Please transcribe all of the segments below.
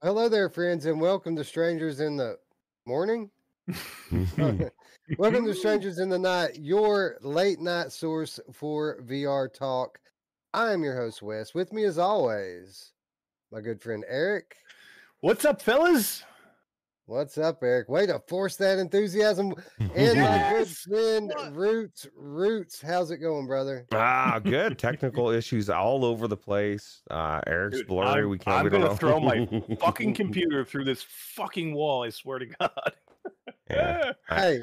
Hello there, friends, and welcome to Strangers in the Morning. welcome to Strangers in the Night, your late night source for VR talk. I am your host, Wes. With me, as always, my good friend Eric. What's up, fellas? What's up, Eric? Way to force that enthusiasm. And my good friend Roots. Roots, how's it going, brother? Ah, good. Technical issues all over the place. Uh, Eric's Dude, blurry. I'm, we can't. I'm gonna throw my fucking computer through this fucking wall. I swear to God. Yeah. Hey,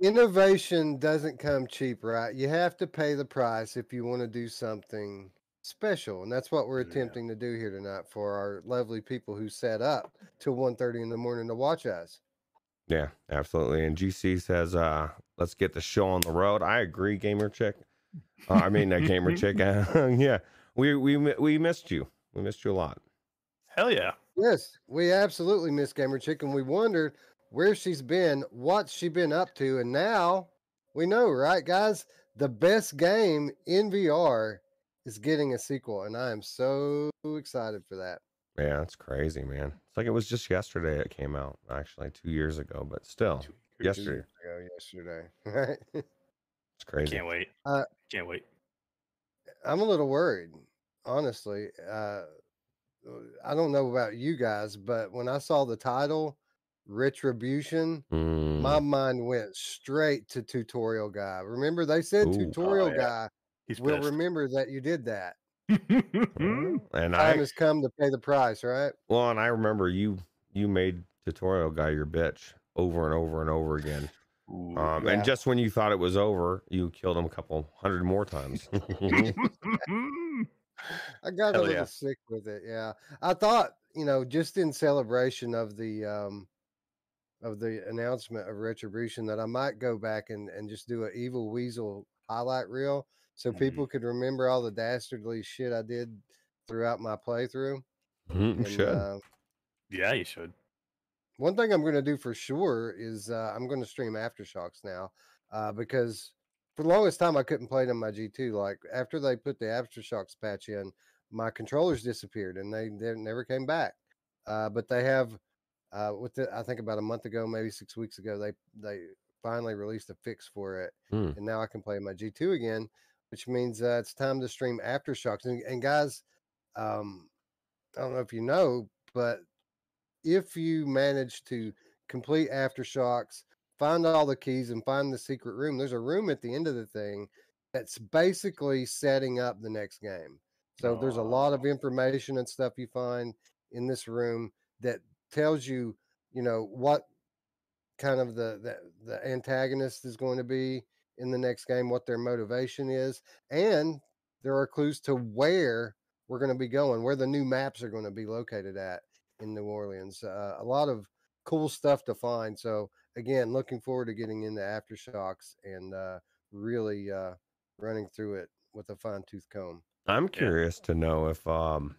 innovation doesn't come cheap, right? You have to pay the price if you want to do something special, and that's what we're Yeah. attempting to do here tonight for our lovely people who set up till 1.30 in the morning to watch us. Yeah, absolutely. And GC says, uh, let's get the show on the road. I agree, gamer chick. Uh, I mean, uh, gamer chick. yeah, we we we missed you. We missed you a lot. Hell yeah. Yes, we absolutely miss Gamer Chick, and we wondered where she's been, what's she been up to, and now we know, right, guys? The best game in VR is getting a sequel, and I am so excited for that. Yeah, it's crazy, man. It's like it was just yesterday it came out. Actually, two years ago, but still, Two- yesterday. Ago yesterday, right? It's crazy. Can't wait. Uh, Can't wait. I'm a little worried, honestly. Uh, I don't know about you guys, but when I saw the title, Retribution, Mm, my mind went straight to tutorial guy. Remember, they said Ooh. tutorial Oh, yeah. guy He's will pissed. remember that you did that. and Time I has come to pay the price, right? well, and I remember you you made tutorial guy your bitch over and over and over again. Ooh. Um, Yeah. And just when you thought it was over, you killed him a couple hundred more times. I got a little yeah. sick with it. Yeah, I thought you know, just in celebration of the um of the announcement of Retribution, that I might go back and and just do an Evil Weasel highlight reel, so Mhm. people could remember all the dastardly shit I did throughout my playthrough. And, should. uh, yeah, you should. One thing I'm going to do for sure is uh, I'm going to stream Aftershocks now uh, because for the longest time I couldn't play it on my G2. Like after they put the Aftershocks patch in, my controllers disappeared and they, they never came back. Uh, but they have, uh, with the, I think about a month ago, maybe six weeks ago, they they finally released a fix for it, Hmm. and now I can play my G2 again, which means uh, it's time to stream Aftershocks. And, and guys, um, I don't know if you know, but if you manage to complete aftershocks find all the keys and find the secret room there's a room at the end of the thing that's basically setting up the next game so there's a lot of Oh. information and stuff you find in this room that tells you you know what kind of the the, the antagonist is going to be in the next game what their motivation is and there are clues to where we're going to be going where the new maps are going to be located at in New Orleans. Uh, a lot of cool stuff to find. So again, looking forward to getting into aftershocks and uh, really uh, running through it with a fine tooth comb. I'm curious to know if um,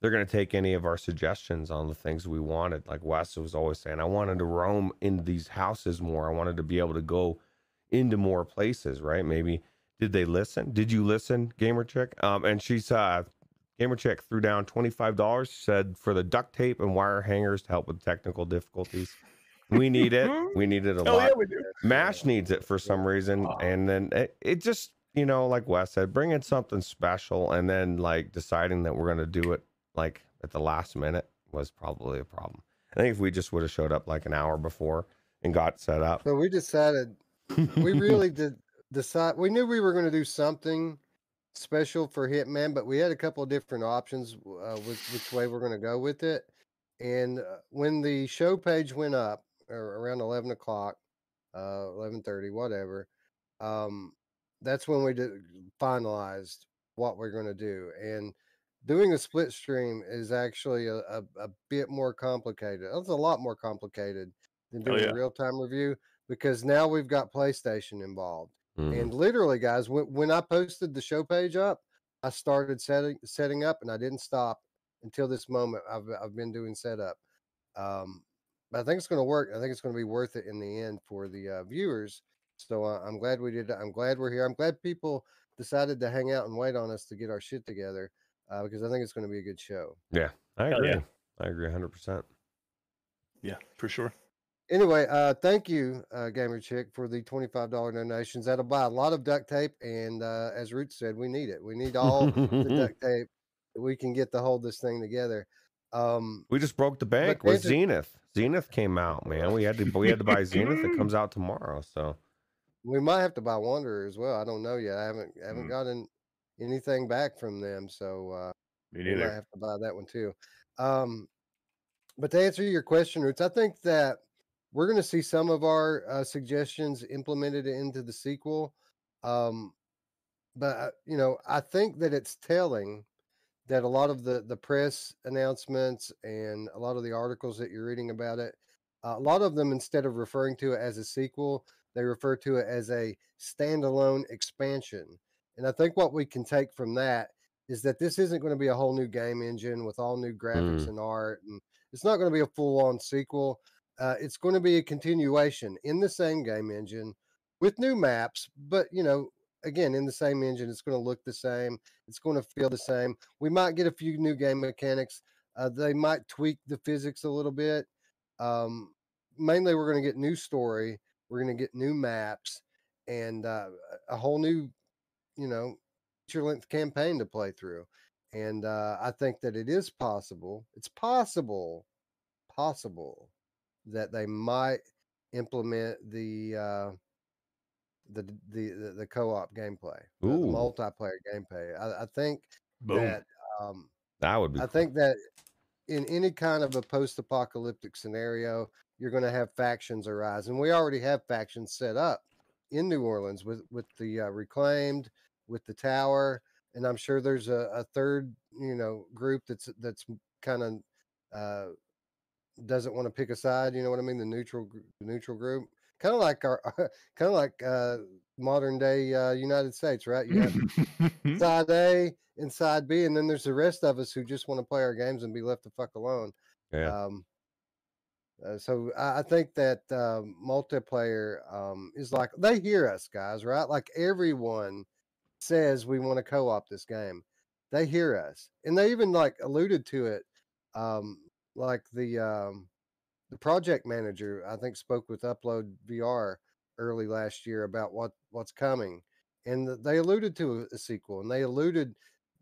they're going to take any of our suggestions on the things we wanted. Like Wes was always saying, I wanted to roam in these houses more. I wanted to be able to go into more places, right? Maybe did they listen? Did you listen, Gamer Chick? Um, and she's uh, Gamer Chick threw down twenty five dollars. Said for the duct tape and wire hangers to help with technical difficulties. We need it. We need it a Hell lot. yeah, we do. Mash needs it for some reason, Oh. and then it, it just you know, like Wes said, bring in something special, and then like deciding that we're gonna do it like at the last minute was probably a problem. I think if we just would have showed up like an hour before and got set up, So we decided we really did decide we knew we were going to do something special for hitman but we had a couple of different options uh, with which way we're going to go with it and uh, when the show page went up or around 11 o'clock uh 11.30 whatever um that's when we did, finalized what we're going to do and doing a split stream is actually a, a, a bit more complicated it's a lot more complicated than Oh, doing yeah. a real-time review because now we've got PlayStation involved. Mm. And literally, guys, when, when I posted the show page up, I started setting setting up, and I didn't stop until this moment. I've I've been doing setup. Um, but I think it's going to work. I think it's going to be worth it in the end for the uh, viewers. So uh, I'm glad we did. I'm glad we're here. I'm glad people decided to hang out and wait on us to get our shit together uh, because I think it's going to be a good show. Yeah, I agree. yeah. I agree 100%. Yeah, for sure. Anyway, uh, thank you, uh, Gamer Chick, for the twenty-five dollar donations. That'll buy a lot of duct tape, and uh, as Root said, we need it. We need all the duct tape that we can get to hold this thing together. Um, we just broke the bank with Zenith. Zenith came out, man. We had to we had to buy Zenith. It comes out tomorrow. So we might have to buy Wanderer as well. I don't know yet. I haven't haven't Mm. gotten anything back from them, so uh, Me we might have to buy that one too. Um, but to answer your question, Roots, I think that we're going to see some of our uh, suggestions implemented into the sequel. Um, but uh, you know, I think that it's telling that a lot of the the press announcements and a lot of the articles that you're reading about it, uh, a lot of them instead of referring to it as a sequel, they refer to it as a standalone expansion. And I think what we can take from that is that this isn't going to be a whole new game engine with all new graphics Mm. and art, and it's not going to be a full on sequel. Uh, it's going to be a continuation in the same game engine with new maps, but you know, again, in the same engine, it's going to look the same. It's going to feel the same. We might get a few new game mechanics. Uh, they might tweak the physics a little bit. Um, mainly, we're going to get new story. We're going to get new maps and uh, a whole new, you know, feature length campaign to play through. And uh, I think that it is possible. It's possible, possible that they might implement the uh, the the the, the co-op gameplay, the, the multiplayer gameplay. I, I think Boom. that um, that would be. I cool. think that in any kind of a post-apocalyptic scenario, you're going to have factions arise, and we already have factions set up in New Orleans with with the uh, reclaimed, with the tower, and I'm sure there's a, a third, you know, group that's that's kind of uh, doesn't want to pick a side. You know what I mean? The neutral the neutral group, kind of like our kind of like uh, modern day uh, United States, right? You have side A and side B, and then there's the rest of us who just want to play our games and be left the fuck alone. yeah. Um, uh, so I, I think that um, multiplayer um, is like they hear us, guys, right? Like everyone says we want to co-op this game. They hear us, and they even like alluded to it. Um, like the um, the project manager, I think, spoke with Upload VR early last year about what what's coming, and they alluded to a, sequel, and they alluded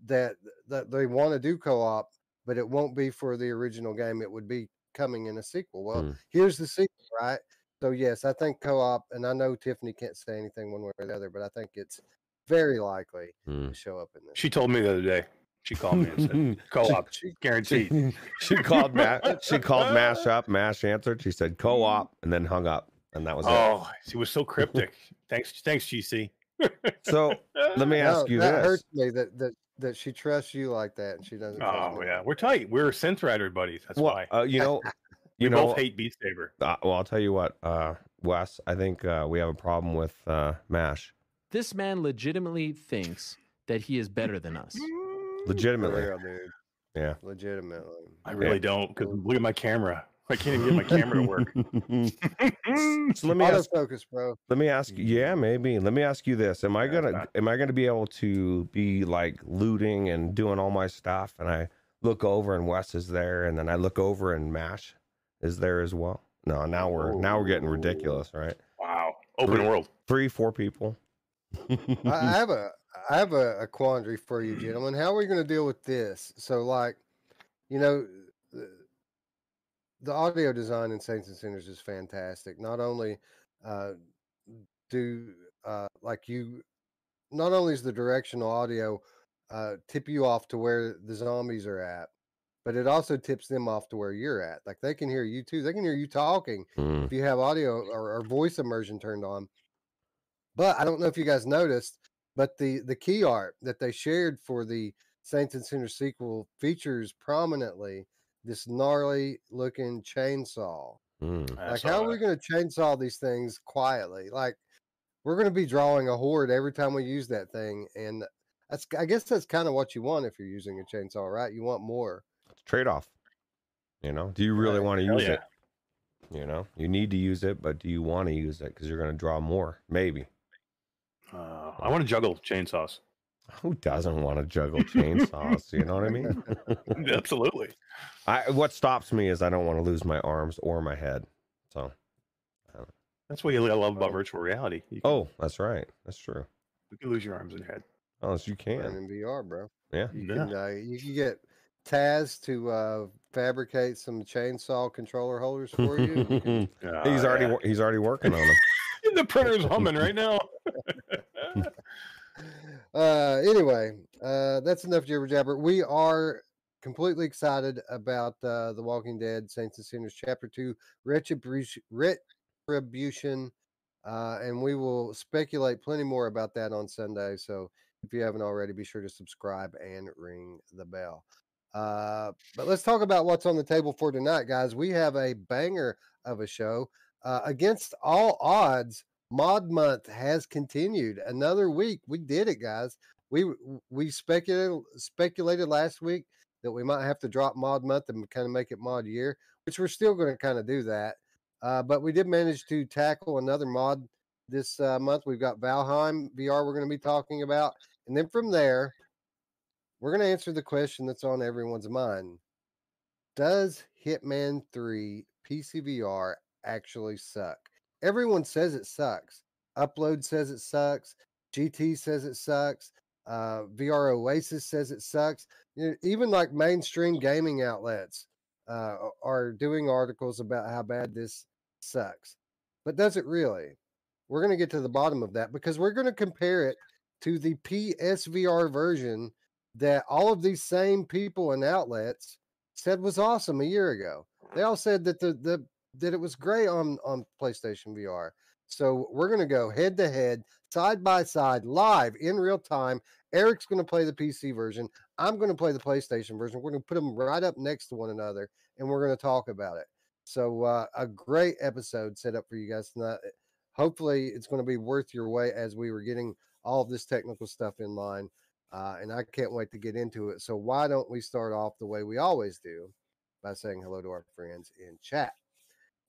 that that they want to do co-op, but it won't be for the original game. It would be coming in a sequel. Well, Hmm. here's the sequel, right? So yes, I think co-op, and I know Tiffany can't say anything one way or the other, but I think it's very likely Mm. to show up in this. She told me the other day. She called me and said, "Co-op, She- guaranteed." she, she called Matt. She called Mash up. Mash answered. She said co-op, and then hung up, and that was it. Oh, she was so cryptic. thanks, thanks, GC. So let me ask No, you that this: hurts me that that that she trusts you like that, and she doesn't. trust Oh me. yeah, we're tight. We're Synth Rider buddies. That's Well, why. uh, you know, we you know, both hate Beat Saber. uh, well, I'll tell you what, uh, Wes. I think uh, we have a problem with uh, Mash. This man legitimately thinks that he is better than us. For Legitimately, real, dude. yeah. Legitimately. I really don't because look at my camera. I can't even get my camera to work. so let me ask. Autofocus, bro. Let me ask. you- Yeah, mm. maybe. Let me ask you this: Am I Yeah, gonna not- am I gonna be able to be like looting and doing all my stuff, and I look over and Wes is there, and then I look over and Mash is there as well? No, now we're now we're getting ridiculous, right? wow, open Three- world. Three, four people. I, I have a I have a, a quandary for you, gentlemen. How are we going to deal with this? So, like, you know, the, the audio design in Saints and Sinners is fantastic. Not only uh, do uh, like you, not only is the directional audio uh, tip you off to where the zombies are at, but it also tips them off to where you're at. Like they can hear you too. They can hear you talking Mm. if you have audio or, or voice immersion turned on. But I don't know if you guys noticed, but the the key art that they shared for the Saints and Sinners sequel features prominently this gnarly looking chainsaw. Mm. Like, saw how are we going to chainsaw these things quietly? Like, we're going to be drawing a horde every time we use that thing, and that's I guess that's kind of what you want if you're using a chainsaw, right? You want more. Trade off. You know, do you really Right. want to use yeah. it? You know, you need to use it, but do you want to use it? Because you're going to draw more. Maybe. Uh, I want to juggle chainsaws. Who doesn't want to juggle chainsaws? You know what I mean? Absolutely. I what stops me is I don't want to lose my arms or my head. So, That's what you love about Oh. virtual reality. Can, oh, that's right. That's true. you can lose your arms and head. Oh, yes, you Playing can. in VR, bro. Yeah. You Yeah. can uh, you can get Taz to uh, fabricate some chainsaw controller holders for you. You can- he's Ah, already yeah. he's already working on them. the printer's humming right now. Uh, anyway, uh, that's enough jibber jabber. We are completely excited about uh, The Walking Dead Saints and Sinners Chapter 2 Retribution. Retribution uh, and we will speculate plenty more about that on Sunday. So if you haven't already, be sure to subscribe and ring the bell. Uh, but let's talk about what's on the table for tonight, guys. We have a banger of a show. Uh, against all odds, Mod Month has continued another week. We did it, guys. We we speculated speculated last week that we might have to drop Mod Month and kind of make it Mod Year, which we're still going to kind of do that. Uh, but we did manage to tackle another mod this uh, month. We've got Valheim VR we're going to be talking about, and then from there, we're going to answer the question that's on everyone's mind: Does Hitman Three PC VR actually suck? Everyone says it sucks. Upload says it sucks. GT says it sucks. Uh, VR Oasis says it sucks. You know, even like mainstream gaming outlets uh, are doing articles about how bad this sucks. But does it really? We're going to get to the bottom of that because we're going to compare it to the PSVR version that all of these same people and outlets said was awesome a year ago. They all said that the, the that it was great on on PlayStation VR. So we're going to go head to head, side by side, live in real time. Eric's going to play the PC version. I'm going to play the PlayStation version. We're going to put them right up next to one another, and we're going to talk about it. So uh, a great episode set up for you guys tonight. Hopefully, it's going to be worth your wait as we were getting all this technical stuff in line, uh, and I can't wait to get into it. So why don't we start off the way we always do by saying hello to our friends in chat?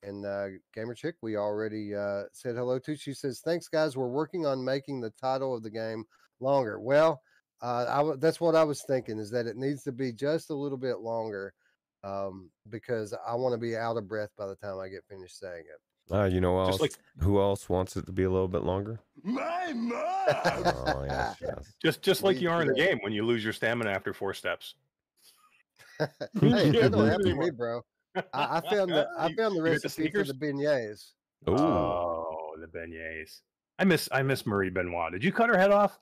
And uh, Gamer Chick, we already uh, said hello to. She says, "Thanks, guys. We're working on making the title of the game longer." Well, uh, I w- that's what I was thinking is that it needs to be just a little bit longer um, because I want to be out of breath by the time I get finished saying it. Uh, you know who else? Like who else wants it to be a little bit longer? My mom! Oh yes, yes. just just like you are in the game when you lose your stamina after four steps. hey, Yeah, that don't believe happen to me, bro. I, I found the I found the you get the recipe for the beignets. Ooh. Oh, the beignets. I miss I miss Marie Benoit. Did you cut her head off?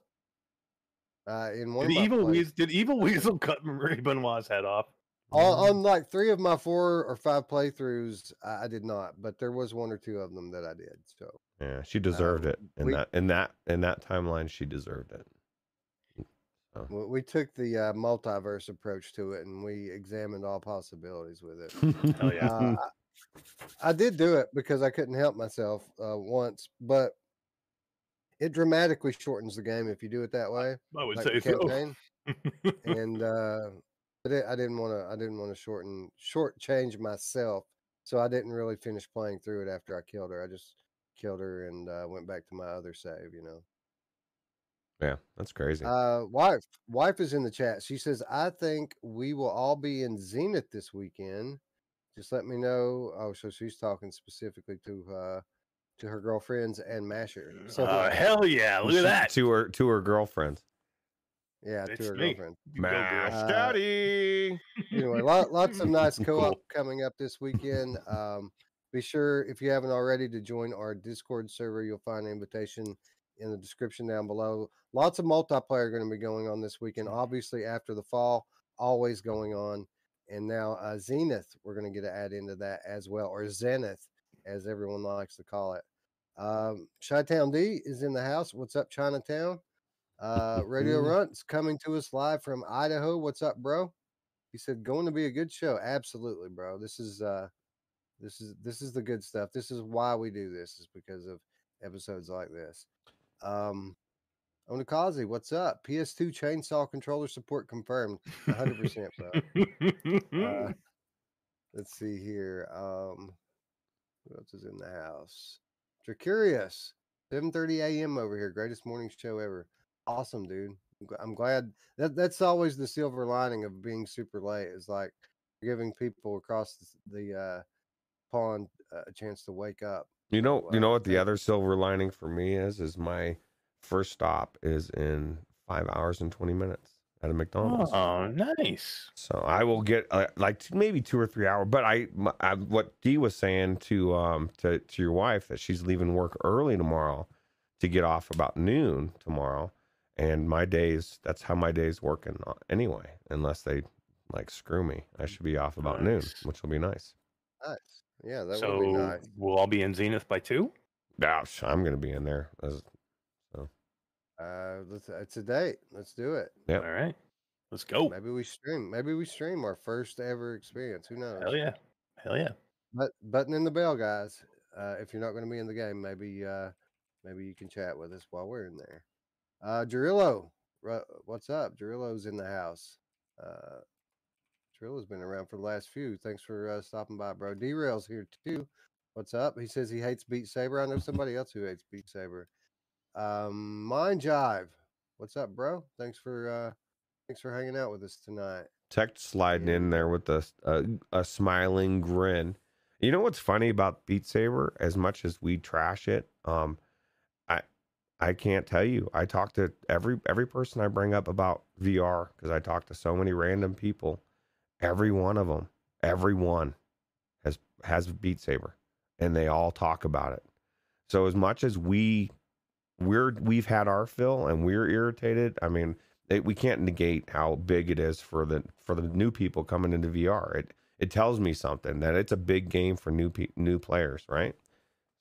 Uh, in one Did of my Evil. Weasel, did Evil Weasel cut Marie Benoit's head off? On, on like three of my four or five playthroughs, I, I did not, but there was one or two of them that I did. So Yeah, she deserved Um, it in we- that in that in that timeline. She deserved it. We, we took the uh, multiverse approach to it, and we examined all possibilities with it. Hell yeah. Uh, I, did do it because I couldn't help myself uh, once, but it dramatically shortens the game if you do it that way, I would like say so. campaign. and uh, I, did, I didn't want to. I didn't want to shorten short change myself, so I didn't really finish playing through it after I killed her. I just killed her and uh, went back to my other save. You know. Yeah, that's crazy. Uh, wife, wife is in the chat. She says, "I think we will all be in Zenith this weekend. Just let me know." Oh, so she's talking specifically to uh to her girlfriends and Masher. So Uh, hell yeah! Look at that. to her to her girlfriends. yeah, to her me. girlfriend. Mash Uh, Daddy. Anyway, lot, lots of nice co-op coming up this weekend. Um, be sure if you haven't already to join our Discord server. You'll find an invitation in the description down below. Lots of multiplayer going to be going on this weekend. Obviously, after the fall, always going on. And now uh, Zenith, we're going to get to add into that as well, or Zenith, as everyone likes to call it. Um, Chi-Town D is in the house. What's up, Chinatown? Uh, Radio Runt's coming to us live from Idaho. What's up, bro? He said, "Going to be a good show." Absolutely, bro. This is uh, this is this is the good stuff. This is why we do this. Is because of episodes like this. Um, Onikazi, what's up? PS2 chainsaw controller support confirmed. 100%, bro. Uh, let's see here. Um, who else is in the house? Curious. 7:30 a.m. over here. Greatest morning show ever. Awesome, dude. I'm glad that that's always the silver lining of being super late is like giving people across the, the uh, pond uh, a chance to wake up. You know, So, you know what the other silver lining for me is? Is my first stop is in five hours and twenty minutes at a McDonald's. Oh, nice. So I will get uh, like t- maybe two or three hours. But I, what Dee was saying to um to to your wife that she's leaving work early tomorrow to get off about noon tomorrow, and my days that's how my days working uh, anyway. Unless they like screw me, I should be off about noon, which will be nice. Nice. Yeah, that so would be nice. we'll all be in Zenith by two. Gosh, I'm gonna be in there. As, Uh, let's, it's a date. Let's do it. Yep. All right, let's go. Maybe we stream. Maybe we stream our first ever experience. Who knows? Hell yeah, hell yeah. But button in the bell, guys. Uh, if you're not going to be in the game, maybe uh, maybe you can chat with us while we're in there. Uh, Jarillo, what's up? Jarillo's in the house. Uh, Jarillo's been around for the last few. Thanks for uh, stopping by, bro. Derail's here too. What's up? He says he hates Beat Saber. I know somebody else who hates Beat Saber. Um, Mind Jive, what's up, bro? Thanks for uh, thanks for hanging out with us tonight. Tech sliding in there with a, a a smiling grin. You know what's funny about Beat Saber? As much as we trash it, um, I I can't tell you. I talk to every every person I bring up about VR because I talk to so many random people. Every one of them, every one, has has Beat Saber, and they all talk about it. So as much as we we're we've had our fill and we're irritated, I mean, it, we can't negate how big it is for the for the new people coming into VR. It it tells me something that it's a big game for new pe- new players, right?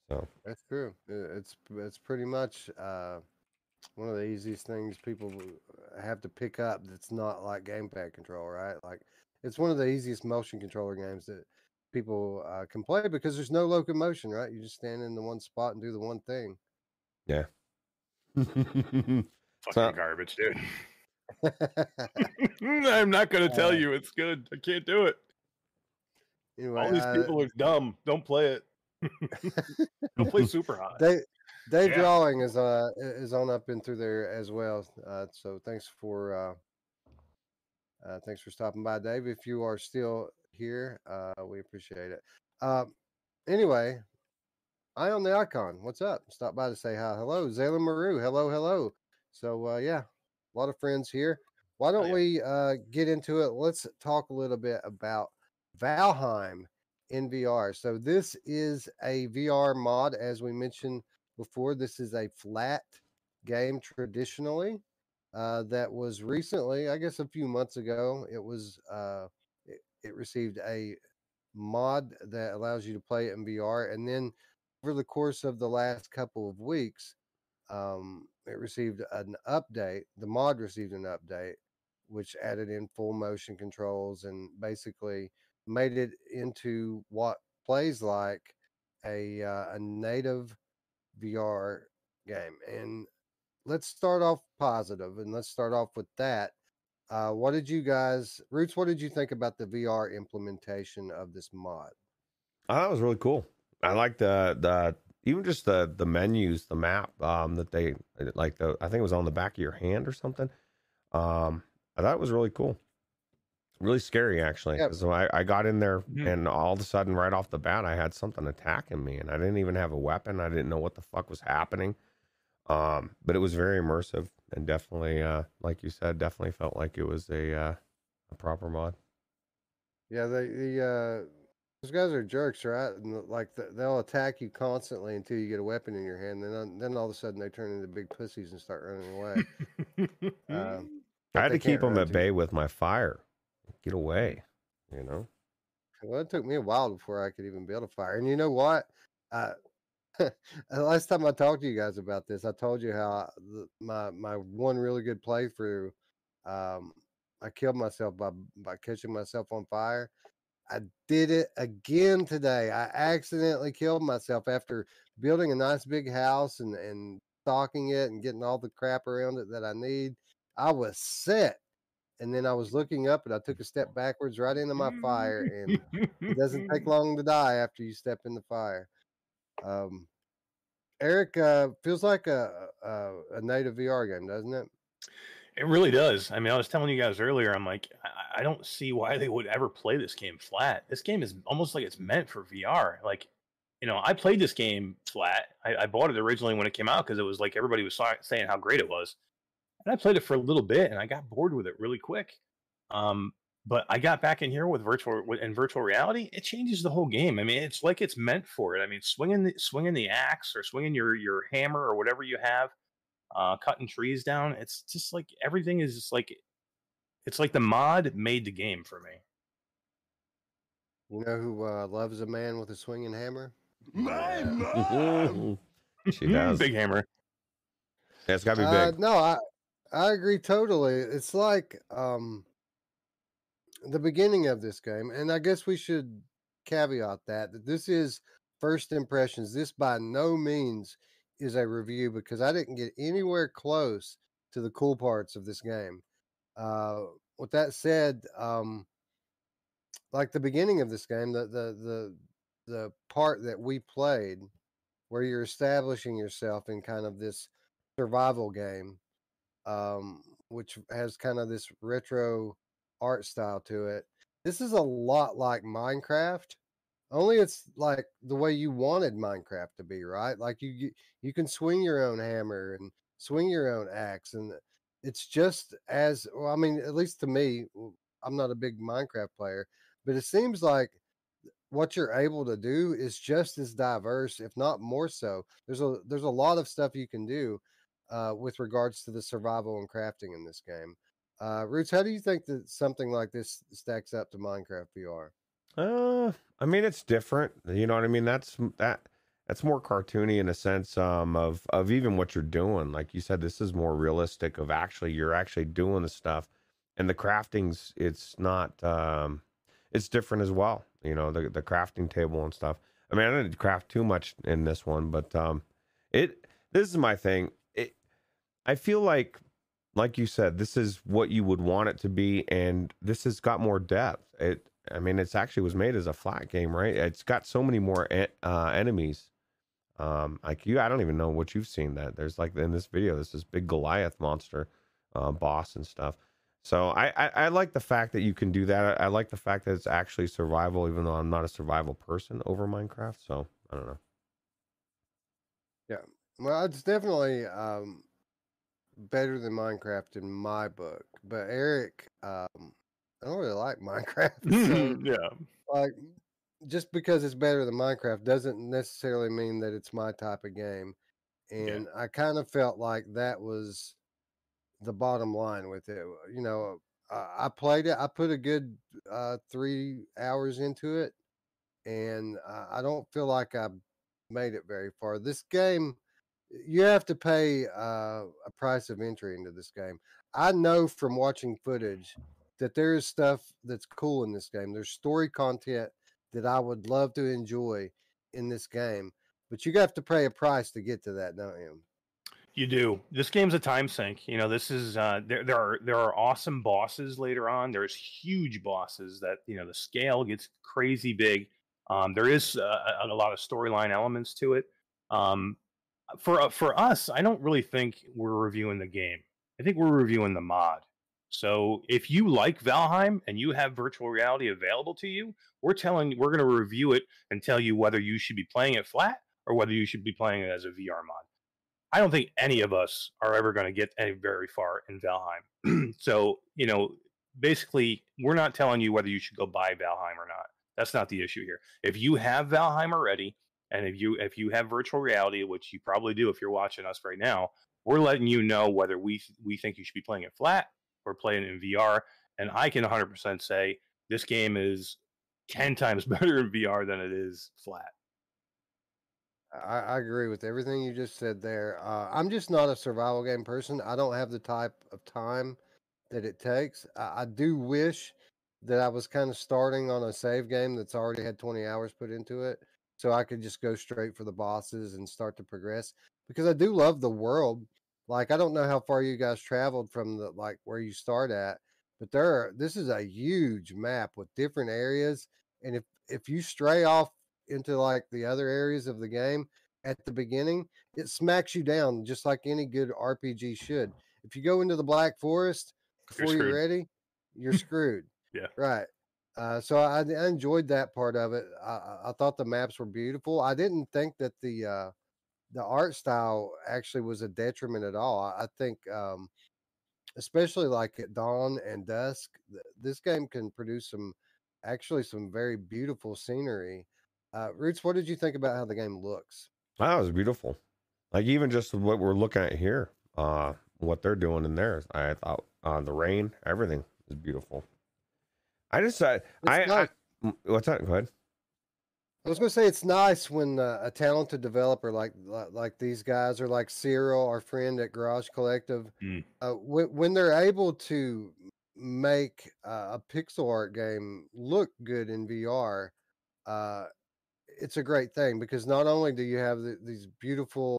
So That's true. It's it's pretty much uh, one of the easiest things people have to pick up. That's not like gamepad control, right? Like it's one of the easiest motion controller games that people uh, can play because there's no locomotion, right? You just stand in the one spot and do the one thing. Yeah. Fucking So- garbage, dude. I'm not gonna tell Uh, you it's good. I can't do it. anyway, All these uh, people are dumb. Don't play it. Don't play Superhot. Dave, Dave Yeah. Drawing is uh is on up and through there as well. Uh, so thanks for uh, thanks for stopping by, Dave. If you are still here, uh, we appreciate it. Uh, anyway, I on the icon. What's up? Stop by to say hi. Hello, Zayla Maru. Hello, hello. So uh, yeah, a lot of friends here. Why don't yeah. we uh, get into it? Let's talk a little bit about Valheim in VR. So this is a VR mod, as we mentioned before. This is a flat game traditionally uh, that was recently, I guess, a few months ago. It was uh, it, it received a mod that allows you to play it in VR, and then over the course of the last couple of weeks, um, it received an update. The mod received an update, which added in full motion controls and basically made it into what plays like a uh, a native VR game. And let's start off positive, and let's start off with that. Uh, what did you guys, Roots? What did you think about the VR implementation of this mod? I thought it was really cool. I like the the even just the the menus, the map um that they like the I think it was on the back of your hand or something. Um I thought it was really cool. Really scary actually. Yeah. So I, I got in there and all of a sudden right off the bat I had something attacking me and I didn't even have a weapon. I didn't know what the fuck was happening. Um but it was very immersive and definitely uh like you said, definitely felt like it was a uh a proper mod. Yeah, they the uh, those guys are jerks, right? And like th- they'll attack you constantly until you get a weapon in your hand. Then then all of a sudden they turn into big pussies and start running away. Um, I had to keep them at too- bay with my fire. Get away, you know. Well, it took me a while before I could even build a fire. And you know what? Uh, the last time I talked to you guys about this, I told you how the, my my one really good playthrough, um, I killed myself by by catching myself on fire. I did it again today. I accidentally killed myself after building a nice big house and and stocking it and getting all the crap around it that I need. I was set, and then I was looking up and I took a step backwards right into my fire and it doesn't take long to die after you step in the fire. Um, Eric uh, feels like a, a a native VR game, doesn't it? It really does. I mean, I was telling you guys earlier, I'm like, I, I don't see why they would ever play this game flat. This game is almost like it's meant for VR. Like, you know, I played this game flat. I, I bought it originally when it came out because it was like everybody was sa- saying how great it was, and I played it for a little bit and I got bored with it really quick. Um, but I got back in here with virtual and virtual reality. It changes the whole game. I mean, it's like it's meant for it. I mean, swinging the, swinging the axe or swinging your your hammer or whatever you have, uh, cutting trees down. It's just like everything is just like it's like the mod made the game for me. You know who uh, loves a man with a swinging hammer? My Yeah. mom. she Mm, does. Big hammer. Yeah, it's got to be Uh, big. no, I I agree totally. It's like um the beginning of this game, and I guess we should caveat that that this is first impressions. This by no means is a review because I didn't get anywhere close to the cool parts of this game. Uh, with that said, um, like the beginning of this game, the the the the part that we played, where you're establishing yourself in kind of this survival game, um, which has kind of this retro art style to it. This is a lot like Minecraft, only it's like the way you wanted Minecraft to be, right? Like you you- can swing your own hammer and swing your own axe, and it's just as well. I mean, at least to me, I'm not a big Minecraft player, but it seems like what you're able to do is just as diverse, if not more so. There's a there's a lot of stuff you can do uh, with regards to the survival and crafting in this game. Uh, Roots, how do you think that something like this stacks up to Minecraft VR? Uh, I mean, it's different. You know what I mean? That's that. That's more cartoony in a sense um, of of even what you're doing. Like you said, this is more realistic. Of actually, you're actually doing the stuff, and the crafting's it's not. Um, it's different as well. You know, the the crafting table and stuff. I mean, I didn't craft too much in this one, but um, it. This is my thing. It. I feel like like you said, this is what you would want it to be, and this has got more depth. It, I mean, it's actually was made as a flat game, right? It's got so many more uh, enemies. Um, like you, I don't even know what you've seen. That there's like in this video, there's this big Goliath monster, uh, boss and stuff. So I, I, I like the fact that you can do that. I, I like the fact that it's actually survival, even though I'm not a survival person over Minecraft. So I don't know. Yeah, well, it's definitely um, better than Minecraft in my book. But Eric, um, I don't really like Minecraft. so, yeah. like, just because it's better than Minecraft doesn't necessarily mean that it's my type of game. And I kind of felt like that was the bottom line with it. You know, uh, I played it. I put a good uh, three hours into it, and uh, I don't feel like I made it very far. This game, you have to pay uh, a price of entry into this game. I know from watching footage that there is stuff that's cool in this game. There's story content that I would love to enjoy in this game, but you have to pay a price to get to that, don't you? You do. This game's a time sink. You know, this is uh there there are there are awesome bosses later on. There's huge bosses that, you know, the scale gets crazy big. Um there is uh, a, a lot of storyline elements to it. Um for uh, for us, I don't really think we're reviewing the game. I think we're reviewing the mod. So if you like Valheim and you have virtual reality available to you, we're telling we're going to review it and tell you whether you should be playing it flat or whether you should be playing it as a VR mod. I don't think any of us are ever going to get any very far in Valheim. so, you know, basically, we're not telling you whether you should go buy Valheim or not. That's not the issue here. If you have Valheim already, and if you if you have virtual reality, which you probably do if you're watching us right now, we're letting you know whether we we think you should be playing it flat or playing it in VR. And I can 100% say this game is 10 times better in VR than it is flat. I, I agree with everything you just said there. Uh, I'm just not a survival game person. I don't have the type of time that it takes. I, I do wish that I was kind of starting on a save game that's already had 20 hours put into it, so I could just go straight for the bosses and start to progress. Because I do love the world. Like I don't know how far you guys traveled from the like where you start at, but there are, this is a huge map with different areas, and if if you stray off into like the other areas of the game at the beginning, it smacks you down just like any good RPG should. If you go into the Black Forest You're before you're, ready, you're screwed. Yeah. Right. Uh, so I, I enjoyed that part of it. I, I- thought the maps were beautiful. I didn't think that the uh, the art style actually was a detriment at all. I, I think, um, especially like at dawn and dusk, th- this game can produce some actually some very beautiful scenery. Uh, Roots, what did you think about how the game looks? That was beautiful. Like even just what we're looking at here, uh, what they're doing in there, I thought uh, the rain, everything is beautiful. I just, uh, I, I, nice. mm, what's that? Go ahead. I was going to say it's nice when uh, a talented developer like li- like these guys or like Cyril, our friend at Garage Collective, Mm. uh, when, when they're able to make uh, a pixel art game look good in VR, uh, it's a great thing because not only do you have the, these beautiful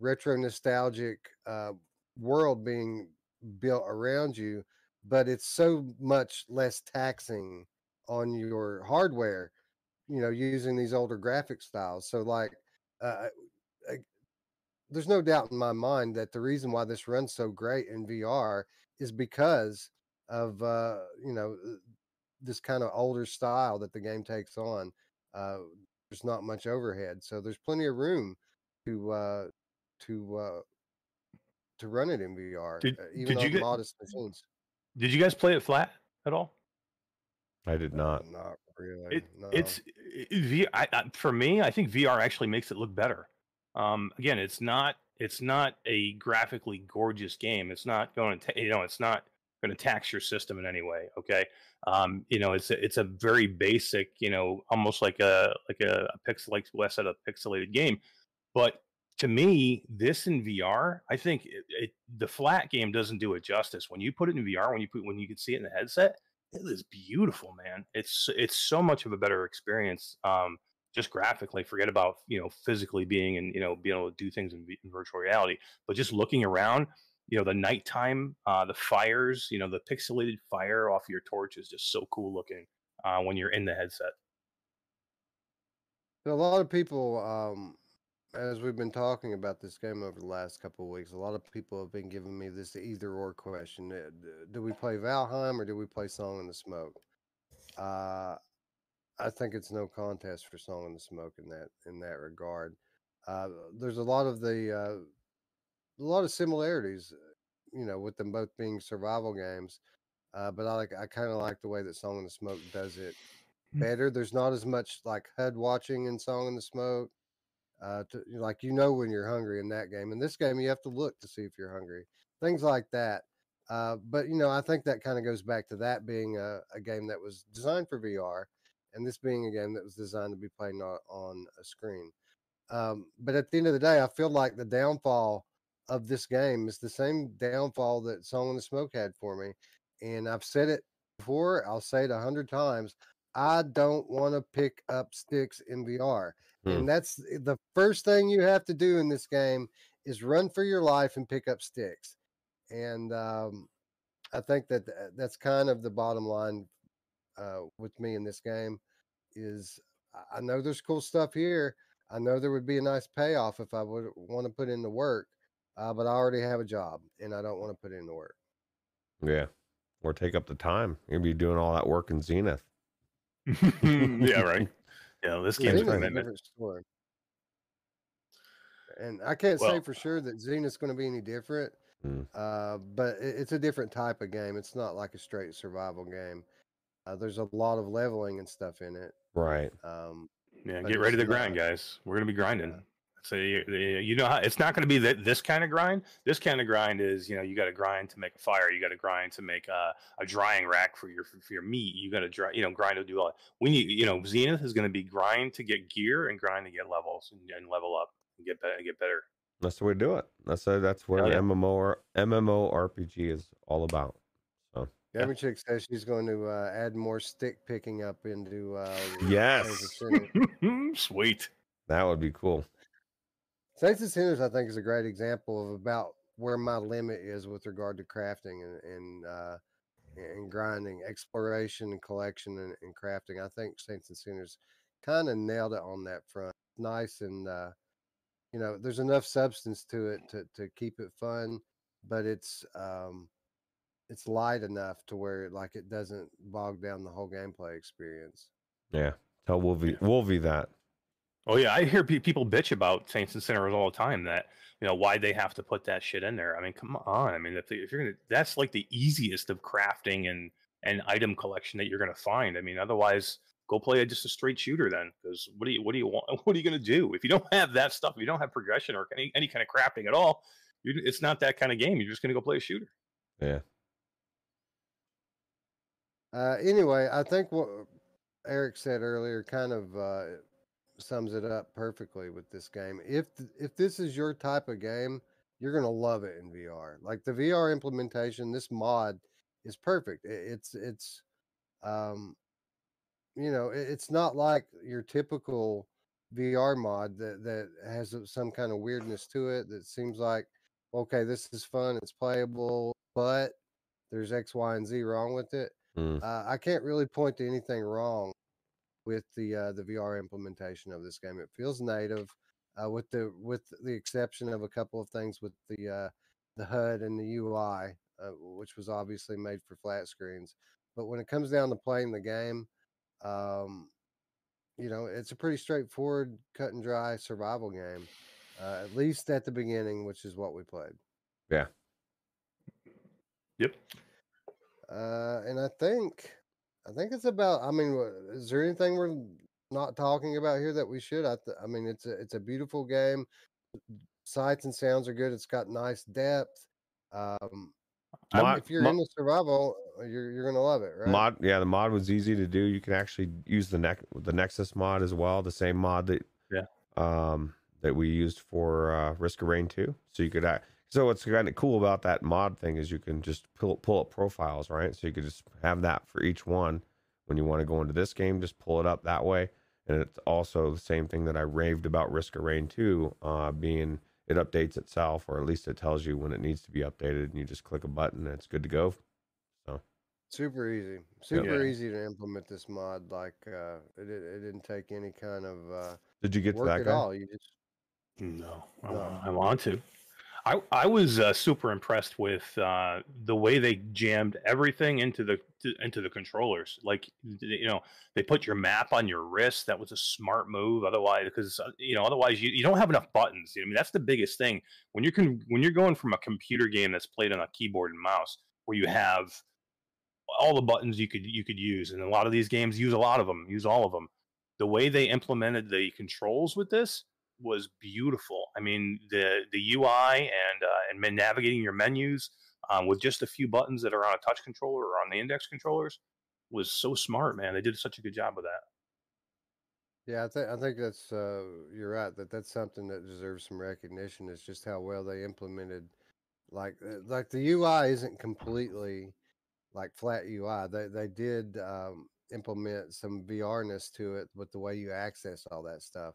retro nostalgic uh, world being built around you, but it's so much less taxing on your hardware you know using these older graphic styles. So like uh, I, there's no doubt in my mind that the reason why this runs so great in vr is because of uh you know uh, this kind of older style that the game takes on uh there's not much overhead. So there's plenty of room to uh to uh to run it in vr Did- uh, even did you on get- modest machines Did you guys play it flat at all? I did not. not really It, no. It's i- V I I- for me. I think VR actually makes it look better. Um, again, it's not it's not a graphically gorgeous game. It's not going to you know it's not going to tax your system in any way. Okay, um, you know it's a, it's a very basic you know almost like a like a, a pixel like Wes said a pixelated game, but to me this in VR I think it, it, the flat game doesn't do it justice. When you put it in VR, when you put when you can see it in the headset, it is beautiful, man. It's it's so much of a better experience. Um, just graphically, forget about you know physically being and you know being able to do things in, in virtual reality, but just looking around, you know, the nighttime, uh, the fires, you know, the pixelated fire off your torch is just so cool looking uh, when you're in the headset. A lot of people, um, as we've been talking about this game over the last couple of weeks, a lot of people have been giving me this either or question: uh, Do we play Valheim or do we play Song in the Smoke? Uh, I think it's no contest for Song in the Smoke in that in that regard. Uh, there's a lot of the uh, a lot of similarities, uh, you know, with them both being survival games. Uh, but I like I kind of like the way that Song in the Smoke does it Mm. better. There's not as much like HUD watching in Song in the Smoke. Uh, to, like you know when you're hungry in that game. In this game, you have to look to see if you're hungry. Things like that. Uh, but you know, I think that kind of goes back to that being a, a game that was designed for VR, and this being a game that was designed to be played on, on a screen. Um, but at the end of the day, I feel like the downfall of this game is the same downfall that Song in the Smoke had for me. And I've said it before, I'll say it a hundred times. I don't want to pick up sticks in VR. Hmm. And that's the first thing you have to do in this game is run for your life and pick up sticks. And um, I think that that's kind of the bottom line uh, with me in this game is I- I know there's cool stuff here. I know there would be a nice payoff if I would want to put in the work, uh, but I already have a job and I don't want to put in the work. Yeah. Or take up the time. You're gonna be doing all that work in Zenith. yeah, right. Yeah, this Yeah, game's Zenith's a different story. And I can't say for sure that Zenith's going to be any different, Mm. uh, but it, it's a different type of game. It's not like a straight survival game. Uh, there's a lot of leveling and stuff in it. Right. Um, Yeah, get ready to grind, guys. We're gonna be grinding. Yeah. So you, you you know how it's not going to be that this kind of grind. This kind of grind is you know you got to grind to make a fire. You got to grind to make a, a drying rack for your for your meat. You got to dry you know grind to do all. We need you know Zenith is going to be grind to get gear and grind to get levels and, and level up and get better get better. That's the way to do it. That's uh that's what yeah. MMO or MMO RPG is all about. So Gamer Chick says she's going to uh, add more stick picking up into. Uh, Yes. Saints and Sinners. Sweet. That would be cool. Saints and Sinners, I think, is a great example of about where my limit is with regard to crafting and and, uh, and grinding, exploration and collection and, and crafting. I think Saints and Sinners kind of nailed it on that front. Nice and uh, you know, there's enough substance to it to to keep it fun. but it's um, it's light enough to where like it doesn't bog down the whole gameplay experience. Yeah. Tell Wolvie Wolvie that. Oh yeah, I hear pe- people bitch about Saints and Sinners all the time. That you know why they have to put that shit in there. I mean, come on. I mean, if, they, if you're gonna, that's like the easiest of crafting and and item collection that you're gonna find. I mean, otherwise, go play a, just a straight shooter then. Because what do you what do you want? What are you gonna do if you don't have that stuff? If you don't have progression or any any kind of crafting at all, you it's not that kind of game. You're just gonna go play a shooter. Yeah. Uh, anyway, I think what Eric said earlier kind of uh, sums it up perfectly with this game. If th- if this is your type of game, you're gonna love it in VR. Like the VR implementation, this mod is perfect. It, it's it's um, you know, it, it's not like your typical VR mod that that has some kind of weirdness to it that seems like okay, this is fun, it's playable, but there's X, Y, and Z wrong with it. Mm. Uh, I can't really point to anything wrong with the uh, the VR implementation of this game. It feels native, uh, with the with the exception of a couple of things with the uh, the HUD and the UI, uh, which was obviously made for flat screens. But when it comes down to playing the game, um, you know, it's a pretty straightforward, cut and dry survival game. Uh, at least at the beginning, which is what we played. Yeah. Yep. Uh, and I think, I think it's about. I mean, is there anything we're not talking about here that we should? I, th- I mean, it's a it's a beautiful game. Sights and sounds are good. It's got nice depth. Um, Mod- if you're mo- into survival, uh, you're you're gonna love it, right? Mod, yeah, the mod was easy to do. You can actually use the neck the Nexus mod as well, the same mod that Yeah. um that we used for uh, Risk of Rain 2. So you could act, so what's kind of cool about that mod thing is you can just pull pull up profiles, right? So you could just have that for each one when you want to go into this game, just pull it up that way. And it's also the same thing that I raved about Risk of Rain 2, uh, being it updates itself, or at least it tells you when it needs to be updated, and you just click a button and it's good to go. So super easy, super easy to implement this mod. Like, uh, it it didn't take any kind of uh, Did you get to work that at guy? all. You just No, I, No. wa- I want to. I I was uh, super impressed with uh, the way they jammed everything into the to, into the controllers. Like you know, they put your map on your wrist. That was a smart move. Otherwise, because uh, you know, otherwise you, you don't have enough buttons. I mean, that's the biggest thing when you're con- when you're going from a computer game that's played on a keyboard and mouse, where you have all the buttons you could you could use, and a lot of these games use a lot of them, use all of them. The way they implemented the controls with this was beautiful. I mean, the the UI and uh, and navigating your menus um, with just a few buttons that are on a touch controller or on the index controllers was so smart, man. They did such a good job with that. Yeah, I think I think that's uh, you're right that that's something that deserves some recognition. Is just how well they implemented, like uh, like the UI isn't completely like flat UI. They they did um, implement some VRness to it with the way you access all that stuff,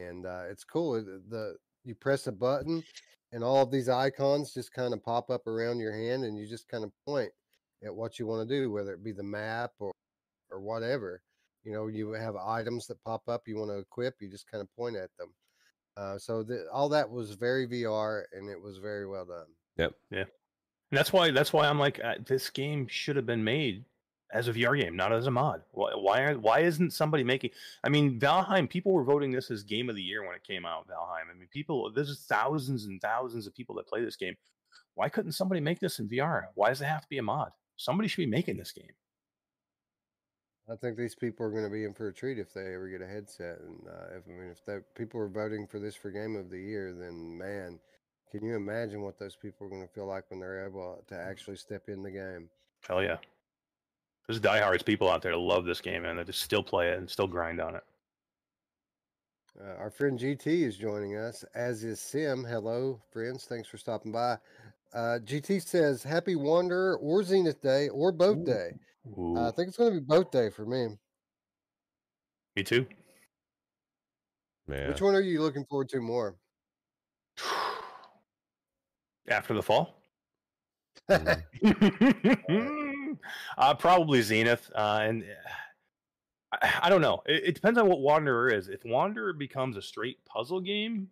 and uh, it's cool. It- The you press a button, and all of these icons just kind of pop up around your hand, and you just kind of point at what you want to do, whether it be the map or or whatever you know you have items that pop up you want to equip you just kind of point at them uh, so the, all that was very vr and it was very well done Yep. Yeah. And that's why that's why I'm like uh, this game should have been made as a VR game, not as a mod. Why why, why isn't somebody making? I mean, Valheim. People were voting this as game of the year when it came out. Valheim. I mean, people. There's thousands and thousands of people that play this game. Why couldn't somebody make this in VR? Why does it have to be a mod? Somebody should be making this game. i think these people are going to be in for a treat if they ever get a headset and uh, if i mean if that people are voting for this for game of the year then man can you imagine what those people are going to feel like when they're able to actually step in the game Hell yeah. There's diehards people out there that love this game and they just still play it and still grind on it. Uh, our friend GT is joining us, as is Sim. Hello, friends. Thanks for stopping by. Uh, GT says, Happy Wanderer or Zenith Day or both Ooh. day. Ooh, Uh, I think it's going to be both day for me. me too. Man. Which one are you looking forward to more? After the fall. Uh, probably Zenith, uh, and I, I don't know. It, it depends on what Wanderer is. If Wanderer becomes a straight puzzle game,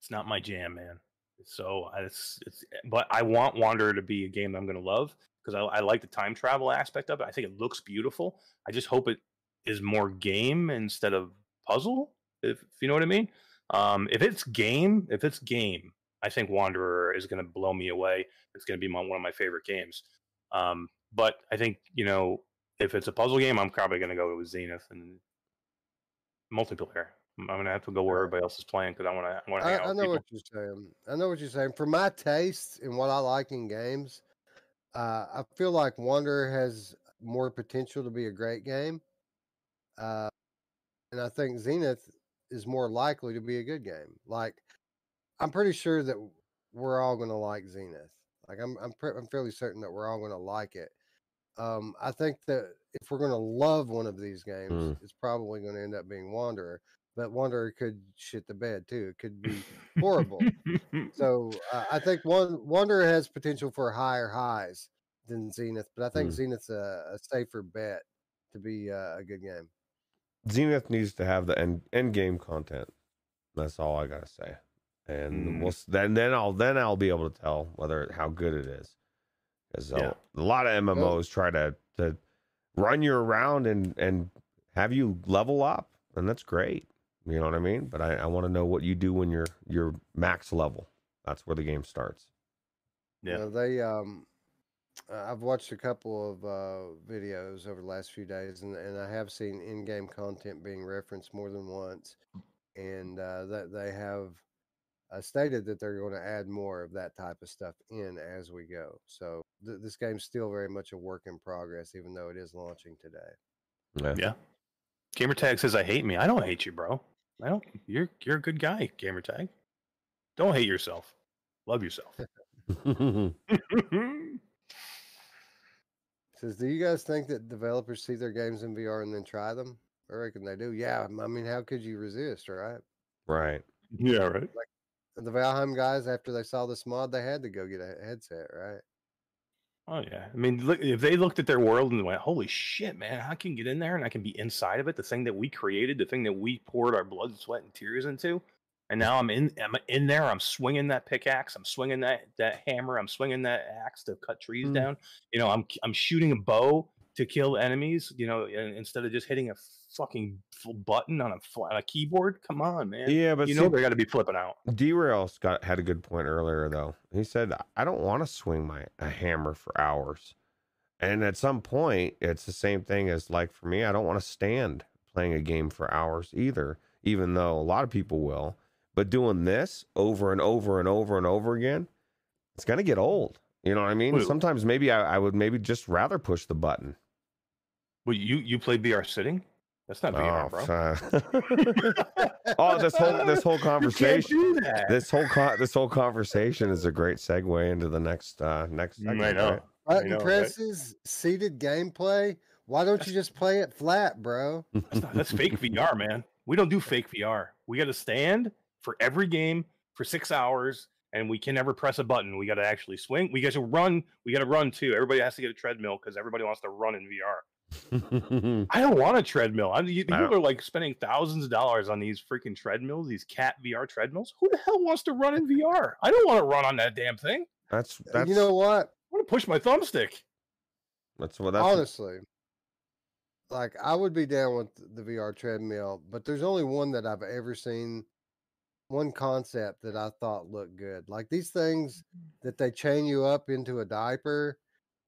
it's not my jam, man. So it's it's. But I want Wanderer to be a game I'm going to love because I, I like the time travel aspect of it. I think it looks beautiful. I just hope it is more game instead of puzzle. If, if you know what I mean. Um, if it's game, if it's game, I think Wanderer is going to blow me away. It's going to be my, one of my favorite games. Um, but I think you know if it's a puzzle game, I'm probably going to go with Zenith and multiplayer. I'm going to have to go where everybody else is playing because I want to. I, wanna I, I know people. what you're saying. I know what you're saying. For my taste and what I like in games, uh, I feel like Wonder has more potential to be a great game. Uh, and I think Zenith is more likely to be a good game. Like, I'm pretty sure that we're all going to like Zenith. Like, I'm I'm, pre- I'm fairly certain that we're all going to like it. Um, I think that if we're going to love one of these games, Mm. it's probably going to end up being Wanderer. But Wanderer could shit the bed too. It could be horrible. So uh, I think one Wanderer has potential for higher highs than Zenith, but I think Mm. Zenith's a, a safer bet to be uh, a good game. Zenith needs to have the end end game content. That's all I gotta say. And Mm. we'll then then I'll then I'll be able to tell whether how good it is. Because Yeah. a lot of MMOs try to to run you around and and have you level up, and that's great. You know what I mean? But I, I want to know what you do when you're you're max level. That's where the game starts. You Yeah. know, they um I've watched a couple of uh, videos over the last few days, and, and I have seen in-game content being referenced more than once, and uh, that they have uh, stated that they're going to add more of that type of stuff in as we go. So th- this game's still very much a work in progress, even though it is launching today. Yeah. Yeah. Gamertag says I hate me. I don't hate you, bro. I don't. You're you're a good guy, Gamertag. Don't hate yourself. Love yourself. Says, do you guys think that developers see their games in VR and then try them? I reckon they do. Yeah, I mean, how could you resist, right? right. yeah, right. The Valheim guys, after they saw this mod, they had to go get a headset, right? Oh yeah. I mean, look if they looked at their world and went, "Holy shit, man! I can get in there and I can be inside of it. The thing that we created, the thing that we poured our blood, sweat, and tears into, and now I'm in. I'm in there. I'm swinging that pickaxe. I'm swinging that that hammer. I'm swinging that axe to cut trees Mm. down. You know, I'm I'm shooting a bow to kill enemies. You know, instead of just hitting a fucking full button on a, on a keyboard. Come on, man. Yeah, but you see, know they got to be flipping out. Derail got had a good point earlier though. He said, "I don't want to swing my a hammer for hours." And at some point, it's the same thing as like for me, I don't want to stand playing a game for hours either, even though a lot of people will. But doing this over and over and over and over again, it's gonna get old. You know what I mean? Wait. Sometimes maybe I, I would maybe just rather push the button. Well, you you play VR sitting? That's not VR, bro. uh, oh, this whole this whole You can't conversation. do that. this whole co- this whole conversation is a great segue into the next uh next I segment, know. right? Button know, right? presses, seated gameplay. Why don't you just play it flat, bro? That's, not, that's fake VR, man. We don't do fake VR. We got to stand for every game for six hours, and we can never press a button. We got to actually swing. We got to run. We got to run too. Everybody has to get a treadmill because everybody wants to run in VR. I don't want a treadmill. I, you, people don't- are like spending thousands of dollars on these freaking treadmills, these KAT VR treadmills. Who the hell wants to run in VR? I don't want to run on that damn thing. that's Uh, that's you know what? I want to push my thumbstick. that's what that's Honestly, like I would be down with the VR treadmill, but there's only one that I've ever seen, one concept that I thought looked good. Like these things that they chain you up into a diaper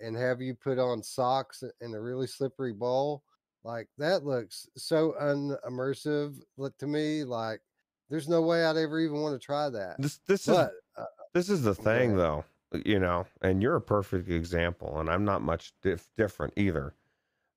and have you put on socks in a really slippery bowl. Like that looks so unimmersive look to me. Like there's no way I'd ever even want to try that. this this is uh, this is the thing though, you know, and you're a perfect example, and I'm not much dif- different either.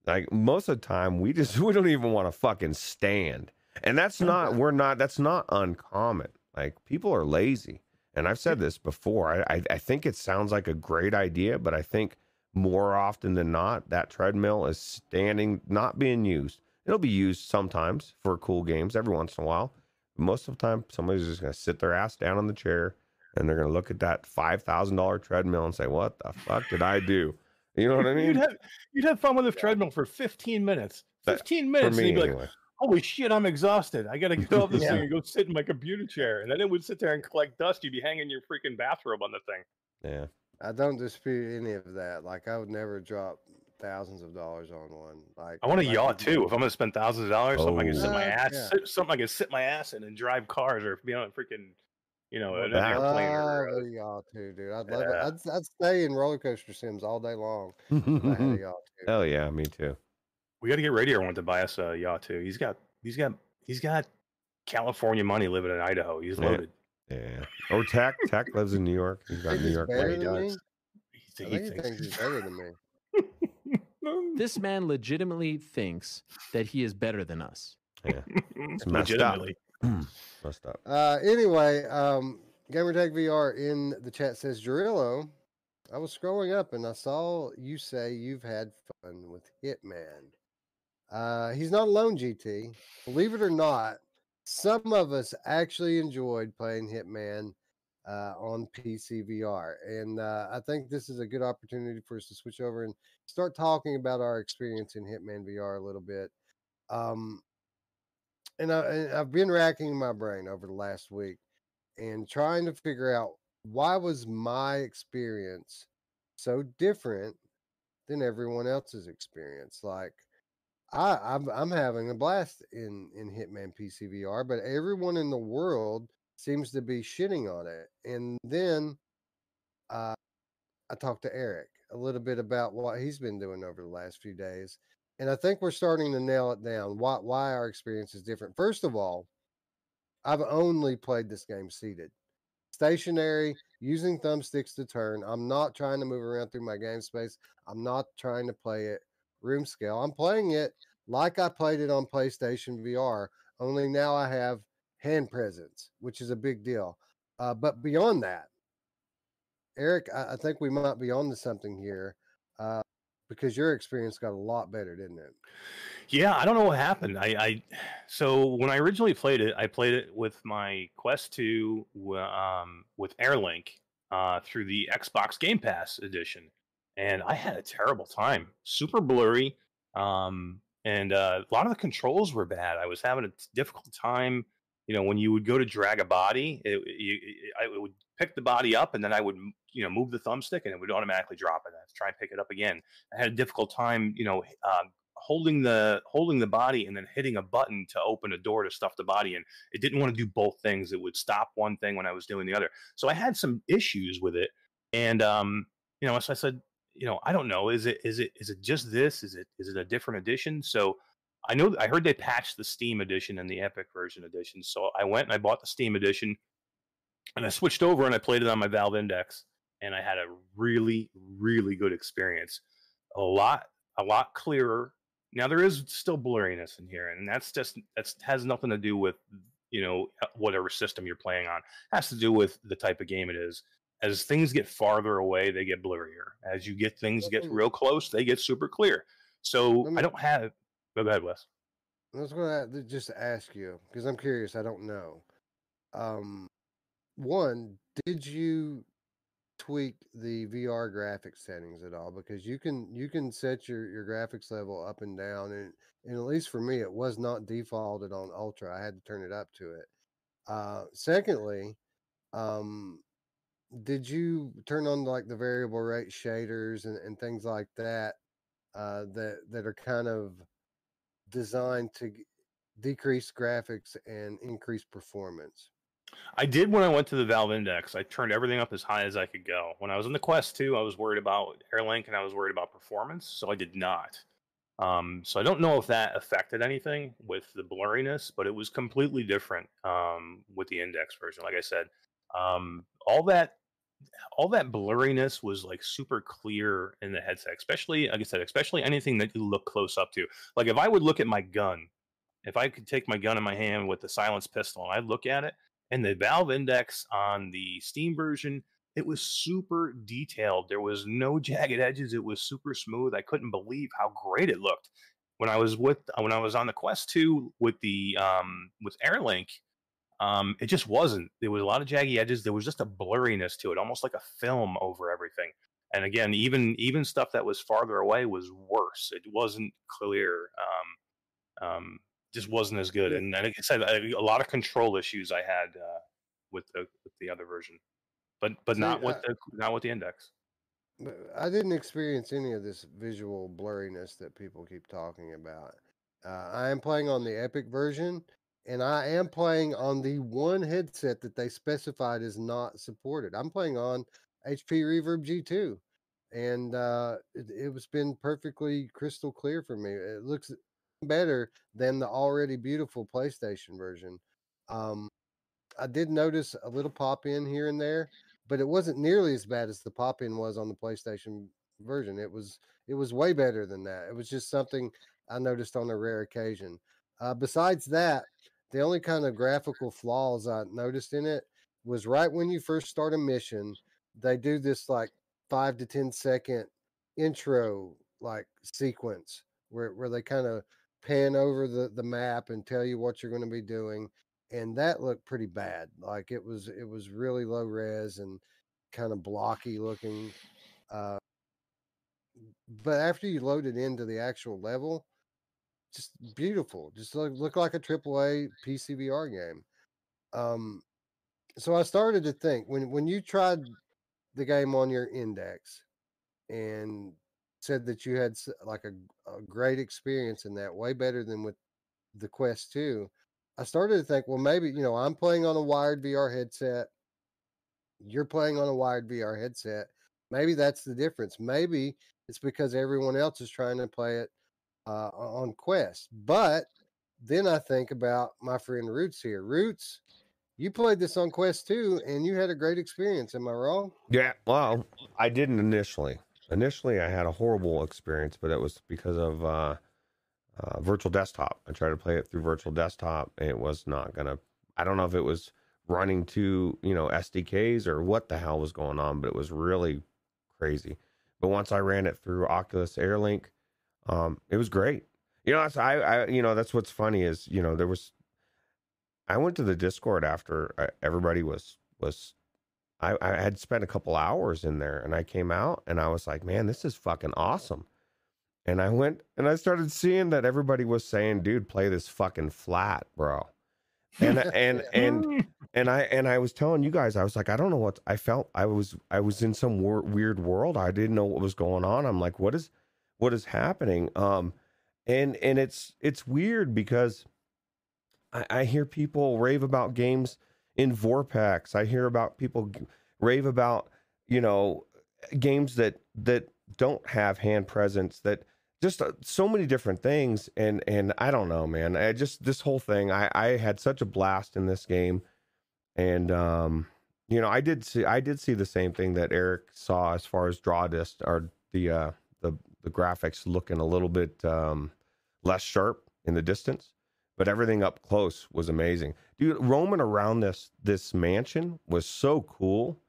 Like most of the time, we just we don't even want to fucking stand, and that's not we're not that's not uncommon. Like people are lazy, and I've said this before. I I, I think it sounds like a great idea, but I think more often than not, that treadmill is standing, not being used. It'll be used sometimes for cool games every once in a while. Most of the time, somebody's just gonna sit their ass down on the chair and they're gonna look at that five thousand dollar treadmill and say, "What the fuck did I do?" You know what I You'd mean? have you'd have fun with a treadmill for 15 minutes. 15 For minutes, and you'd be like, holy shit, I'm exhausted. I got to get off this Yeah. thing and go sit in my computer chair. And then it would sit there and collect dust. You'd be hanging your freaking bathrobe on the thing. Yeah. I don't dispute any of that. Like I would never drop thousands of dollars on one. Like I want a like yacht too. If I'm going to spend thousands of dollars, something I can sit Oh. my Uh, ass, yeah. sit, something I can sit my ass in and drive cars or be on a freaking, you know, an that. airplane. Love Or, a yacht too, dude. I'd love it. Yeah. I'd, I'd stay in roller coaster sims all day long. if I had a yacht. Hell yeah, me too. we got to get Radio want to buy us a yacht too. He's got, he's got, he's got California money living in Idaho. He's loaded. Yeah. Or Tech. Tech lives in New York. He's got New York better he than me? does. He, I he thinks thinks he's better than me. This man legitimately thinks that he is better than us. messed up. legitimately. Messed up. Uh, anyway, um, Gamertag VR in the chat says, Jarillo, I was scrolling up and I saw you say you've had fun with Hitman. Uh, he's not alone, GT. Believe it or not, some of us actually enjoyed playing Hitman uh, on PC VR. And uh, I think this is a good opportunity for us to switch over and start talking about our experience in Hitman VR a little bit. Um, and, I, I've been racking my brain over the last week and trying to figure out why was my experience so different than everyone else's experience. Like I, I'm, I'm having a blast in in Hitman PCVR, but everyone in the world seems to be shitting on it. And then uh, I talked to Eric a little bit about what he's been doing over the last few days, and I think we're starting to nail it down. Why why our experience is different. First of all, I've only played this game seated, stationary, using thumbsticks to turn. I'm not trying to move around through my game space. I'm not trying to play it room scale. I'm playing it like I played it on PlayStation VR. Only now I have hand presence, which is a big deal. Uh, but beyond that, Eric, I, I think we might be on to something here uh, because your experience got a lot better, didn't it? Yeah, I don't know what happened. I, I so when I originally played it, I played it with my Quest 2 um, with AirLink uh, through the Xbox Game Pass edition, and I had a terrible time. Super blurry, um, and uh, a lot of the controls were bad. I was having a difficult time. You know, when you would go to drag a body, it, you, it- I would pick the body up, and then I would you know move the thumbstick, and it would automatically drop it. I'd try and pick it up again. I had a difficult time, you know, uh, holding the holding the body and then hitting a button to open a door to stuff the body in. It didn't want to do both things. It would stop one thing when I was doing the other. So I had some issues with it, and um, you know, so I said, you know, I don't know. Is it is it is it just this? Is it is it a different edition? So I know I heard they patched the Steam edition and the Epic version edition. So I went and I bought the Steam edition, and I switched over and I played it on my Valve Index, and I had a really really good experience. A lot a lot clearer. Now there is still blurriness in here, and that's just that's has nothing to do with you know whatever system you're playing on. It has to do with the type of game it is. As things get farther away, they get blurrier. As you get things get real close, they get super clear. So me- I don't have. Go ahead, Wes. I was going to just ask you because I'm curious. I don't know. Um, one, did you tweak the VR graphics settings at all? Because you can you can set your your graphics level up and down, and and at least for me, it was not defaulted on ultra. I had to turn it up to it. Uh, secondly, um, did you turn on like the variable rate shaders and, and things like that uh, that that are kind of designed to decrease graphics and increase performance? I did when I went to the Valve Index. I turned everything up as high as I could go. When I was in the Quest 2, I was worried about AirLink and I was worried about performance, so I did not. Um, so I don't know if that affected anything with the blurriness, but it was completely different um, with the Index version. Like I said, um, all that all that blurriness was like super clear in the headset, especially like I said, especially anything that you look close up to. Like if I would look at my gun, if I could take my gun in my hand with the silence pistol and I look at it, and the Valve Index on the Steam version, it was super detailed. There was no jagged edges. It was super smooth. I couldn't believe how great it looked. When I was with when I was on the Quest 2 with the um with AirLink, um, it just wasn't. There was a lot of jaggy edges. There was just a blurriness to it, almost like a film over everything. And again, even even stuff that was farther away was worse. It wasn't clear. Um, um, just wasn't as good. And like I said, I, a lot of control issues I had uh, with the with the other version, but but See, not with I- the not with the index. I didn't experience any of this visual blurriness that people keep talking about. Uh, I am playing on the Epic version, and I am playing on the one headset that they specified is not supported. I'm playing on HP Reverb G2, and uh, it, was been perfectly crystal clear for me. It looks better than the already beautiful PlayStation version. Um, I did notice a little pop in here and there, but it wasn't nearly as bad as the pop in was on the PlayStation version. It was it was way better than that. It was just something I noticed on a rare occasion. Uh, besides that, the only kind of graphical flaws I noticed in it was right when you first start a mission, they do this like five to ten second intro like sequence where where they kind of pan over the the map and tell you what you're going to be doing and that looked pretty bad like it was it was really low res and kind of blocky looking uh but after you load it into the actual level just beautiful just look, look like a triple a pcvr game. Um so i started to think when when you tried the game on your index and said that you had like a, a great experience in that way better than with the quest 2 i started to think well maybe you know i'm playing on a wired vr headset. You're playing on a wired vr headset. Maybe that's the difference. Maybe it's because everyone else is trying to play it uh, on quest but then i think about my friend roots here roots you played this on quest 2 and you had a great experience am i wrong Yeah, well, I didn't initially. Initially, I had a horrible experience, but it was because of uh, uh, virtual desktop. I tried to play it through virtual desktop, and it was not gonna. I don't know if it was running to you know SDKs or what the hell was going on, but it was really crazy. But once I ran it through Oculus AirLink, um, it was great. You know, that's I, I you know that's what's funny is you know there was. I went to the Discord after uh, everybody was was I, I had spent a couple hours in there and I came out and I was like, man, this is fucking awesome. And I went and I started seeing that everybody was saying, dude, play this fucking flat, bro. And and and and I and I was telling you guys, I was like, I don't know what I felt. I was I was in some wor- weird world. I didn't know what was going on. I'm like, what is what is happening? Um, and and it's it's weird because I, I hear people rave about games in Vorpx. I hear about people rave about you know games that that don't have hand presence that just uh, so many different things and and I don't know man I just this whole thing I I had such a blast in this game and um you know I did see I did see the same thing that Eric saw as far as draw dist or the uh the graphics looking a little bit um less sharp in the distance but everything up close was amazing. Dude roaming around this this mansion was so cool.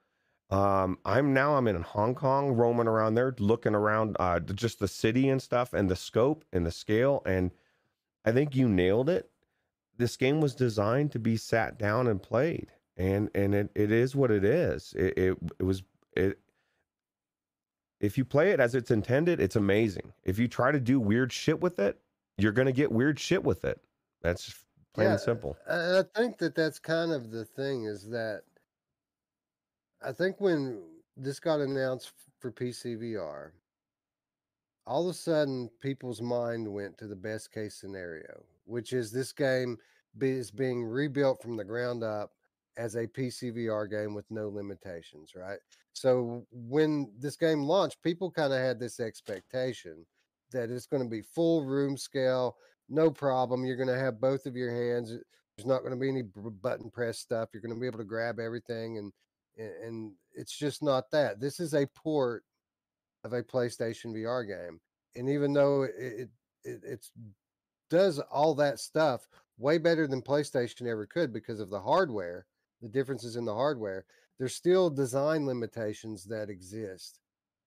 Um i'm now i'm in hong kong roaming around there looking around uh just the city and stuff and the scope and the scale and i think you nailed it. This game was designed to be sat down and played and and it, it is what it is. It, it it was it if you play it as it's intended it's amazing. If you try to do weird shit with it you're gonna get weird shit with it. That's plain Yeah, and simple. I think that that's kind of the thing is that I think when this got announced for PCVR, all of a sudden people's mind went to the best case scenario, which is this game is being rebuilt from the ground up as a PC VR game with no limitations, right? So when this game launched, people kind of had this expectation that it's going to be full room scale, no problem. You're going to have both of your hands. Eh, there's not going to be any button press stuff. You're going to be able to grab everything, and and- it's just not that. This is a port of a PlayStation VR game, and even though it it, it it's does all that stuff way better than PlayStation ever could because of the hardware, the differences in the hardware. There's still design limitations that exist,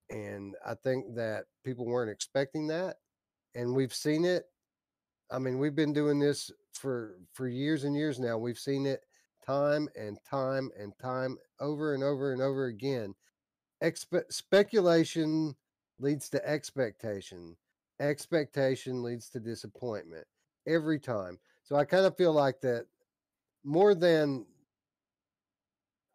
and I think that people weren't expecting that, and we've seen it I mean, we've been doing this for for years and years now. We've seen it time and time and time over and over and over again. Expe- speculation leads to expectation. Expectation leads to disappointment. every time. So I kind of feel like that more than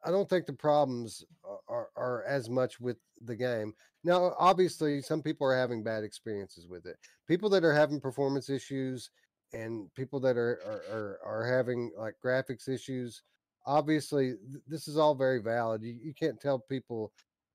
I don't think the problems are, are, as much with the game. Now, obviously, some people are having bad experiences with it. People that are having performance issues and people that are are, are, are having like graphics issues. Obviously, th- this is all very valid. You, you can't tell people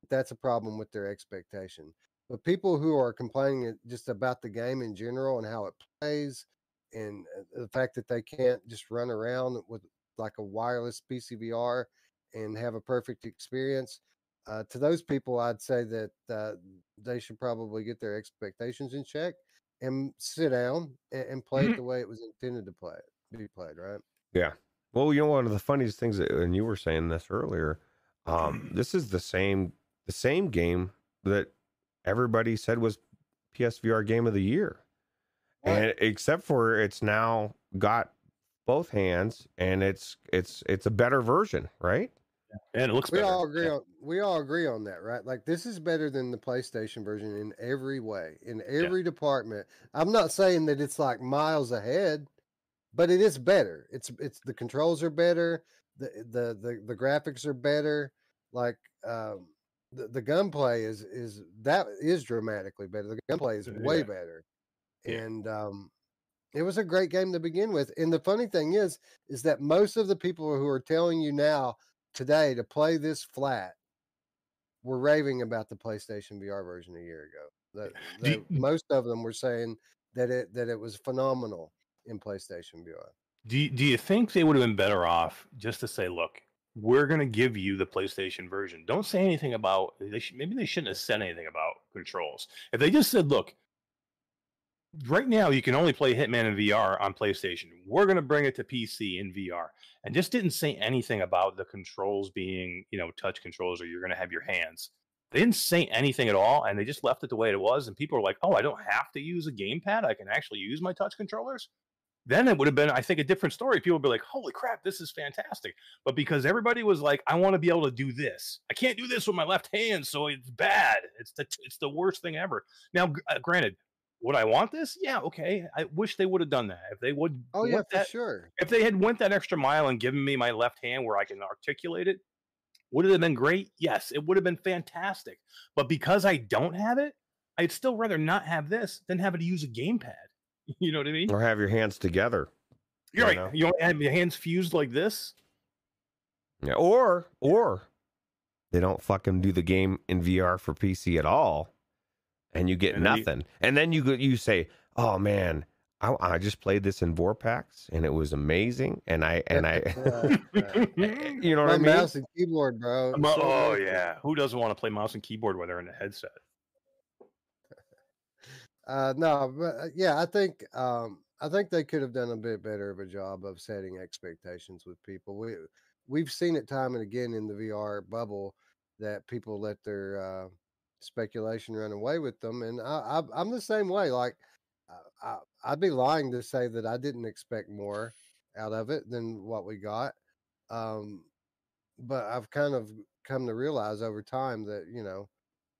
that's a problem with their expectation. But people who are complaining just about the game in general and how it plays and uh, the fact that they can't just run around with like a wireless PCVR and have a perfect experience. Uh, to those people, I'd say that uh, they should probably get their expectations in check and sit down and, and play it mm-hmm. the way it was intended to play it, be played, right? Yeah. Well, you know, one of the funniest things, that, and you were saying this earlier, um, this is the same the same game that everybody said was PSVR game of the year, and except for it's now got both hands and it's it's it's a better version, right? And it looks. We better. all agree yeah. on we all agree on that, right? Like this is better than the PlayStation version in every way, in every yeah. department. I'm not saying that it's like miles ahead, but it is better. It's it's the controls are better, the the the, the graphics are better. Like um, the the gunplay is is that is dramatically better. The gunplay is way yeah. better, and um, it was a great game to begin with. And the funny thing is, is that most of the people who are telling you now today to play this flat were raving about the PlayStation VR version a year ago. That, that most of them were saying that it that it was phenomenal in PlayStation VR. Do you, do you think they would have been better off just to say, look, we're going to give you the PlayStation version. Don't say anything about they should, maybe they shouldn't have said anything about controls. If they just said, look, right now you can only play Hitman in VR on PlayStation. We're going to bring it to PC in VR, and just didn't say anything about the controls being, you know, touch controls or you're going to have your hands. They didn't say anything at all, and they just left it the way it was. And people are like, "Oh, I don't have to use a gamepad. I can actually use my touch controllers." Then it would have been, I think, a different story. People would be like, "Holy crap, this is fantastic!" But because everybody was like, "I want to be able to do this. I can't do this with my left hand, so it's bad. It's the it's the worst thing ever." Now, uh, granted, would I want this? Yeah, okay. I wish they would have done that. If they would, oh yeah, that, for sure. If they had went that extra mile and given me my left hand where I can articulate it, would it have been great? Yes, it would have been fantastic. But because I don't have it, I'd still rather not have this than have to use a gamepad. You know what I mean? Or have your hands together. You're you right. Know? You don't have your hands fused like this. Yeah. Or or they don't fucking do the game in VR for PC at all and you get and nothing. You, and then you go, you say, "Oh man, I, I, just played this in Vorpx and it was amazing." And I and I, you know what My I mean? Mouse and keyboard, bro. So oh yeah, who doesn't want to play mouse and keyboard when they're in a headset? Uh, no, but uh, yeah, I think um, I think they could have done a bit better of a job of setting expectations with people. We we've seen it time and again in the VR bubble that people let their uh, speculation run away with them. And I, I, am the same way. Like, I, I'd be lying to say that I didn't expect more out of it than what we got. Um, but I've kind of come to realize over time that, you know,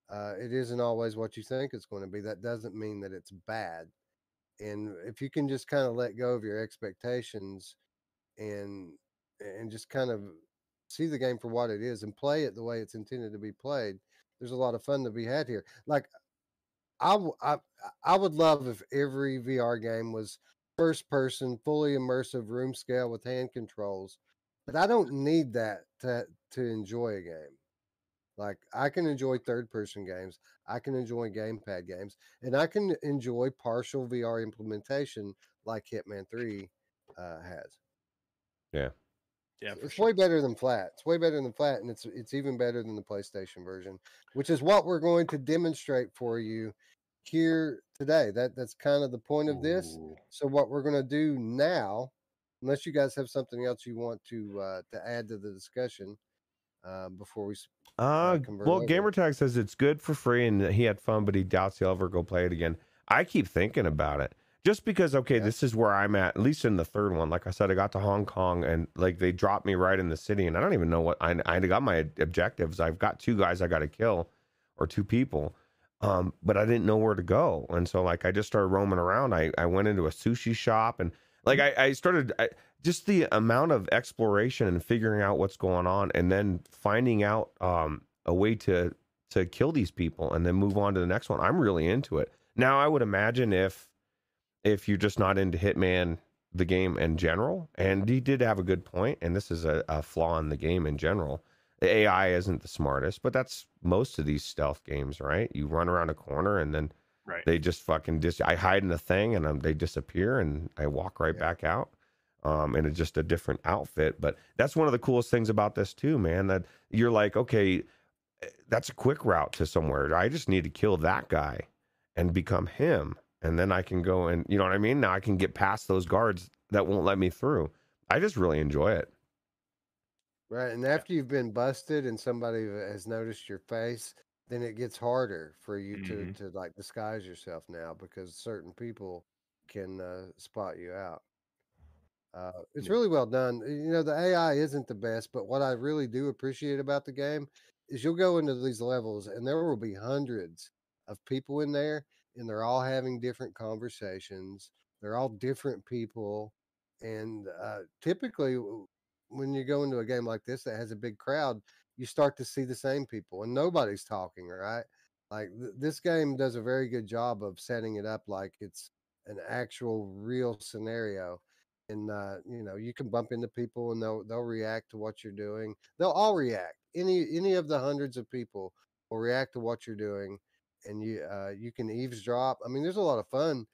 uh, it isn't always what you think it's going to be. That doesn't mean that it's bad. And if you can just kind of let go of your expectations and and just kind of see the game for what it is and play it the way it's intended to be played, there's a lot of fun to be had here. Like I, I, I would love if every VR game was first person, fully immersive room scale with hand controls. But I don't need that to to enjoy a game. Like I can enjoy third person games, I can enjoy gamepad games, and I can enjoy partial VR implementation like Hitman 3 uh, has. Yeah. Yeah, it's sure. way better than flat. It's way better than flat, and it's it's even better than the PlayStation version, which is what we're going to demonstrate for you here today. That that's kind of the point of this. Ooh. So what we're going to do now, unless you guys have something else you want to uh, to add to the discussion uh, before we. Uh, uh well, Gamertag says it's good for free and he had fun, but he doubts he'll ever go play it again. I keep thinking about it just because okay yeah. this is where i'm at at least in the third one like i said i got to hong kong and like they dropped me right in the city and i don't even know what i, I got my objectives i've got two guys i got to kill or two people um, but I didn't know where to go, and so like I just started roaming around. I I went into a sushi shop and like I I started I, just the amount of exploration and figuring out what's going on, and then finding out um a way to to kill these people and then move on to the next one. I'm really into it. Now I would imagine if if you're just not into Hitman the game in general, and he did have a good point, and this is a, a flaw in the game in general. The AI isn't the smartest, but that's most of these stealth games, right? You run around a corner and then Right. they just fucking dis. I hide in a thing and um, they disappear, and I walk right Yeah. back out. Um, in a, just a different outfit, but that's one of the coolest things about this too, man. That you're like, okay, eh, that's a quick route to somewhere. I just need to kill that guy and become him, and then I can go and you know what I mean. Now I can get past those guards that won't let me through. I just really enjoy it. Right. And after you've been busted and somebody has noticed your face, then it gets harder for you Mhm. to, to like disguise yourself now because certain people can uh, spot you out. Uh, it's Yeah. really well done. You know, the AI isn't the best, but what I really do appreciate about the game is you'll go into these levels and there will be hundreds of people in there and they're all having different conversations. They're all different people. And uh, typically, when you go into a game like this that has a big crowd, you start to see the same people and nobody's talking, right? Like th- this game does a very good job of setting it up like it's an actual real scenario and uh, you know you can bump into people and they'll they'll react to what you're doing. They'll all react. Any any of the hundreds of people will react to what you're doing, and you uh, you can eavesdrop. I mean, there's a lot of fun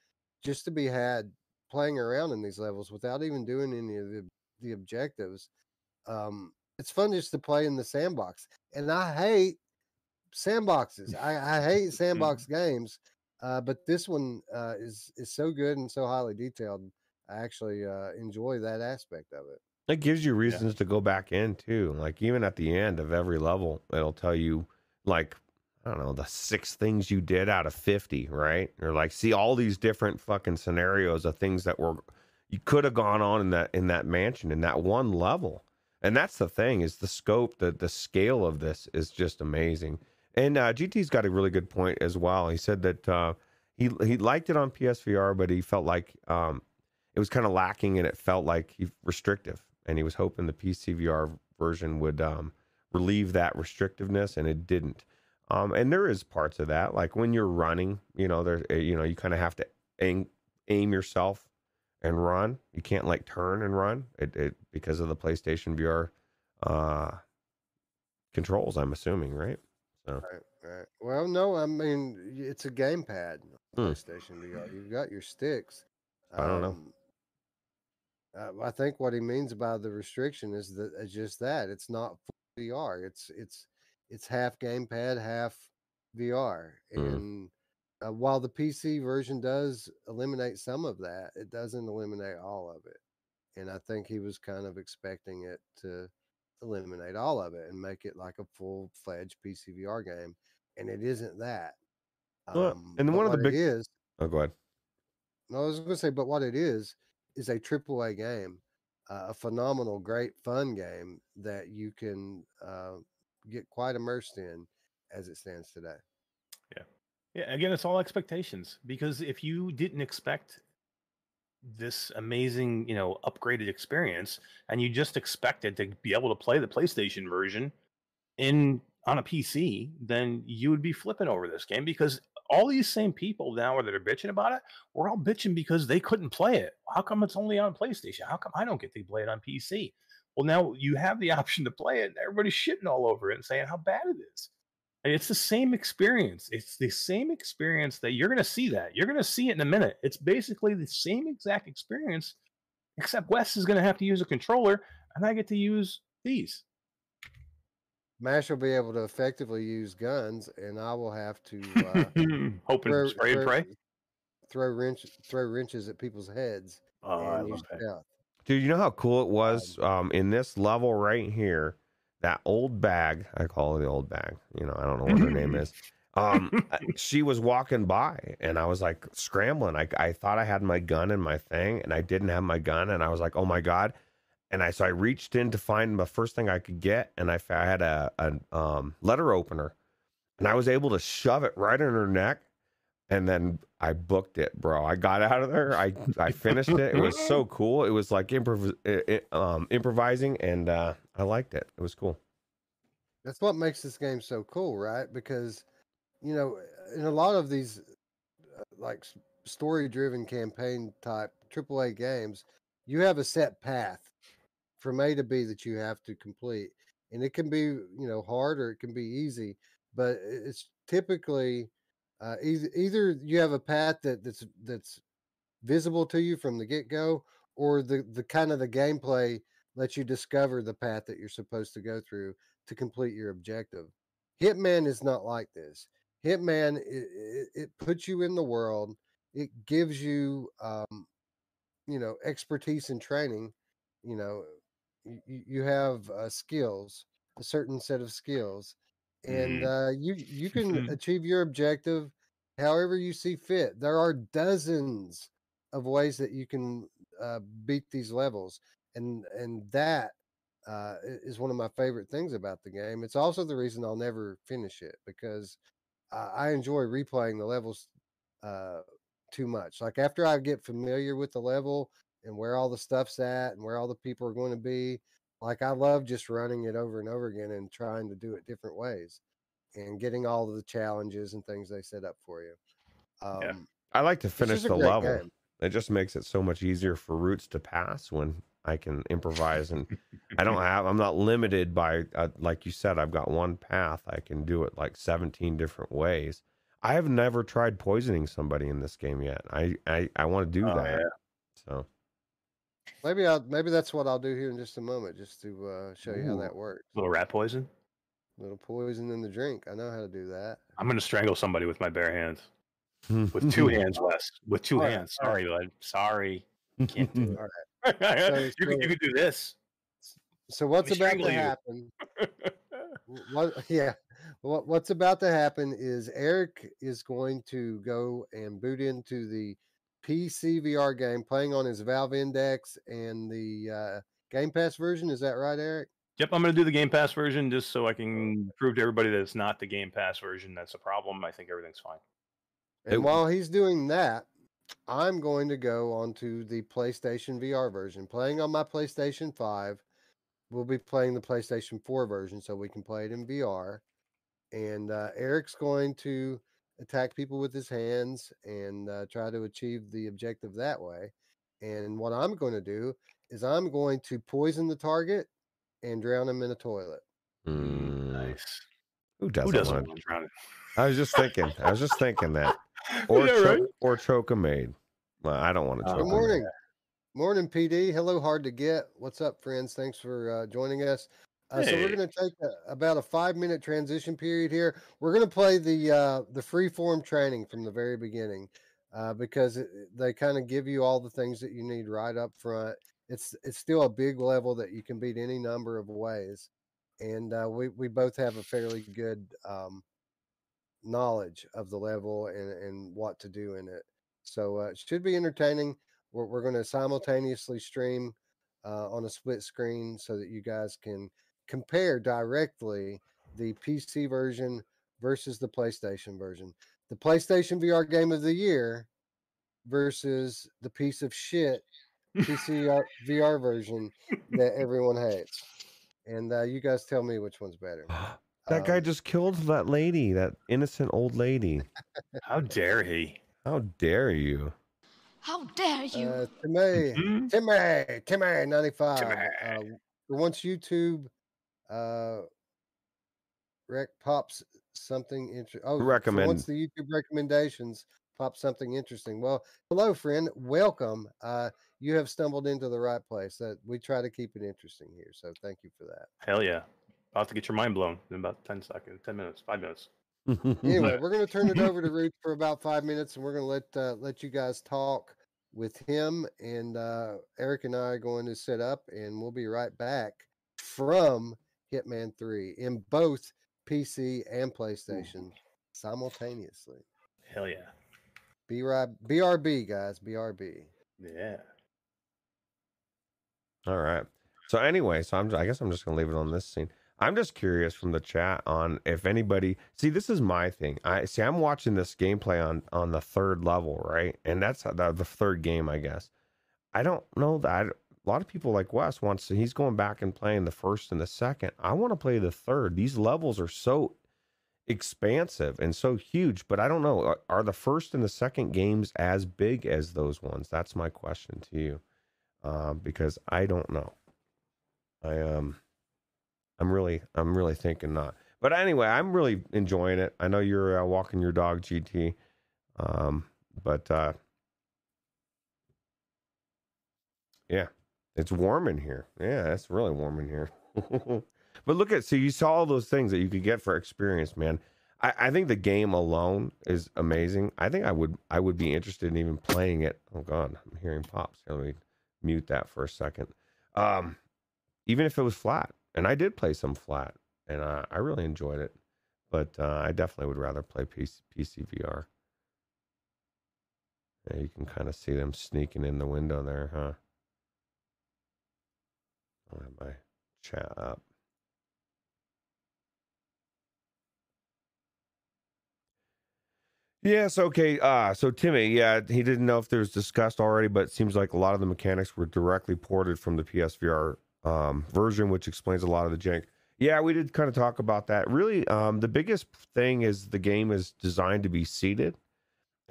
just to be had playing around in these levels without even doing any of the the objectives. Um, it's fun just to play in the sandbox, and I hate sandboxes. I, I hate sandbox games, uh, but this one uh, is is so good and so highly detailed. I actually uh, enjoy that aspect of it. It gives you reasons to go back in too. Like even at the end of every level, it'll tell you like I don't know the six things you did out of fifty, right? Or like see all these different fucking scenarios of things that were you could have gone on in that in that mansion in that one level. And that's the thing is the scope, the the scale of this is just amazing. And uh, GT's got a really good point as well. He said that uh, he he liked it on PSVR, but he felt like um, it was kind of lacking and it felt like he, restrictive. And he was hoping the PCVR version would um, relieve that restrictiveness, and it didn't. Um, and there is parts of that, like when you're running, you know, there, uh, you know, you kind of have to aim, aim yourself and run. You can't like turn and run it, it because of the PlayStation VR uh, controls. I'm assuming, right? So Right, right. Well, no, I mean it's a gamepad, Hmm. PlayStation VR. You've got your sticks. I don't know. Um, uh, I think what he means by the restriction is that it's just that it's not VR. It's it's it's half gamepad, half VR. Mm. And uh, while the PC version does eliminate some of that, it doesn't eliminate all of it. And I think he was kind of expecting it to eliminate all of it and make it like a full fledged PC VR game. And it isn't that. Um, and one of the big- is oh, go ahead. no, I was going to say, but what it is is a triple A game, uh, a phenomenal, great, fun game that you can uh, get quite immersed in as it stands today. Yeah, Yeah. again, it's all expectations because if you didn't expect this amazing, you know, upgraded experience and you just expected to be able to play the PlayStation version in on a PC, then you would be flipping over this game because all these same people now that are bitching about it, we're all bitching because they couldn't play it. How come it's only on PlayStation? How come I don't get to play it on PC? Well, now you have the option to play it, and everybody's shitting all over it and saying how bad it is. And it's the same experience. It's the same experience that you're going to see that. You're going to see it in a minute. It's basically the same exact experience, except Wes is going to have to use a controller, and I get to use these. Mash will be able to effectively use guns, and I will have to uh, Hoping throw, spray and pray. throw wrench, throw wrenches at people's heads Oh, I and love that. Dude, you know how cool it was um, in this level right here? That old bag, I call her the old bag. You know, I don't know what her name is. Um, uh, she was walking by, and I was like scrambling. I, I thought I had my gun in my thing, and I didn't have my gun, and I was like, "Oh my god!" And I so I reached in to find the first thing I could get, and I, I had a, a um, letter opener, and I was able to shove it right in her neck. And then I booked it, bro. I got out of there. I I finished it. It was so cool. It was like improv, it, it, um, improvising, and uh, I liked it. It was cool. That's what makes this game so cool, right? Because you know, in a lot of these uh, like story driven campaign type AAA games, you have a set path from A to B that you have to complete. And it can be, you know, hard or it can be easy, but it's typically uh, either, either you have a path that, that's that's visible to you from the get go, or the the kind of the gameplay lets you discover the path that you're supposed to go through to complete your objective. Hitman is not like this. Hitman it, it, it puts you in the world. It gives you um, you know expertise and training. You know, you, you have uh, skills, a certain set of skills, and Mhm. uh, you you can achieve your objective however you see fit. There are dozens of ways that you can uh, beat these levels, and and that uh, is one of my favorite things about the game. It's also the reason I'll never finish it because uh, I enjoy replaying the levels uh, too much. Like after I get familiar with the level and where all the stuff's at and where all the people are going to be, like I love just running it over and over again and trying to do it different ways and getting all of the challenges and things they set up for you. Um, I like to finish the level. game. It just makes it so much easier for roots to pass when I can improvise and I don't have I'm not limited by uh, like you said I've got one path I can do it like 17 different ways. I have never tried poisoning somebody in this game yet. I I, I want to do Oh, that. yeah. So Maybe I'll maybe that's what I'll do here in just a moment, just to uh, show you how that works. little rat poison. little poison in the drink. I know how to do that. I'm gonna strangle somebody with my bare hands. With two hands, Wes. With two All right, hands. all right. Sorry, bud. Sorry. Can't do All it. So- you, can, you can do this. So what's me about to happen? What? Yeah. What, what's about to happen is Eric is going to go and boot into the PC VR game, playing on his Valve Index and the uh, Game Pass version. Is that right, Eric? Yep, I'm gonna do the Game Pass version just so I can prove to everybody that it's not the Game Pass version that's a problem. I think everything's fine. And It- while he's doing that, I'm going to go onto the PlayStation VR version. Playing on my PlayStation 5, we'll be playing the PlayStation 4 version so we can play it in VR. And uh, Eric's going to attack people with his hands and uh, try to achieve the objective that way. And what I'm going to do is I'm going to poison the target and drown him in a toilet. Mm, Nice. Who Who doesn't, doesn't want? want to drown it? I was just thinking. I was just thinking that. Or yeah, choke, right. or choke a maid. Well, I don't want to Oh, choke. Good morning. Morning, PD. Hello, hard to get. What's up, friends? Thanks for uh, joining us. Uh, So we're going to take a, about a five minute transition period here. We're going to play the uh, the free form training from the very beginning uh, because it, they kind of give you all the things that you need right up front. It's it's still a big level that you can beat any number of ways, and uh, we we both have a fairly good um, knowledge of the level and and what to do in it. So uh, it should be entertaining. We're, we're going to simultaneously stream uh, on a split screen so that you guys can compare directly the PC version versus the PlayStation version. The PlayStation VR game of the year versus the piece of shit PC VR VR version that everyone hates. And uh, you guys tell me which one's better. That guy Um, just killed that lady, that innocent old lady. How dare he? How dare you? How dare you? Uh, Timmy, Mhm. Timmy, Timmy, ninety five. Timmy. Uh, once YouTube, uh, rec pops something interesting. Oh, for Recommend. once the YouTube recommendations pop something interesting. Well, hello, friend. Welcome. Uh, you have stumbled into the right place. That we try to keep it interesting here. So thank you for that. Hell yeah. About to get your mind blown in about 10 seconds, 10 minutes, five minutes. anyway, we're going to turn it over to Ruth for about five minutes, and we're going to let uh, let you guys talk with him. And uh, Eric and I are going to set up, and we'll be right back from Hitman Three in both PC and PlayStation simultaneously. Hell yeah. Be right, BRB guys, BRB. Yeah. All right. So anyway, so I'm I guess I'm just gonna leave it on this scene. I'm just curious from the chat on if anybody see this is my thing. I see I'm watching this gameplay on on the third level, right? And that's the, the third game, I guess. I don't know that a lot of people like Wes wants to he's going back and playing the first and the second. I want to play the third. These levels are so expansive and so huge, but I don't know. Are, the first and the second games as big as those ones? That's my question to you, uh, because I don't know. I um, I'm really, I'm really thinking not. But anyway, I'm really enjoying it. I know you're uh, walking your dog, GT, um, but uh, yeah, it's warm in here. Yeah, it's really warm in here. but look at so you saw all those things that you could get for experience, man. I, I think the game alone is amazing. I think I would I would be interested in even playing it. Oh god, I'm hearing pops. Let me mute that for a second. Um, even if it was flat, and I did play some flat, and uh, I really enjoyed it. But uh, I definitely would rather play PC, PC VR. Yeah, you can kind of see them sneaking in the window there, huh? I'll have my chat up. Yes, okay. Uh, so Timmy, yeah, he didn't know if there was discussed already, but it seems like a lot of the mechanics were directly ported from the PSVR um, version, which explains a lot of the jank. Yeah, we did kind of talk about that. Really, um, the biggest thing is the game is designed to be seated.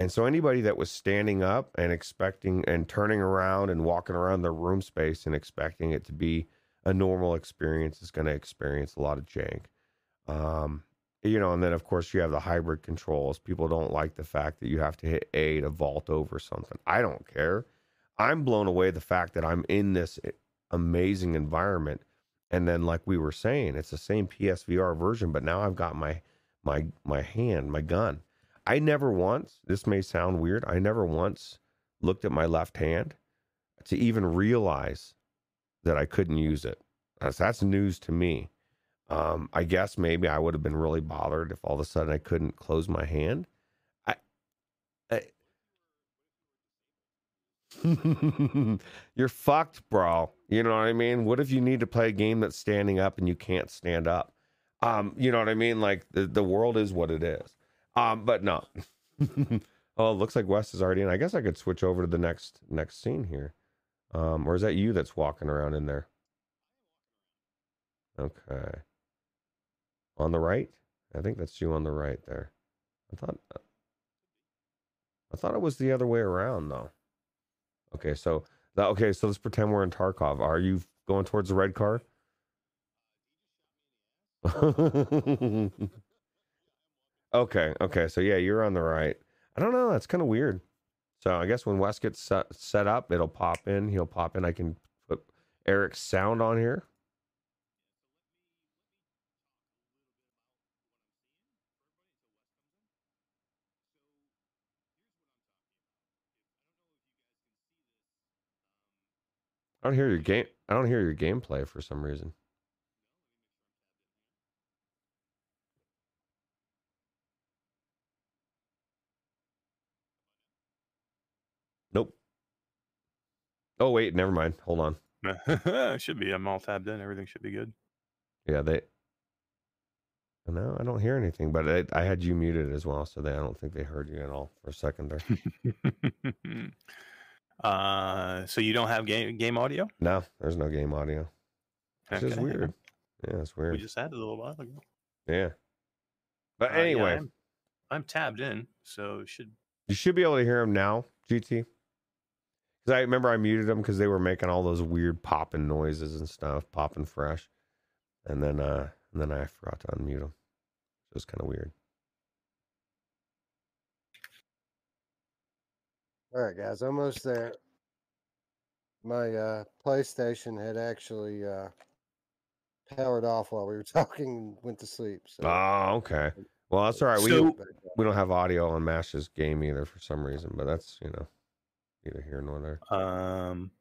And so anybody that was standing up and expecting and turning around and walking around the room space and expecting it to be a normal experience is going to experience a lot of jank. Um, you know, and then of course you have the hybrid controls. People don't like the fact that you have to hit A to vault over something. I don't care. I'm blown away the fact that I'm in this amazing environment. And then, like we were saying, it's the same PSVR version, but now I've got my my my hand, my gun. I never once. This may sound weird. I never once looked at my left hand to even realize that I couldn't use it. That's, that's news to me. Um, I guess maybe I would have been really bothered if all of a sudden I couldn't close my hand. I, You're fucked, bro. You know what I mean? What if you need to play a game that's standing up and you can't stand up? Um, you know what I mean? Like the, the world is what it is. Um, but no. oh, it looks like Wes is already in. I guess I could switch over to the next next scene here. Um, or is that you that's walking around in there? Okay. On the right? I think that's you on the right there. I thought I thought it was the other way around though. Okay, so that, okay, so let's pretend we're in Tarkov. Are you going towards the red car? okay, okay. So yeah, you're on the right. I don't know. That's kind of weird. So I guess when Wes gets set, set up, it'll pop in. He'll pop in. I can put Eric's sound on here. I don't hear your game. I don't hear your gameplay for some reason. Nope. Oh wait, never mind. Hold on. should be. I'm all tabbed in. Everything should be good. Yeah, they. No, I don't hear anything, but I, I had you muted as well, so they I don't think they heard you at all for a second there. Uh, so you don't have game game audio? No, there's no game audio. It's okay. just weird. Yeah, it's weird. We just had it a little while ago. Yeah. But uh, anyway, yeah, I'm, I'm, tabbed in, so should you should be able to hear them now, GT. Because I remember I muted them because they were making all those weird popping noises and stuff, popping fresh, and then uh, and then I forgot to unmute them. It was kind of weird. All right, guys, almost there. My uh, PlayStation had actually uh, powered off while we were talking and went to sleep. So. Oh, okay. Well, that's all right. So, we we don't have audio on Mash's game either for some reason, but that's you know neither here nor there. Um,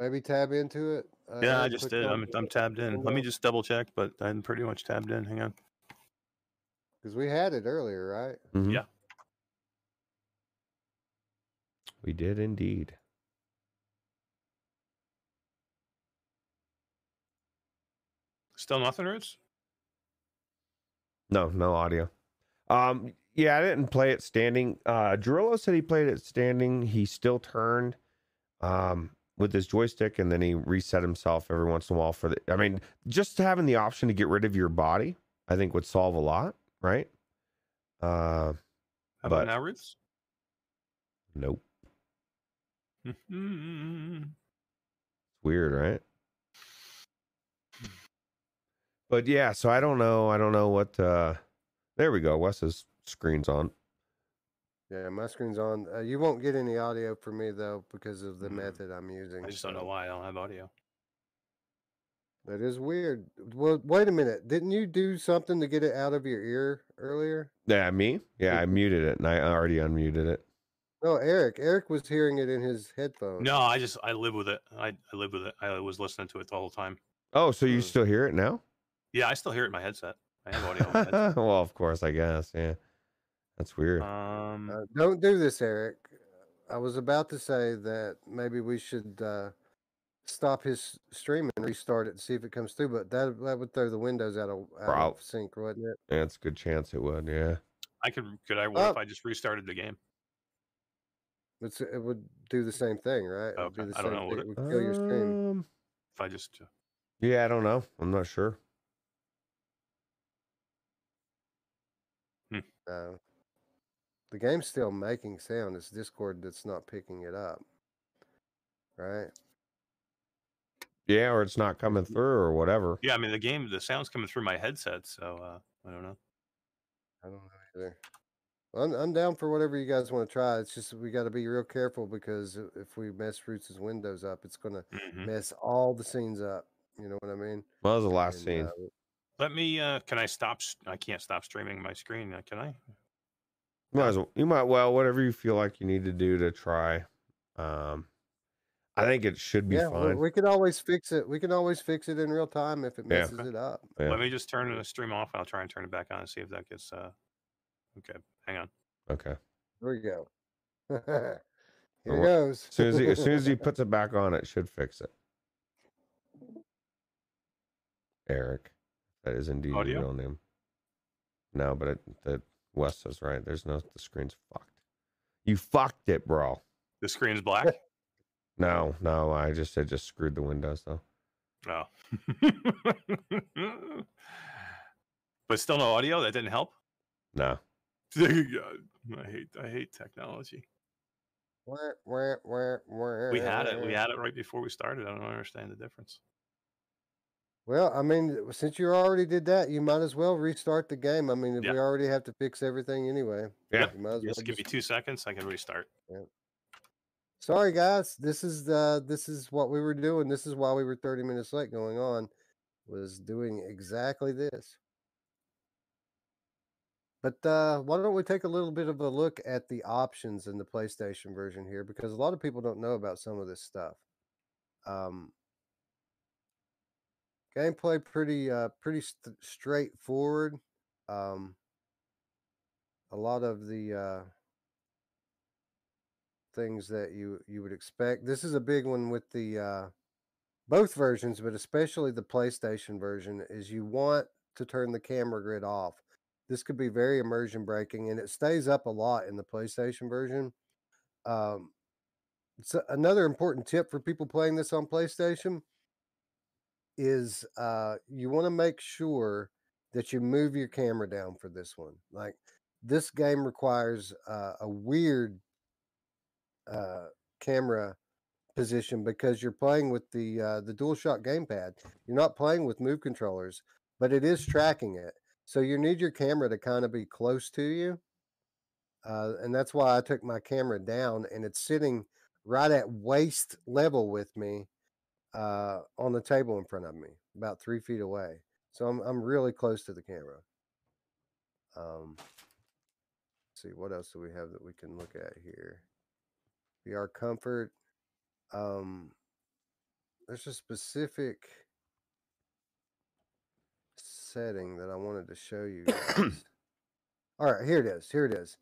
maybe tab into it. Uh, yeah, I just did. I'm I'm tabbed in. Let me just double check, but I'm pretty much tabbed in. Hang on. Because we had it earlier, right? Mm-hmm. Yeah. We did indeed. Still nothing, Roots? No, no audio. Um, yeah, I didn't play it standing. Uh, Drillo said he played it standing. He still turned um, with his joystick, and then he reset himself every once in a while for the. I mean, just having the option to get rid of your body, I think would solve a lot, right? Uh, How But- about nope. Weird, right? But yeah, so I don't know. I don't know what. uh There we go. Wes's screen's on. Yeah, my screen's on. Uh, you won't get any audio from me though because of the Mm. method I'm using. I just don't know why I don't have audio. That is weird. Well, wait a minute. Didn't you do something to get it out of your ear earlier? Yeah, me. Yeah, I muted it, and I already unmuted it. No, Eric. Eric was hearing it in his headphones. No, I just I live with it. I, I live with it. I was listening to it the whole time. Oh, so you Mm. still hear it now? Yeah, I still hear it in my headset. I have audio. In my headset. well, of course, I guess. Yeah, that's weird. Um, Uh, don't do this, Eric. I was about to say that maybe we should uh, stop his stream and restart it and see if it comes through, but that that would throw the windows out of, out of sync, wouldn't it? yeah, it's a good chance it would. Yeah. I could could I what if Oh. I just restarted the game? It's, it would do the same thing, right? It would do Okay, the I don't know, would thing. it? It would kill your stream. Um, If I just uh, yeah, I don't know. I'm not sure. No. The game's still making sound. It's Discord that's not picking it up. Right? Yeah, or it's not coming through, or whatever. yeah, I mean the game the sound's coming through my headset, so uh, I don't know. I don't know either. I'm, I'm down for whatever you guys want to try. It's just we got to be real careful because if we mess Roots' windows up, it's going to Mhm. mess all the scenes up. You know what I mean? Well, that was the last And, scene. uh, Let me. Uh, can I stop? I can't stop streaming my screen. Uh, can I? Might as well, you might well whatever you feel like you need to do to try. Um, I think it should be yeah, fine. we can always fix it. We can always fix it in real time if it Yeah. messes it up. Yeah. Let me just turn the stream off. I'll try and turn it back on and see if that gets. Uh, okay, hang on. Okay. There we go. Here Well, goes. As soon as he, as soon as he puts it back on, it should fix it. Eric, that is indeed Audio? your real name. No, but it, the Wes is right. There's no the screen's fucked. You fucked it, bro. The screen's black. No, no, I just said just screwed the windows though. Oh. but still no audio. That didn't help. No. God, I hate. I hate technology. We had it. We had it right before we started. I don't understand the difference. Well, I mean, since you already did that, you might as well restart the game. I mean, Yeah. we already have to fix everything anyway, Yeah. you might as well Just give me two seconds. I can restart. Yeah. Sorry, guys. This is the this is what we were doing. This is why we were thirty minutes late. Going on was doing exactly this. But uh, why don't we take a little bit of a look at the options in the PlayStation version here, because a lot of people don't know about some of this stuff. Um, gameplay pretty uh, pretty st- straightforward. Um, a lot of the uh, things that you you would expect. This is a big one with the uh, both versions, but especially the PlayStation version. Is you want to turn the camera grid off. This could be very immersion breaking, and it stays up a lot in the PlayStation version. Um, so another important tip for people playing this on PlayStation is uh, you want to make sure that you move your camera down for this one. Like this game requires uh, a weird uh, camera position because you're playing with the uh, the DualShock gamepad. You're not playing with move controllers, but it is tracking it. So you need your camera to kind of be close to you, uh, and that's why I took my camera down, and it's sitting right at waist level with me uh, on the table in front of me, about three feet away. So I'm I'm really close to the camera. Um, let's see what else do we have that we can look at here. VR comfort. Um, there's a specific setting that I wanted to show you guys. All right, here it is. Here it is.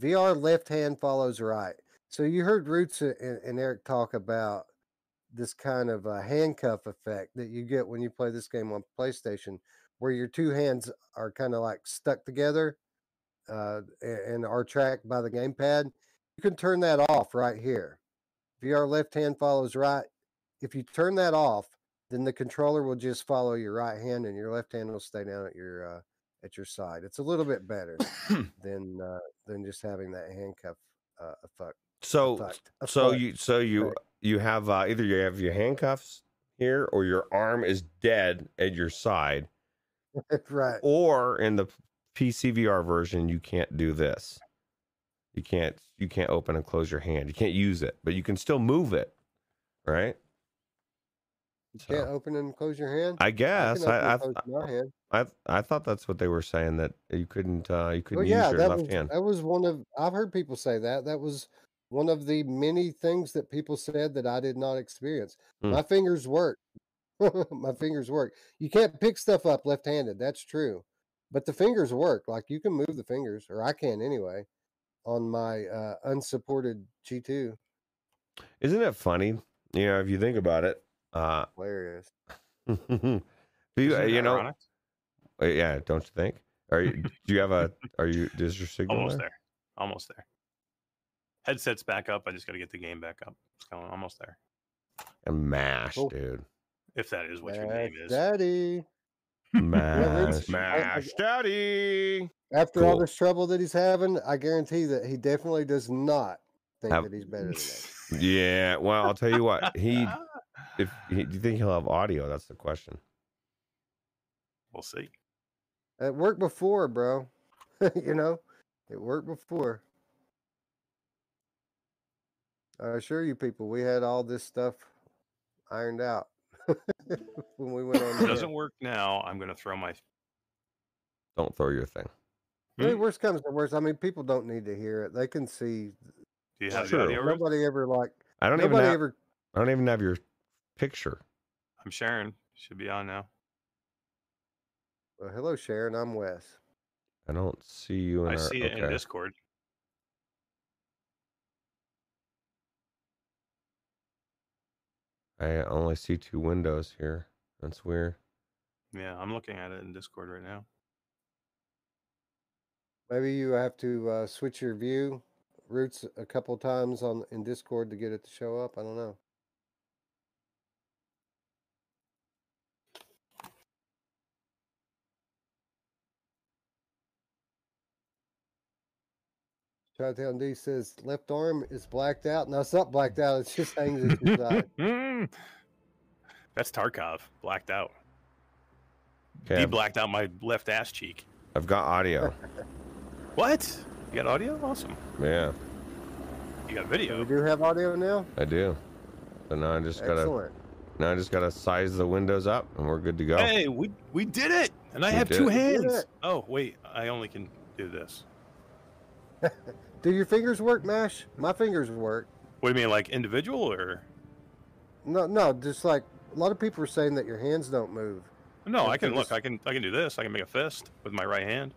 VR left hand follows right. So you heard Roots and, and Eric talk about this kind of uh, handcuff effect that you get when you play this game on PlayStation, where your two hands are kind of like stuck together uh, and are tracked by the gamepad. You can turn that off right here. If your left hand follows right, if you turn that off, then the controller will just follow your right hand, and your left hand will stay down at your uh, at your side. It's a little bit better than uh, than just having that handcuff uh, effect. So so you so you you have uh, either you have your handcuffs here or your arm is dead at your side right. or in the PCVR version you can't do this. You can't you can't open and close your hand. You can't use it, but you can still move it, right? You can't open and close your hand. I I guess I hand. I, I I thought that's what they were saying that you couldn't uh you couldn't Well, use yeah, your left was hand. that was one of I've heard people say that. That was one of the many things that people said that I did not experience. Hmm. My fingers work. my fingers work. You can't pick stuff up left-handed. That's true. But the fingers work. Like you can move the fingers, or I can anyway, on my uh, unsupported G2. Isn't it funny? You know, if you think about it, uh Hilarious. do you, Isn't you know ironic? Uh, Yeah, don't you think? Are you? Do you have a? Are you? Is your signal almost there? there. Almost there. Headset's back up. I just got to get the game back up. It's going almost there. And mash, Cool. dude. If that is what your That's name is. Daddy. Mash, I- I- mash, daddy. After all this trouble that he's having, I guarantee that he definitely does not think Have- that he's better than that. Yeah. Well, I'll tell you what. He, if he, do you think he'll have audio? That's the question. we'll see. It worked before, bro. you know, it worked before. I assure you, people, we had all this stuff ironed out when we went on. It doesn't work now, I'm going to throw my. Don't throw your thing. I mean, Hmm? worst comes to worst. I mean, people don't need to hear it. They can see. Do you have True. the? Nobody ever like. I don't even. Nobody Have, ever. I don't even have your picture. I'm Sharon. Should be on now. Well, hello, Sharon. I'm Wes. I don't see you in I our. see it in. Discord. I only see two windows here. That's weird. Yeah, I'm looking at it in Discord right now. Maybe you have to uh, switch your view routes a couple times on in Discord to get it to show up. I don't know. Chi-Town D says left arm is blacked out. No, it's not blacked out. It just hangs at your side. That's Tarkov, blacked out. Okay, He I've, blacked out my left ass cheek. I've got audio. What? You got audio? Awesome. yeah, You got video. we do have audio now. I do. So now I just gotta. Excellent. Now I just gotta size the windows up, and we're good to go. Hey, we we did it, and I We have two it. Hands. Oh wait, I only can do this. Do your fingers work, Mash? My fingers work. What do you mean, like individual or? No, no, just like a lot of people are saying that your hands don't move. No, Yeah, I can for look. I can I can do this. I can make a fist with my right hand.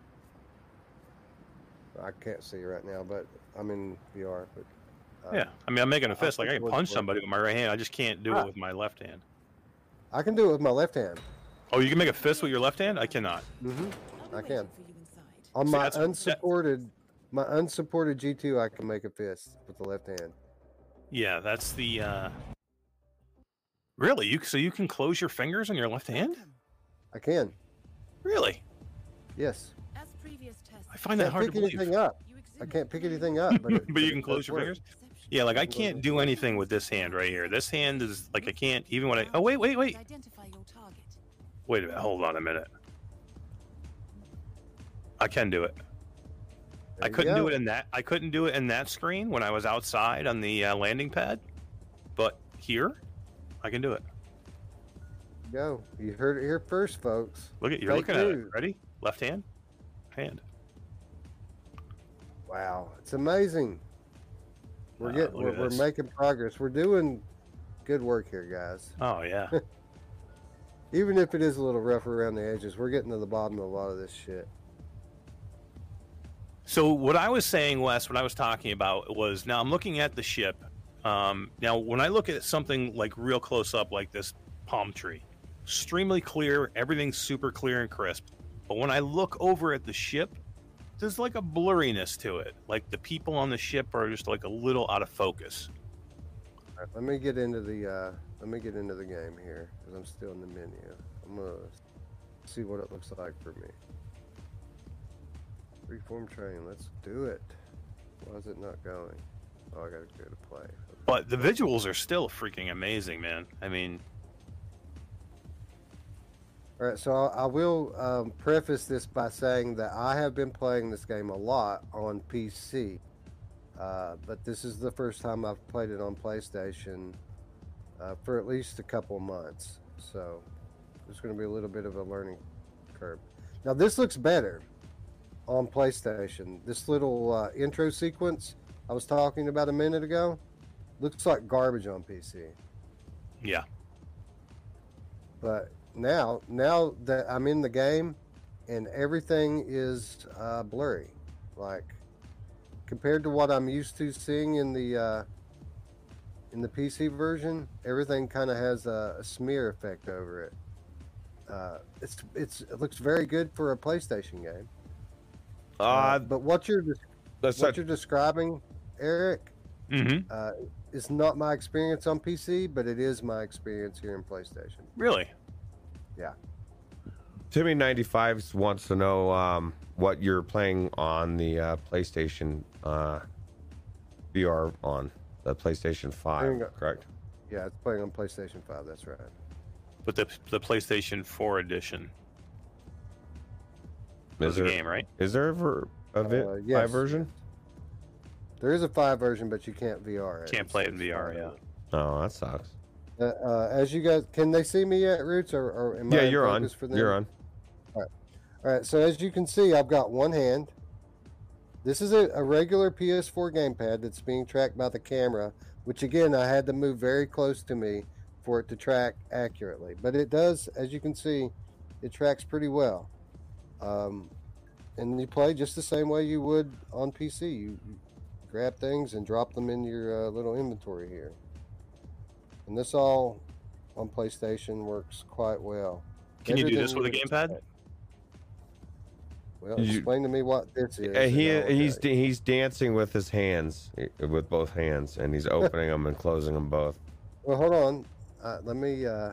I can't see right now, but I'm in VR. But uh, Yeah, I mean I'm making a I'll fist. Like I can punch somebody with my right hand. I just can't do Ah. it with my left hand. I can do it with my left hand. Oh, you can make a fist with your left hand? I cannot. Mm-hmm. I can. On See, my that's- that- unsupported, my unsupported G2, I can make a fist with the left hand. Yeah, that's the. uh Really? You so you can close your fingers on your left hand? I can. Really? Yes. As previous tests, I find that Can't hard to pick believe. anything up. I can't pick anything up, but it, But you can close your work. fingers. Yeah, like I can't do anything with this hand right here. This hand is like I can't even when I. Oh wait, wait, wait, Identify your target. wait a minute. Hold on a minute. I can do it. I couldn't do it in that. I couldn't do it in that screen when I was outside on the uh, landing pad, but here, I can do it. Go. You heard it here first, folks. Look at you're Fake looking at it. Ready? Left hand, hand. Wow, it's amazing. We're Wow, getting, we're, we're making progress. We're doing good work here, guys. Oh yeah. Even if it is a little rough around the edges, we're getting to the bottom of a lot of this shit. So what I was saying, Wes, what I was talking about was now I'm looking at the ship. Um, now, when I look at something like real close up, like this palm tree, extremely clear, everything's super clear and crisp. But when I look over at the ship, there's like a blurriness to it. Like the people on the ship are just like a little out of focus. Let me get into the uh, let me get into the game here because I'm still in the menu. I'm gonna see what it looks like for me. Reform train. Let's do it. Why is it not going? Oh, I gotta go to play. But the visuals are still freaking amazing, man. I mean, All right, so I, I will um, preface this by saying that I have been playing this game a lot on PC, uh, but this is the first time I've played it on PlayStation uh, for at least a couple months. So there's going to be a little bit of a learning curve. Now this looks better on PlayStation. This little uh, intro sequence I was talking about a minute ago looks like garbage on PC. yeah. but now now that i'm in the game and everything is uh, blurry like compared to what i'm used to seeing in the uh, in the pc version everything kind of has a, a smear effect over it uh, it's it's it looks very good for a playstation game Uh, but what you're des- what not, you're describing eric hmm uh, is not my experience on pc but it is my experience here in playstation Really? Yeah. Timmy ninety five wants to know um, what you're playing on the uh, PlayStation uh, VR on the PlayStation Five, Hang correct? yeah it's playing on playstation 5 that's right But the the PlayStation 4 edition Is was the game, right? is there a, ver- a vi- Uh, yes. five version? There is a five version, but you can't VR it. Can't play it in VR, yeah. Oh, that sucks. Uh, uh, as you guys, can they see me yet, Roots? Or, or am yeah, in you're on. For them? You're on. All right. So as you can see, I've got one hand. This is a, a regular PS4 gamepad that's being tracked by the camera, which again I had to move very close to me for it to track accurately. But it does, as you can see, it tracks pretty well. Um, and you play just the same way you would on PC. You, you grab things and drop them in your uh, little inventory here. And this all on PlayStation works quite well. Can you do this with a gamepad? Well, You- explain to me what this is. Uh, he he's tell he's dancing with his hands, eh, with both hands, and he's opening them and closing them both. Well, hold on. Uh, let me uh,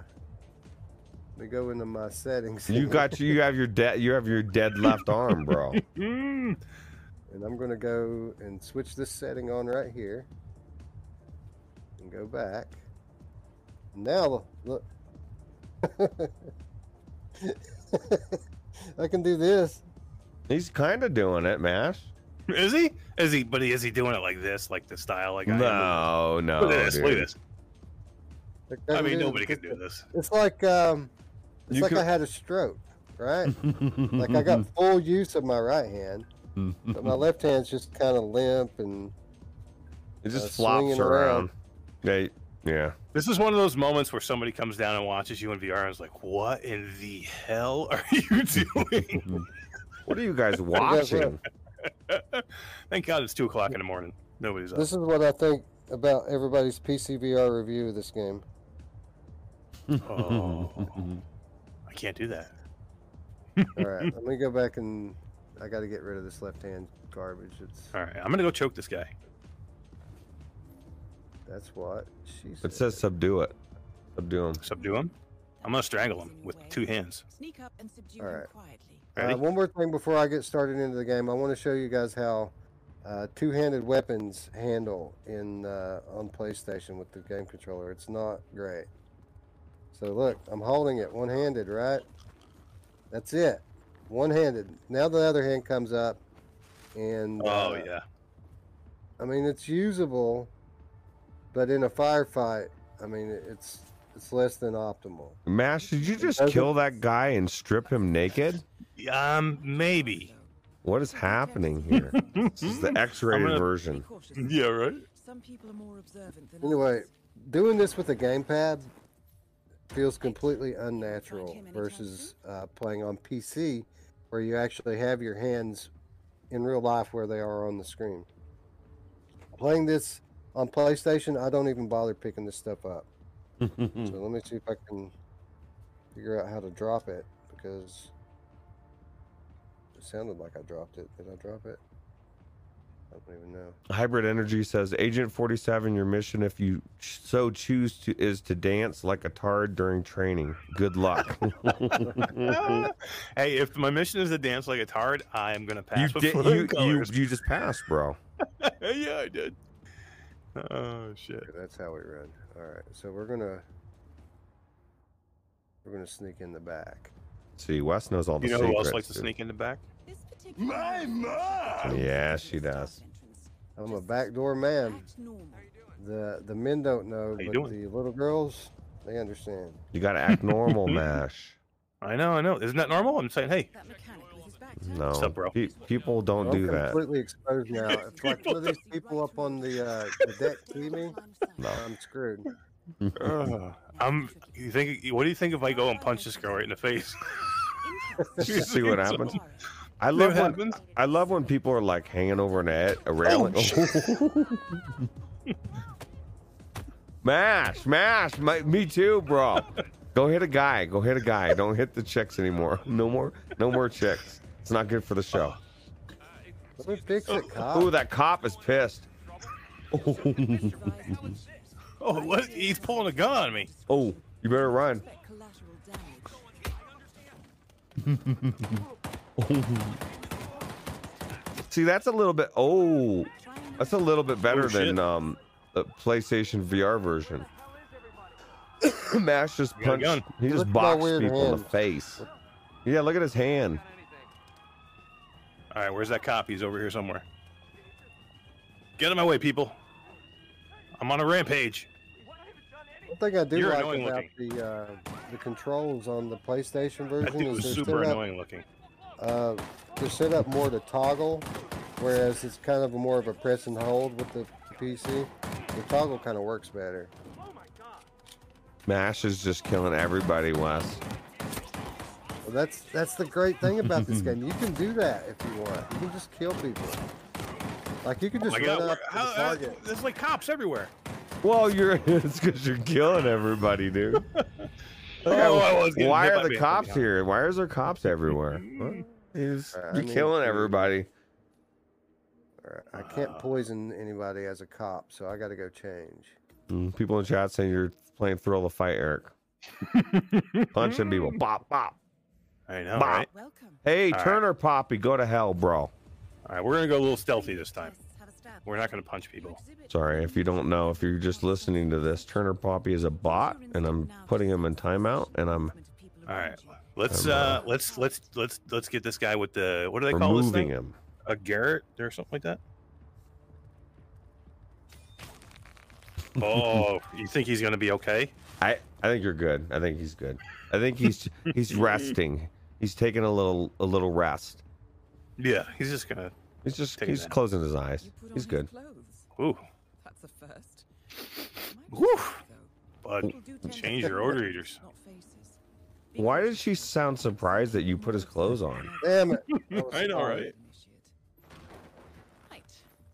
let me go into my settings. You got you have your dead you have your dead left arm, bro. Mm. and I'm gonna go and switch this setting on right here, and go back. Now look. I can do this. He's kind of doing it, Mash. Is he? Is he? But is he doing it like this, like the style? Like I? No, no. Look at this. Look at this. I I mean, nobody can do this. It's like um, it's You like could- I had a stroke, right? like I got full use of my right hand, but my left hand's just kind of limp and it just uh, flops around. around. They, yeah. This is one of those moments where somebody comes down and watches you in VR and is like, "What in the hell are you doing?" What are you guys watching? Thank God it's two o'clock in the morning. Nobody's up. This is what I think about everybody's PCVR review of this game. Oh, I can't do that. All right, let me go back and I got to get rid of this left hand garbage. It's All right, I'm gonna go choke this guy. that's what she said. It says subdue it. Subdue him. Subdue him. I'm gonna strangle him with two hands. Sneak up and subdue All him right. quietly. Ready? Uh, one more thing before I get started into the game, I want to show you guys how uh, two-handed weapons handle in uh, on PlayStation with the game controller. It's not great. So look, I'm holding it one-handed, right? That's it, one-handed. Now the other hand comes up, and oh uh, yeah. I mean it's usable, but in a firefight, I mean it's it's less than optimal. Mash, did you just kill that guy and strip him naked? Um, maybe. What is happening here? This is the X-rated gonna- version. Yeah, right. Some people are more observant than Anyway, doing this with a gamepad feels completely unnatural versus uh, playing on PC, where you actually have your hands in real life where they are on the screen. Playing this on PlayStation, I don't even bother picking this stuff up. So let me see if I can figure out how to drop it because it sounded like I dropped it. Did I drop it? I don't even know. Hybrid Energy says, Agent 47, your mission, if you ch- so choose to, is to dance like a tard during training. Good luck. hey, if my mission is to dance like a tard, I am gonna pass you, did, you, you, you just passed, bro. yeah, I did. Oh shit! Okay, that's how we run. All right, so we're gonna we're gonna sneak in the back. See, Wes knows all the You know who secrets. else likes to dude. sneak in the back? This My mom! Yeah, she does. I'm a backdoor man. The the men don't know, but doing? the little girls they understand. You got to act normal, Mash. I know, I know. Isn't that normal? I'm saying, hey, That mechanic with his back turned. No, What's up, bro? pe- people don't I'm do that. completely exposed now. If like one of these people up on the uh, the deck see me, No. I'm screwed. uh, I'm. You think? What do you think if I go and punch this girl right in the face? Just see what happens. I love when happens? I love when people are like hanging over an ed- a railing. Oh, mash, mash, my, me too, bro. Go hit a guy. Go hit a guy. Don't hit the chicks anymore. No more, no more chicks. It's not good for the show. Let me fix it, cop. Ooh, that cop is pissed. Oh, what? He's pulling a gun on me. Oh, you better run. Expect collateral damage. See, that's a little bit. Oh, that's a little bit better Oh, than um the PlayStation VR version. Mash just You got a gun. punched. He just Look at my boxed weird people in the face. Yeah, look at his hand. All right, where's that cop? He's over here somewhere. Get out of my way, people. I'm on a rampage. One thing I do You're like annoying about the uh, the controls on the PlayStation That version dude is was they're super set up, annoying looking. Uh, they're set up more to toggle, whereas it's kind of more of a press and hold with the PC. The toggle kind of works better. Mash is just killing everybody, Wes. Well, that's that's the great thing about this game. You can do that if you want. You can just kill people. Like you can Oh just my god, run where- up to how, the how, target. there's like cops everywhere. Well, you're it's because you're killing everybody, dude. Oh, I was getting Why are the cops here? Why is there cops everywhere? He's Uh, I you're mean, killing everybody. I can't poison anybody as a cop, so I got to go change. Mm, People in chat saying you're playing Thrill the Fight, Eric. Punching people. Bop, bop. I know, Bop. right? Welcome. Hey, All right. Turner Poppy, go to hell, bro. All right, we're gonna go a little stealthy this time. Have a stab. We're not gonna punch people. Sorry, if you don't know, if you're just listening to this, Turner Poppy is a bot, and I'm putting him in timeout, and I'm movement of people All right, let's I'm, uh, uh, let's let's let's let's get this guy with the what do they call this thing? him. A Garrett or something like that. Oh, you think he's gonna be okay? I I think you're good. I think he's good. I think he's he's resting. He's taking a little a little rest. Yeah, he's just gonna. He's just Take he's nap. closing his eyes. You put on He's good. Clothes. Ooh, That's a first. Whew. Though. bud, People do tend to change your order eaters. Why Because did she sound surprised that you put his clothes on? Damn it! I know, fun. right?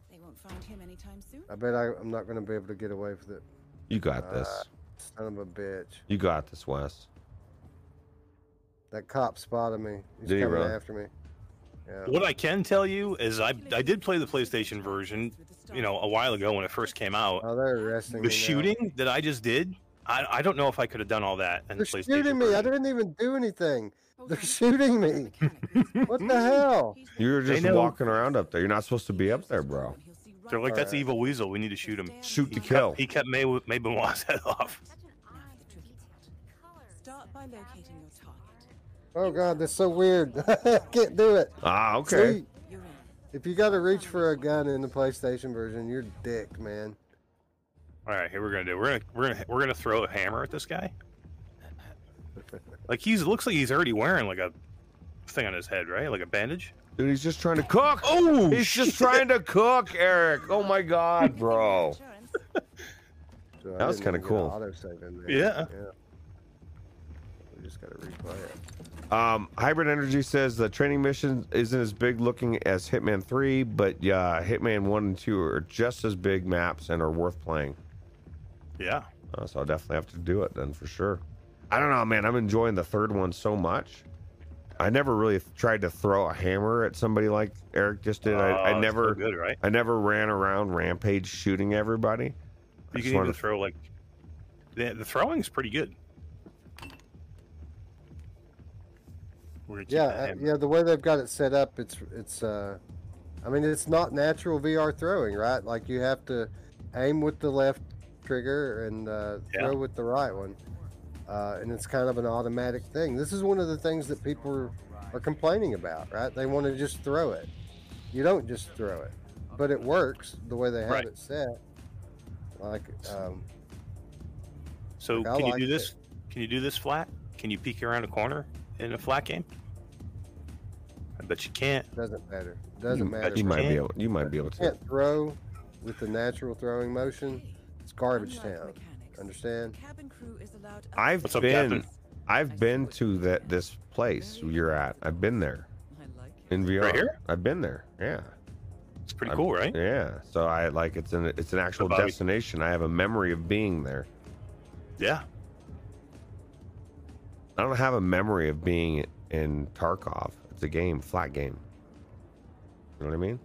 They won't find him anytime soon. I bet I, I'm not going to be able to get away with it. You got this. Uh, Son of a bitch. You got this, Wes. That cop spotted me. He's Did coming really? after me. Yeah. What I can tell you is I I did play the PlayStation version, you know, a while ago when it first came out. Oh, they're arresting me. The now. shooting that I just did, I, I don't know if I could have done all that in They're the shooting me. I didn't even do anything. They're shooting me. What the hell? You're just know- walking around up there. You're not supposed to be up there, bro. He'll see right They're like, that's Alright. Evil Weasel. We need to shoot him. Shoot to He kill. He kept May May Benoit's head off. Oh god, that's so weird. I can't do it. Ah, okay. See, if you got to reach for a gun in the PlayStation version, you're dick, man. All right, here we're gonna do. We're gonna we're gonna we're gonna throw a hammer at this guy. Like he's looks like he's already wearing like a thing on his head, right? Like a bandage. Dude, he's just trying to cook. Oh, He's just trying to cook, Eric. Oh my God, bro. So That was kinda cool. Autosave in there. Yeah. yeah. just gotta replay it. Um, Hybrid Energy says the training mission isn't as big looking as Hitman 3, but yeah, Hitman 1 and 2 are just as big maps and are worth playing. Yeah. Uh, so I'll definitely have to do it then for sure. I don't know, man. I'm enjoying the third one so much. I never really tried to throw a hammer at somebody like Eric just did. I, Oh, I never, good, right? I never ran around rampage shooting everybody. You can even wanted- throw like the, the is pretty good. Yeah, uh, yeah. The way they've got it set up, it's it's. uh I mean, it's not natural VR throwing, right? Like you have to aim with the left trigger and uh, Yeah. throw with the right one, uh, and it's kind of an automatic thing. This is one of the things that people are, complaining about, right? They want to just throw it. You don't just throw it, but it works the way they have Right. it set. Like, um, So like, can you do it. this? Can you do this flat? Can you peek around a corner in a flat game? I bet you can't. doesn't matter. Doesn't you, matter. you might be can't. able, you might be able You to. can't throw with the natural throwing motion. It's garbage town. mechanics, Understand? cabin crew is allowed I've What's up, been, Captain? I've been to that this place you're at. I've been there I like it. in VR. Right here? I've been there. Yeah. It's pretty I'm- cool, right? Yeah. So I like it's an it's an actual destination. I have a memory of being there. Yeah. I don't have a memory of being in Tarkov. It's a game, flat game. You know what I mean?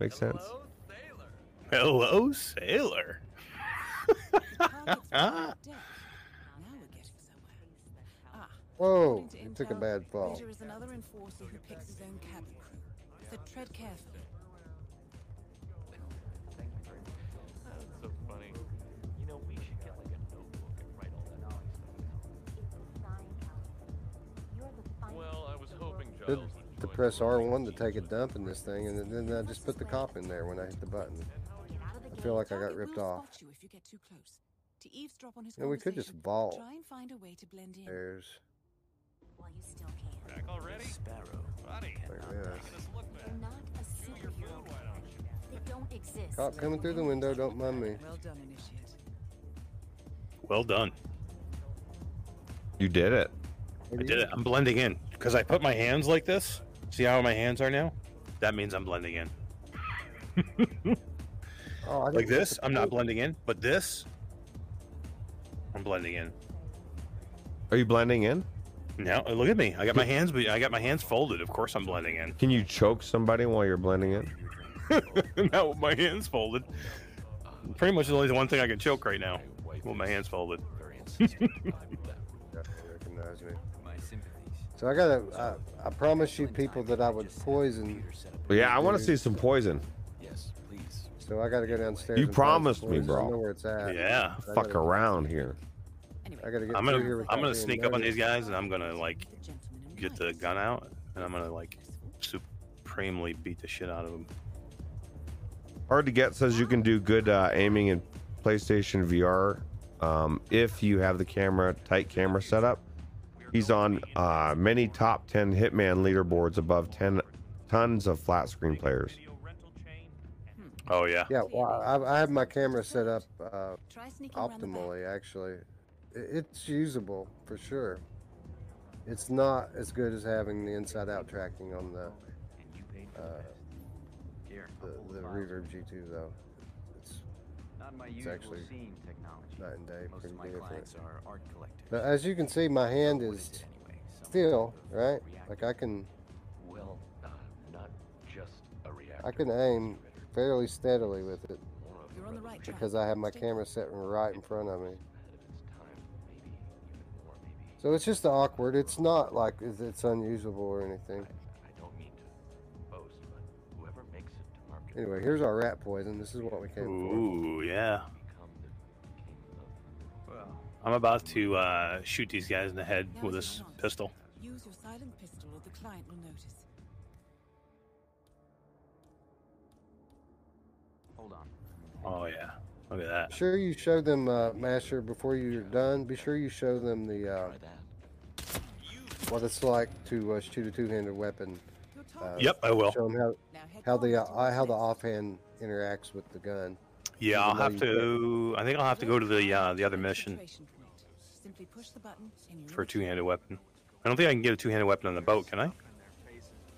Makes sense. Hello, sailor. Targets without death. Now we're getting somewhere. Ah, Whoa! according to You took a bad fall. Vader is another enforcer who picks his own cabin crew. So tread carefully. Hoping Good to press R1 to take a dump in this thing, and then I just put the cop in there when I hit the button. I feel like I got ripped off. spot you if you get too close. To eavesdrop on his Yeah, we could just vault. Try and find a way to blend in. There's While you still can. Back already? Sparrow. Buddy. like this. Just look back. They're not a superhero. They don't exist. Cop coming through the window. Don't mind me. Well done, initiate. Well done. You did it. I did it. I'm blending in because I put my hands like this. See how my hands are now? That means I'm blending in. Oh, I Like this, I'm not blending in, but this, I'm blending in. Are you blending in? Now uh, look at me. I got my hands. I got my hands folded. Of course, I'm blending in. Can you choke somebody while you're blending in? now with my hands folded. Pretty much the only one thing I can choke right now. With my hands folded. Definitely recognize me. So I gotta. I, I promise you, people, that I would poison. But yeah, I want to see some poison. Yes, please. So I gotta go downstairs. You and find some promised me, bro. I know where it's at. Yeah. I Fuck gotta- around here. Anyway, I gotta get I'm gonna here I'm gonna sneak up on these guys and I'm gonna like the gentleman in get the gun out and I'm gonna like supremely beat the shit out of them. Hard to get says you can do good uh, aiming in PlayStation VR um, if you have the camera tight camera setup. He's on uh, many top 10 Hitman leaderboards above 10 tons of flat screen players. Oh yeah. Yeah, well, I, I have my camera set up uh, Try sneaking around the back. optimally. Actually, it's usable for sure. It's not as good as having the inside-out tracking on the uh, the, the Reverb G2 though. It's Not my It's usual actually scene technology. night and day, Most pretty of my different. are art collectors. But as you can see, my hand Or is anyway. Still right. Like I can Well, uh, not just a reactor. I can aim fairly steadily with it One of You're on the right track. because I have my Stay camera set right in front of me. ahead of its time, maybe even more, maybe. So it's just awkward. It's not like it's it's unusable or anything. Anyway, here's our rat poison. This is what we came for. Ooh yeah. become the king of Well, I'm about to uh, shoot these guys in the head Now with this pistol. Use your silent pistol or the client will notice. hold on. Oh yeah. Look at that. Be sure you show them, uh, Master, before you're done. Be sure you show them the uh, what it's like to uh, shoot a two-handed weapon. Your Uh. Yep, I will. Show them how how the uh, how the offhand interacts with the gun. Yeah, I'll have you to. I think I'll have to go to the uh, the other mission. Concentration point. Simply push the button and you're for a two-handed weapon. I don't think I can get a two-handed weapon on the boat, can I?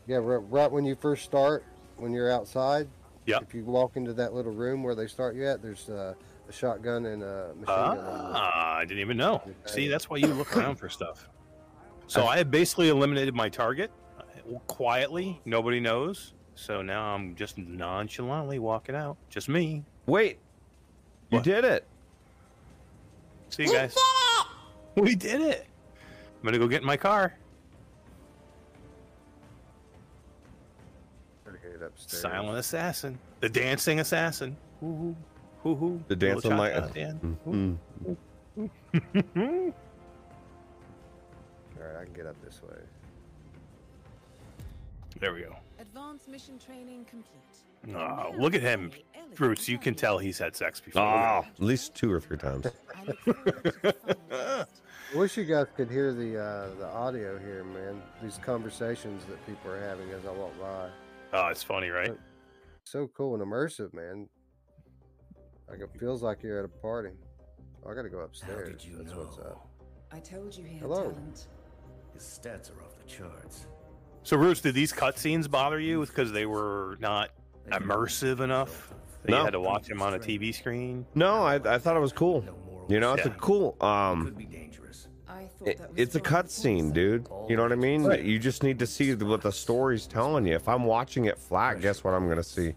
Yeah, right, right when you first start, when you're outside. Yep. If you walk into that little room where they start you at, there's uh, a shotgun and a machine gun. Ah, I didn't even know. See, that's why you look around for stuff. So I have basically eliminated my target quietly. Nobody knows. So now I'm just nonchalantly walking out. Just me. Wait, you What? did it. See you guys. We did it. I'm gonna go get in my car. Upstairs. Silent assassin. The dancing assassin. The Little dancing like. cha-cha, Dan. Mm. All right, I can get up this way. There we go. Advanced mission training complete. Oh, look at him. Fruits, you can tell he's had sex before. Oh, at least two or three times. I look forward to the final test. I wish you guys could hear the uh, the audio here, man. These conversations that people are having as I walk by. Oh, it's funny, right? So cool and immersive, man. Like it feels like you're at a party. Oh, I gotta go upstairs. did you That's what's up. I told you he had Hello. talent. His stats are off the charts. So, Roots, did these cutscenes bother you because they were not immersive enough? That No. You had to watch them on a TV screen. No, I, I thought it was cool. You know, it's a cool. Um, Could be dangerous. I thought it, it's a the whole point, cutscene, dude. You know what I mean? Right. You just need to see what the story's telling you. If I'm watching it flat, guess what I'm gonna see?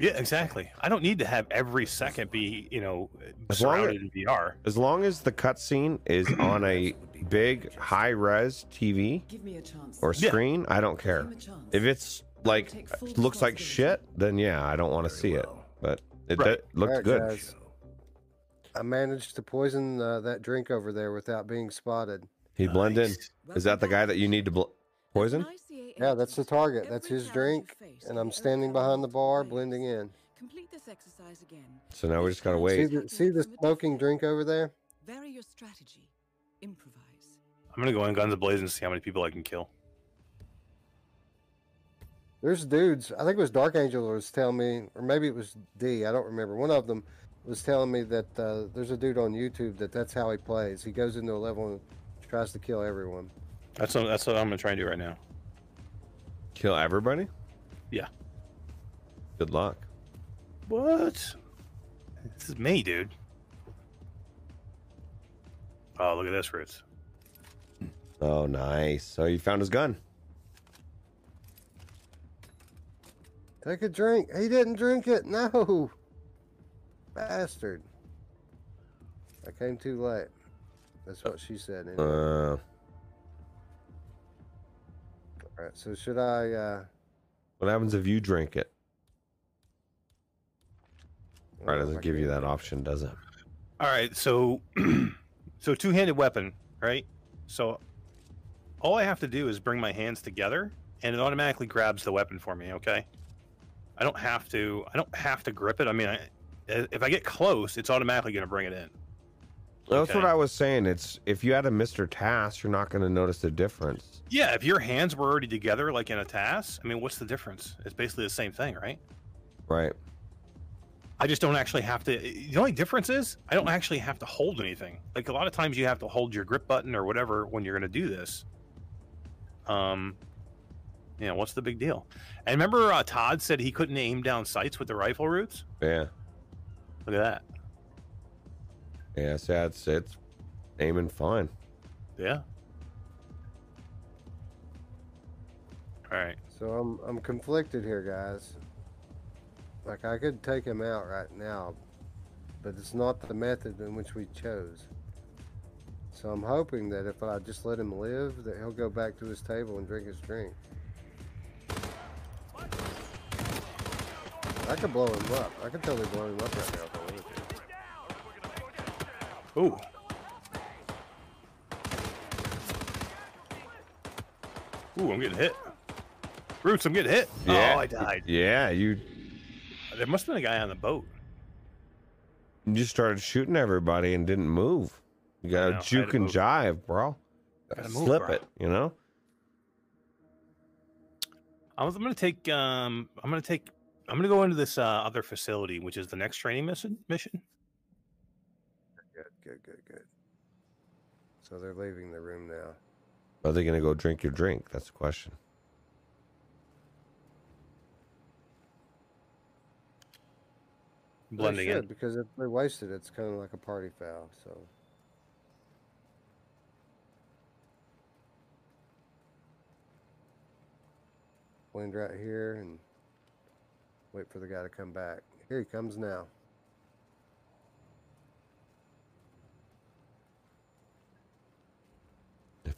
Could keep Yeah, exactly. I don't need to have every second be, you know, As long as- surrounded in VR. As long as the cutscene is on a big high res TV Give me a chance. or sir. screen, I don't care. Give him a chance. If it's like looks like shit, then yeah, I don't want to see it. But it Right. did- looked Alright, good. guys. I managed to poison uh, that drink over there without being spotted. He blended in. Is that the guy that you need to bl- poison? Yeah, that's the target. That's his drink, and I'm standing behind the bar, blending in. Complete this exercise again. So now we just gotta See wait. the see the smoking drink over there? Vary your strategy. Improvise. I'm gonna go in guns blazing to see how many people I can kill. There's dudes. I think it was Dark Angel was telling me, or maybe it was D. I don't remember. One of them was telling me that uh, there's a dude on YouTube that that's how he plays. He goes into a level and tries to kill everyone. That's what, that's what I'm gonna try and do right now. Kill everybody? Yeah. Good luck. What? This is me, dude. Oh, look at this, Roots. Oh, nice. So you found his gun. Take a drink. He didn't drink it. No, bastard. I came too late. That's what she said. Anyway. Uh, All right. So should I? uh what happens if you drink it? Right, doesn't give you that option, does it? All right, so so two-handed weapon, right? So all I have to do is bring my hands together, and it automatically grabs the weapon for me. Okay, I don't have to. I don't have to grip it. I mean, I, if I get close, it's automatically going to bring it in. That's what I was saying. It's if you had a Mr. Task, you're not going to notice the difference. Yeah, if your hands were already together, like in a task, I mean, what's the difference? It's basically the same thing, right? Right. I just don't actually have to. The only difference is I don't actually have to hold anything. Like a lot of times, you have to hold your grip button or whatever when you're going to do this. Um, you know, what's the big deal? And remember, uh, Todd said he couldn't aim down sights with the rifle roots. Yeah. Look at that. Yeah. So it's it's aiming fine. Yeah. All right. So I'm I'm conflicted here, guys. Like I could take him out right now, but it's not the method in which we chose. So I'm hoping that if I just let him live, that he'll go back to his table and drink his drink. I could blow him up. I could totally blow him up right now Ooh. Ooh, I'm getting hit. Roots, I'm getting hit. Yeah. Oh, I died. Yeah. You There must have been a guy on the boat. you just started shooting everybody and didn't move. You got to juke and move. jive, bro. Gotta move, Slip bro. it. You know. I was, I'm gonna take. Um, I'm gonna take. I'm gonna go into this uh, other facility, which is the next training mission. Mission. Good, good, good, good. So they're leaving the room now. Are they gonna go drink your drink? That's the question. They Blending in. because if they wasted, it's kind of like a party foul. So blend right here and wait for the guy to come back. Here he comes now.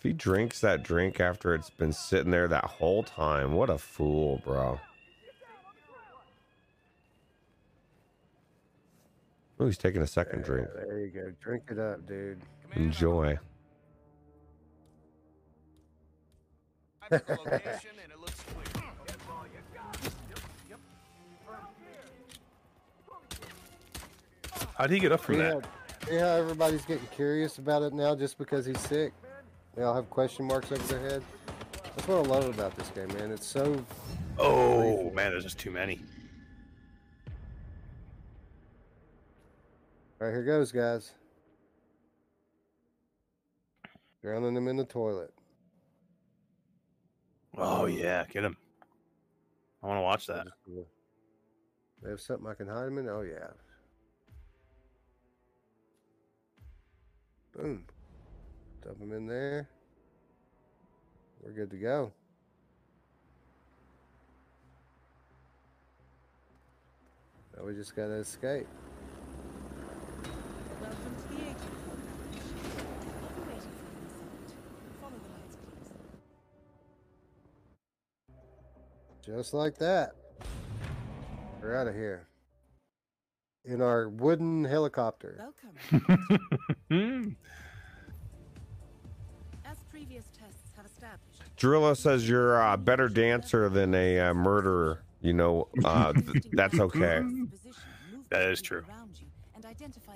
If he drinks that drink after it's been sitting there that whole time, what a fool, bro. Oh, he's taking a second drink. Yeah, there you go. Drink it up, dude. Enjoy. How'd he get up from See that? Yeah, how everybody's getting curious about it now just because he's sick? They all have question marks over their head. That's what I love about this game, man. It's so Oh man, there's just too many. All right, here goes, guys. Drowning them in the toilet. Oh yeah, get him. I want to watch that. They have something I can hide them in? Oh, yeah. Boom. Dump them in there. We're good to go. Now we just gotta escape. Welcome to the agent program. We're waiting for you inside. Follow the lights, please. Just like that. We're out of here. In our wooden helicopter. Welcome. tests have established, Drillo says you're a better dancer than a uh, murderer. You know, uh, th- that's okay. That is true.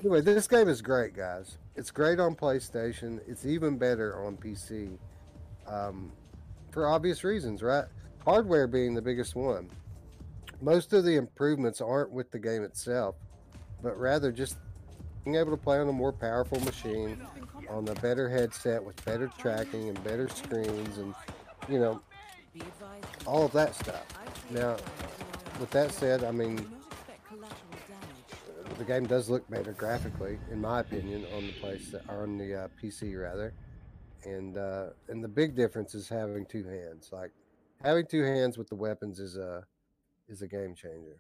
Anyway, this game is great, guys. It's great on PlayStation. It's even better on PC. Um, for obvious reasons, right? Hardware being the biggest one. Most of the improvements aren't with the game itself, but rather just being able to play on a more powerful machine, on a better headset with better tracking and better screens, and you know, all of that stuff. Now, with that said, I mean, the game does look better graphically, in my opinion, on the place or on the uh, PC rather. And uh, and the big difference is having two hands. Like having two hands with the weapons is a is a game changer.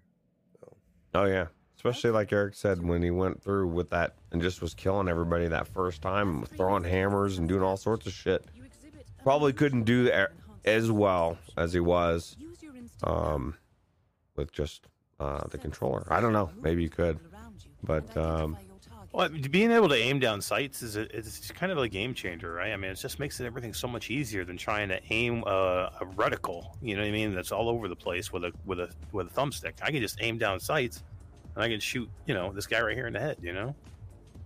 Oh yeah, especially like Eric said when he went through with that and just was killing everybody that first time, throwing hammers and doing all sorts of shit. Probably couldn't do as well as he was um, with just uh, the controller. I don't know. Maybe you could, but um, Well, being able to aim down sights is a, it's kind of a game changer, right? I mean, it just makes everything so much easier than trying to aim a, a reticle. You know what I mean? That's all over the place with a with a with a thumbstick. I can just aim down sights, and I can shoot. You know, this guy right here in the head. You know.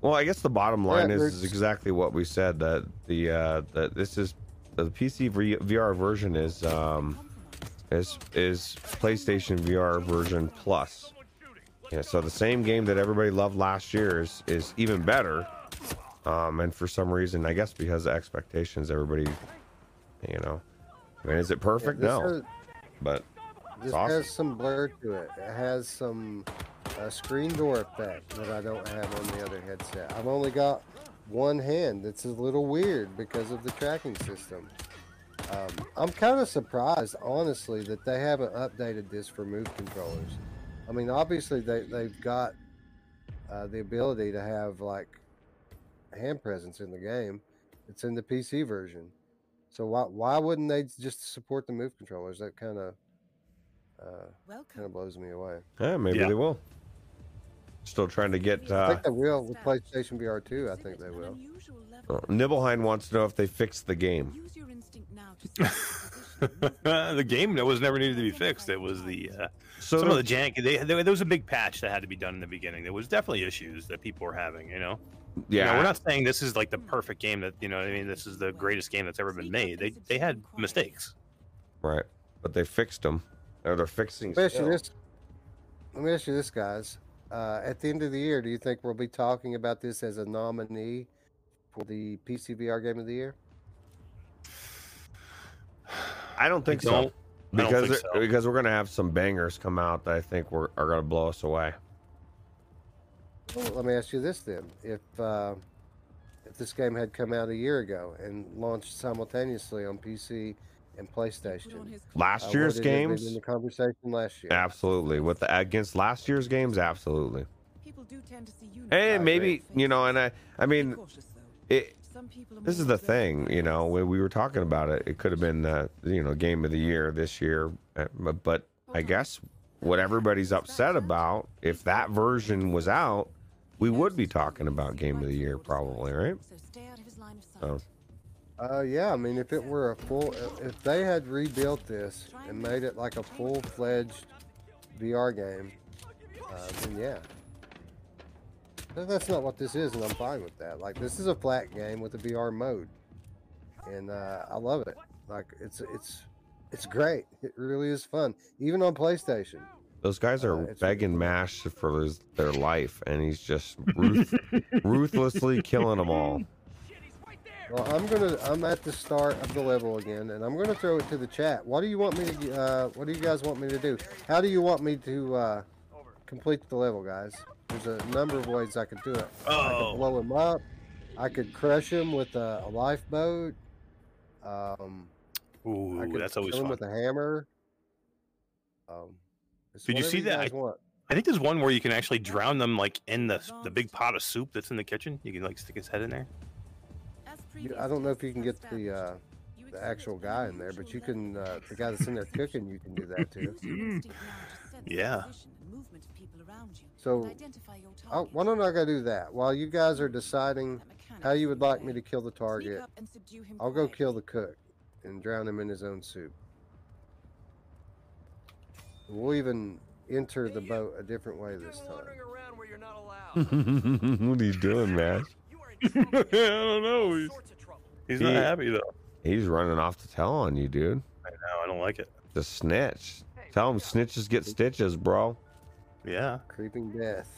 Well, I guess the bottom line Yeah, is, is exactly what we said that the uh, that this is the PC VR version is um, is is PlayStation VR version plus. Yeah, so the same game that everybody loved last year is is even better. Um, and for some reason, I guess because of expectations, everybody, you know, I mean, is it perfect? this no, has- but This awesome. has some blur to it. It has some uh, screen door effect that I don't have on the other headset. I've only got one hand. It's a little weird because of the tracking system. Um, I'm kind of surprised, honestly, that they haven't updated this for move controllers. I mean, obviously they they've got uh, the ability to have like hand presence in the game. It's in the PC version. So why why wouldn't they just support the move controllers? That kind of uh, kind of blows me away. yeah, maybe Yeah. they will. Still trying to get. I Uh, think they will with PlayStation VR 2. I think they will. uh, Nibelheim wants to know if they fixed the game. use your instinct now to the game that was never needed to be fixed. It was the uh, So some of the the- jank. They, there, there was a big patch that had to be done in the beginning. There was definitely issues that people were having. You know. You know, Yeah. we're not saying this is like the perfect game that you know. what I mean, this is the greatest game that's ever been made. They they had mistakes. Right. But they fixed them. Or they're fixing Let me ask you this. Let me ask you this, guys. Uh, at the end of the year, do you think we'll be talking about this as a nominee for the PCVR Game of the Year? I don't think so. don't- I don't Because think so. because we're gonna have some bangers come out that I think were, are gonna blow us away. Well, let me ask you this then: if uh, if this game had come out a year ago and launched simultaneously on PC and PlayStation, Last uh, year's would it have been games, in the conversation last year. absolutely. With the against last year's games, absolutely. People do tend to see And uniforms maybe you know, and I I mean, it. Some people are This is the thing, you know, when we were talking about it, it could have been the you know game of the year this year, uh, but, but I guess what everybody's upset about, if that version was out, we would be talking about game of the year probably, right? So Uh, yeah, I mean, if it were a full, if they had rebuilt this and made it like a full-fledged VR game, uh, then yeah. But that's not what this is, and I'm fine with that. Like, this is a flat game with a VR mode, and uh, I love it. Like, it's it's it's great. It really is fun, even on PlayStation. those guys are Uh, it's- begging Mash for his, their life, and he's just ruth, ruthlessly killing them all. Well, I'm gonna. I'm at the start of the level again, and I'm gonna throw it to the chat. What do you want me to? Uh, what do you guys want me to do? How do you want me to uh, complete the level, guys? There's a number of ways I could do it. Oh. I Oh. could blow him up. I could crush him with a, a lifeboat. Um, I Ooh, could that's always kill him fun. with a hammer. Um, Did you see that? I-. I think there's one where you can actually drown them like in the the big pot of soup that's in the kitchen. You can like stick his head in there. As You- I don't know if you can get the uh, the actual guy in there, but you can. Uh, the guy that's in there cooking, you can do that too. Yeah. So, oh, why don't I go do that while you guys are deciding how you would like me to kill the target? I'll go kill the cook and drown him in his own soup. We'll even enter the boat a different way this time. what are you doing, Mash? I don't know. He's, he's not He- happy though. He's running off to tell on you, dude. I know. I don't like it. The snitch. Tell him snitches get stitches, bro. Yeah. Creeping death.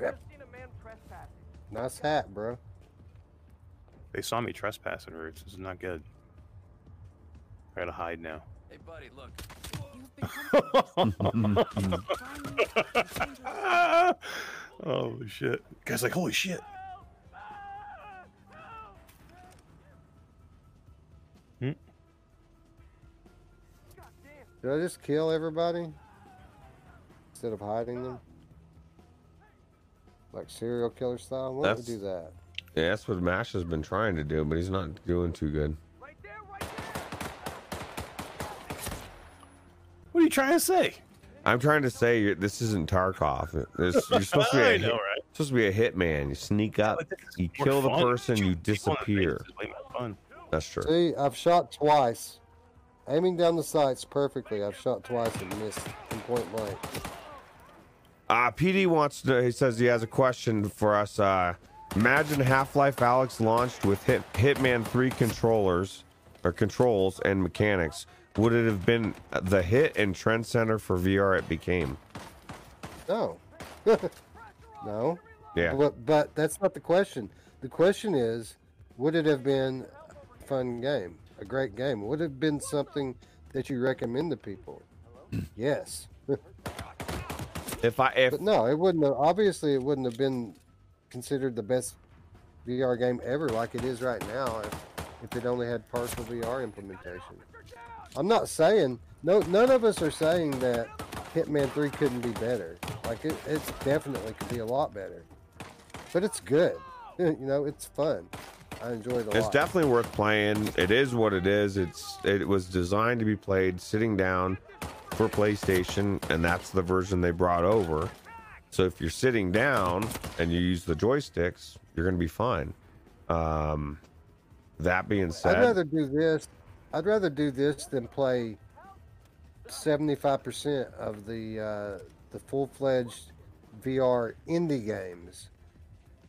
Yep. Nice hat, bro. They saw me trespassing, Roots. This is not good. I gotta hide now. Hey, buddy, look. oh shit! Guy's like, holy shit! Did I just kill everybody instead of hiding them? Like serial killer style? Why don't we do that? Yeah, that's what Mash has been trying to do, but he's not doing too good. What are you trying to say? I'm trying to say you're, this isn't Tarkov. This, you're supposed to be a I hit- know, right? supposed to be a hitman. You sneak up, you more kill the person, you Shoot people in the face disappear. is way more fun. That's true. See, I've shot twice. Aiming down the sights perfectly. I've shot twice and missed in point blank. Uh, PD wants to. He says he has a question for us. Uh, imagine Half-Life Alyx launched with Hit, Hitman 3 controllers or controls and mechanics. Would it have been the hit and trend center for VR it became? No. no. Yeah. But, but that's not the question. The question is, would it have been a fun game? A great game? Would it have been something that you recommend to people? yes. If I if But no, it wouldn't have. Obviously, it wouldn't have been considered the best VR game ever, like it is right now, if, if it only had partial VR implementation. I'm not saying no. None of us are saying that Hitman Three couldn't be better. Like it, it definitely could be a lot better. But it's good. you know, it's fun. I enjoy it a It's lot. definitely worth playing. It is what it is. It's it was designed to be played sitting down for PlayStation, and that's the version they brought over. So if you're sitting down and you use the joysticks, you're gonna be fine. Um, that being said, I'd rather do this. I'd rather do this than play seventy-five percent of the uh, the full-fledged VR indie games.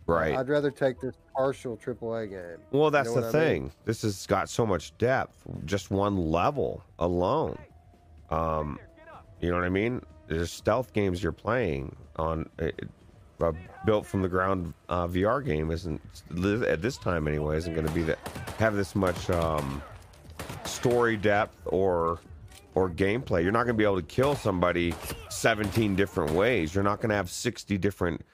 right? I'd rather take this partial AAA game. Well, You that's know the I mean? thing. This has got so much depth. Just one level alone. Um, you know what I mean? There's stealth games you're playing on. It, a built from the ground uh, VR game isn't at this time anyway isn't going to be that have this much um, story depth or or gameplay. You're not going to be able to kill somebody 17 different ways. You're not going to have 60 different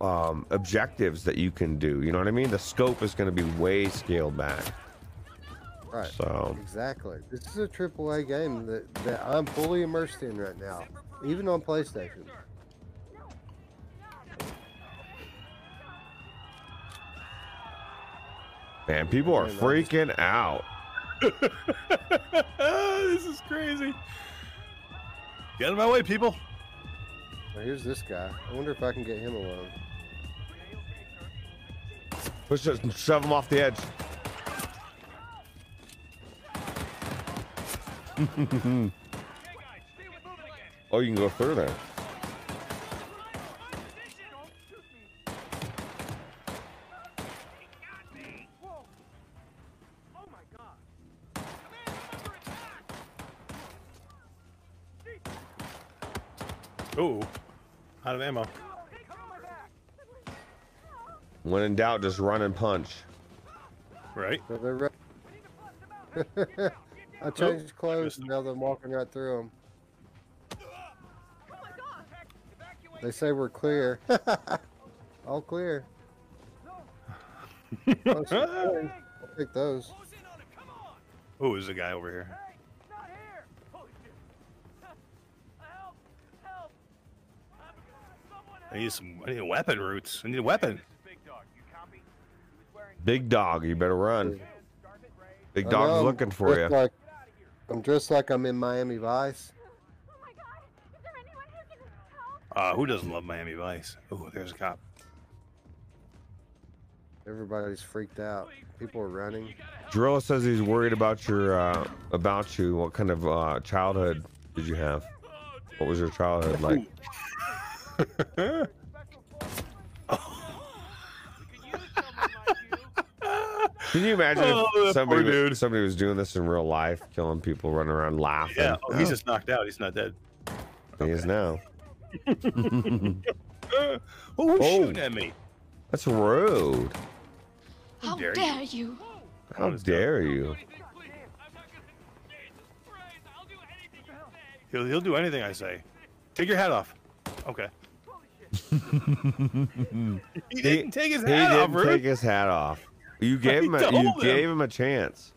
um, objectives that you can do. You know what I mean? The scope is going to be way scaled back. Right. So Exactly. This is a triple A game that, that I'm fully immersed in right now, even on PlayStation. man, people are freaking out. this is crazy. Get out of my way, people. Now, here's this guy. I wonder if I can get him alone. Push it, shove him off the edge. oh, you can go there. Out of ammo. When in doubt, just run and punch. Right. So they're re- I changed clothes and now they're walking right through them. They say we're clear. All clear. Oh, some. I'll take those. Ooh, there's a guy over here. I need some. I need weapon roots. I need a weapon. Big dog, you better run. Big dog's know, looking for you. Like, I'm dressed like I'm in Miami Vice. Uh, who doesn't love Miami Vice? Oh, there's a cop. Everybody's freaked out. People are running. Drilla says he's worried about your uh, about you. What kind of uh, childhood did you have? What was your childhood like? Can you imagine Oh, if somebody was, dude. somebody was doing this in real life, killing people, running around laughing? Yeah. Oh, he's just knocked out. He's not dead. He is now. Uh, oh, who's Oh. shooting at me? That's rude. How dare dare you? How dare you? He'll, he'll do anything I say. Take your hat off. Okay. he didn't take his he hat off, didn't Ruth. take his hat off. You gave him. A, you him. gave him a chance.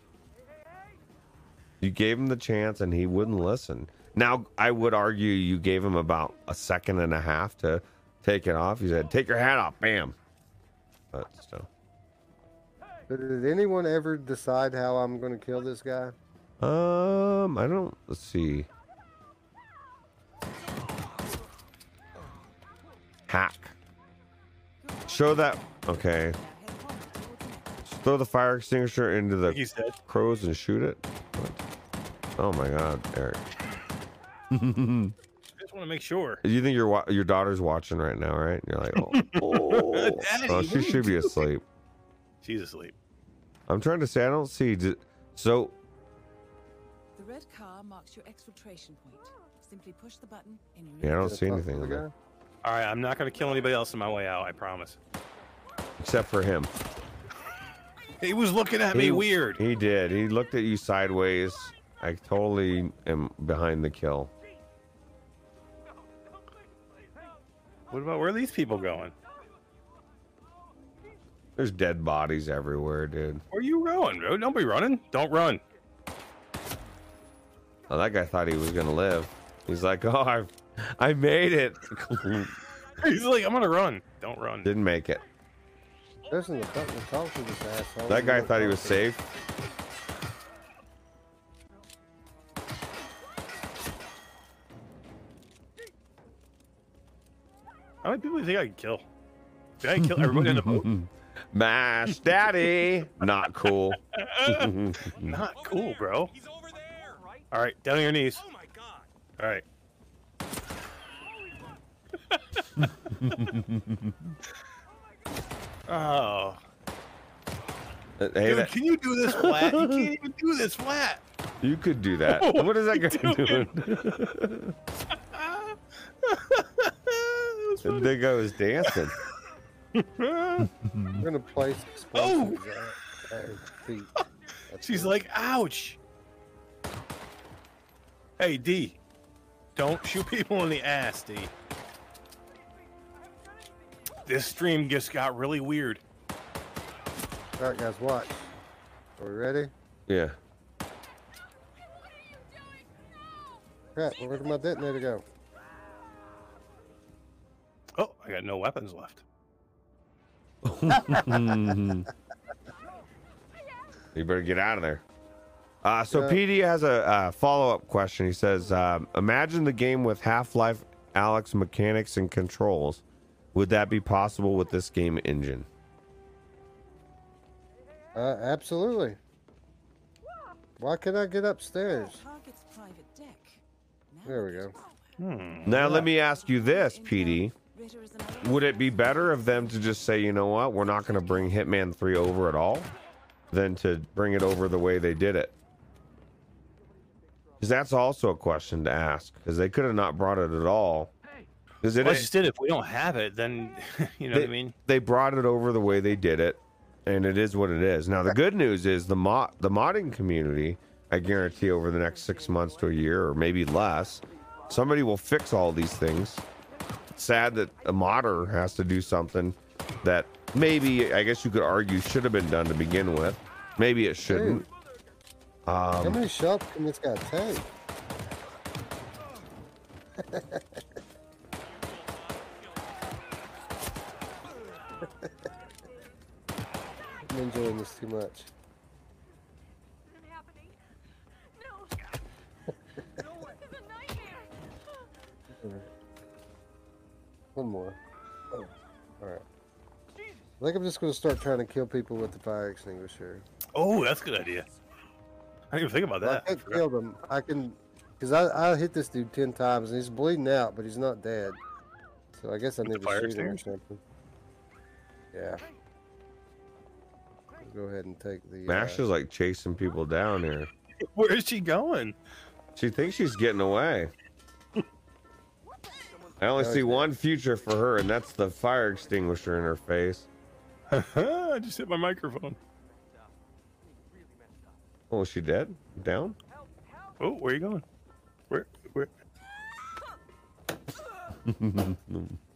You gave him the chance, and he wouldn't listen. Now, I would argue you gave him about a second and a half to take it off. He said, "Take your hat off." Bam. But still, But Did anyone ever decide how I'm going to kill this guy? um, I don't. Let's see. Hack. Show that. Okay. Throw the fire extinguisher into the crows and shoot it. What? Oh my God, Eric. I just want to make sure. You think your your daughter's watching right now, right? You're like, oh, oh. Daddy, Oh, she should be asleep. She's asleep. I'm trying to say I don't see. d- So The red car marks your exfiltration point. Simply push the button and you yeah, I don't see anything to in the there guy? All right, I'm not going to kill anybody else on my way out. I promise. except for him. He was looking at me weird. He did. He looked at you sideways. I totally am behind the kill. What about where are these people going? There's dead bodies everywhere, dude. Where are you going, bro? Don't be running. Don't run. Oh, that guy thought he was gonna live. He's like, oh, I, I made it. He's like, I'm gonna run. Don't run. Didn't make it. Listen to fucking talk to this asshole. That guy thought he was safe. How many people do you think I can kill? Did I kill everybody in the boat? Mash Daddy. Not cool. Not cool, bro. All right, down on your knees. All right. oh, uh, hey, dude, that, can you do this flat? You can't even do this flat. you could do that. Oh, what is that what guy are you doing? that was was funny. Dingo is dancing. We're gonna place Oh! explosives at, at her feet. That's She's it. like, ouch. Hey, D. Don't shoot people in the ass, D. This stream just got really weird. All right, guys, watch. Are we ready? Yeah. Crap, where'd my detonator go? Oh, I got no weapons left. you better get out of there. Uh, so Yeah. PD has a uh, follow-up question. He says, um, "Imagine the game with Half-Life Alyx mechanics and controls. Would that be possible with this game engine?" Uh, absolutely. Why can't I get upstairs? Target's private deck. Now There we go. Hmm. Now let me ask you this, PD: Ritter is another Would it be better of them to just say, "You know what? We're not going to bring Hitman 3 over at all," than to bring it over the way they did it? Because that's also a question to ask. Because they could have not brought it at all. Because it Well, I just did. If we don't have it, then you know they, what I mean. They brought it over the way they did it, and it is what it is. Now the good news is the mod the modding community. I guarantee over the next six months to a year, or maybe less, somebody will fix all these things. It's sad that a modder has to do something that maybe I guess you could argue should have been done to begin with. Maybe it shouldn't. How Um, many shots can this guy take? I'm enjoying this too much. One more. Oh, all right. I think I'm just going to start trying to kill people with the fire extinguisher. Oh, that's a good idea. I didn't even think about If I that. can't kill them. I can, because I, I hit this dude ten times and he's bleeding out, but he's not dead. So I guess I With the need fire to shoot him or something. Yeah. Go ahead and take the. Mash uh, is like chasing people down here. Where is she going? She thinks she's getting away. I only see one future for her, and that's the fire extinguisher in her face. I just hit my microphone. Oh, is she dead? Down? Oh, where are you going? Where? Where?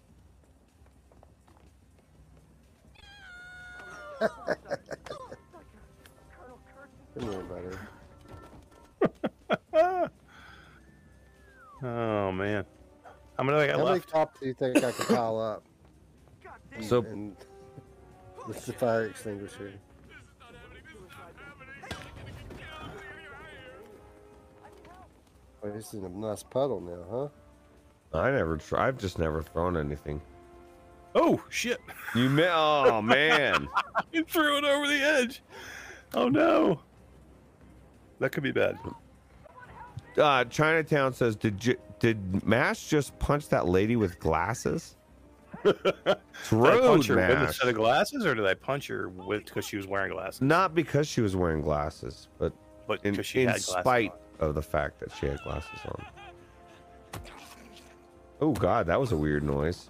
Don't worry. Oh man, how many do I got How many left? cops do you think I can pile up? So- and with the fire extinguisher. Oh, this is a nice puddle now, huh? I never. Tr- I've just never thrown anything. Oh shit! You mi- Oh man. You threw it over the edge. Oh no. That could be bad. Uh, Chinatown says, "Did you, did Mash just punch that lady with glasses?" It's Did I punch rude, her with a set of glasses, or did I punch her with because she was wearing glasses? Not because she was wearing glasses, but But in, she in spite of the fact that she had glasses on. Oh God, that was a weird noise.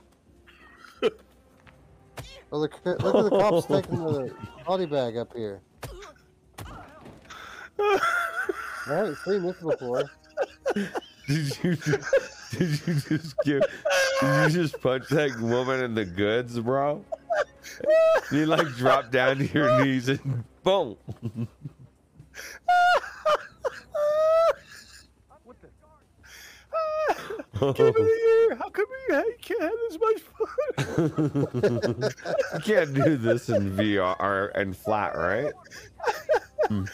Oh, look, look at the cops taking the body bag up here. I haven't seen this before. Did you just, did you just give? Did you just punch that woman in the goods, bro? You like drop down to your knees and boom. Get in here! How come you, you can't have this much fun? you can't do this in VR and flat, right?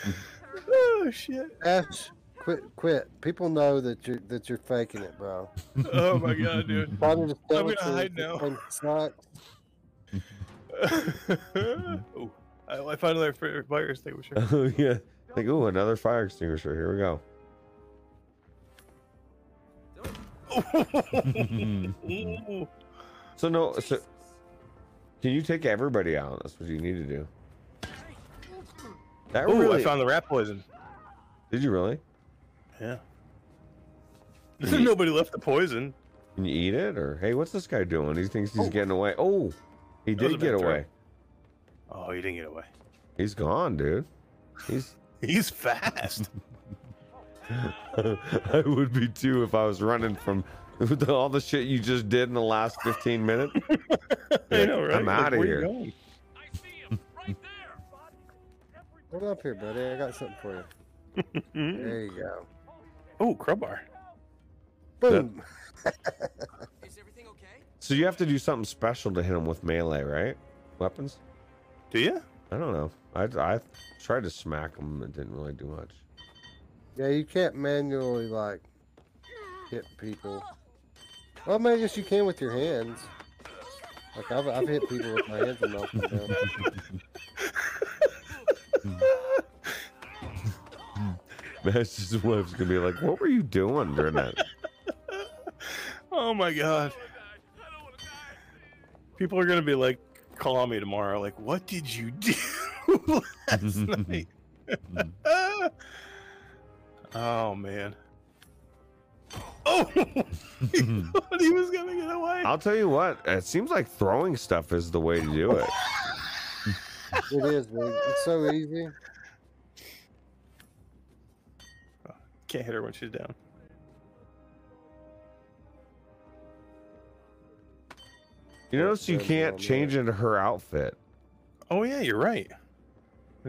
oh shit! Ash, quit, quit. People know that you're that you're faking it, bro. Oh my god, dude! I'm gonna hide now. play socks. oh, I, I found another fire fire extinguisher. Oh yeah. Like, oh, another fire extinguisher. Here we go. So no, so can you take everybody out? That's what you need to do. That Ooh, really? I found the rat poison. Did you really? Yeah. There's Nobody left the poison. Can you eat it? Or hey, what's this guy doing? He thinks he's Oh. getting away. Oh, he That did get bad throw. away. Oh, he didn't get away. He's gone, dude. He's He's fast. I would be too if I was running from all the shit you just did in the last 15 minutes. I know, right? I'm Like, out of where you here. going? Hold up here, buddy. I got something for you. There you go. Oh, crowbar. Boom. Yeah. Is everything okay? So you have to do something special to hit him with melee, right? Weapons? Do you? I don't know. I, I tried to smack him. It didn't really do much. Yeah, you can't manually like hit people. Well, I mean, I guess you can with your hands. Like I've, I've hit people with my hands and knocked them down. That's just wife's gonna be like, "What were you doing during that?" Oh my god. People are gonna be like calling me tomorrow, like, what did you do last night? Oh man. Oh he thought he was gonna get away. I'll tell you what. It seems like throwing stuff is the way to do it. It is, dude. It's so easy. Can't hit her when she's down. You notice you uh, can't change into her outfit. Oh yeah, you're right.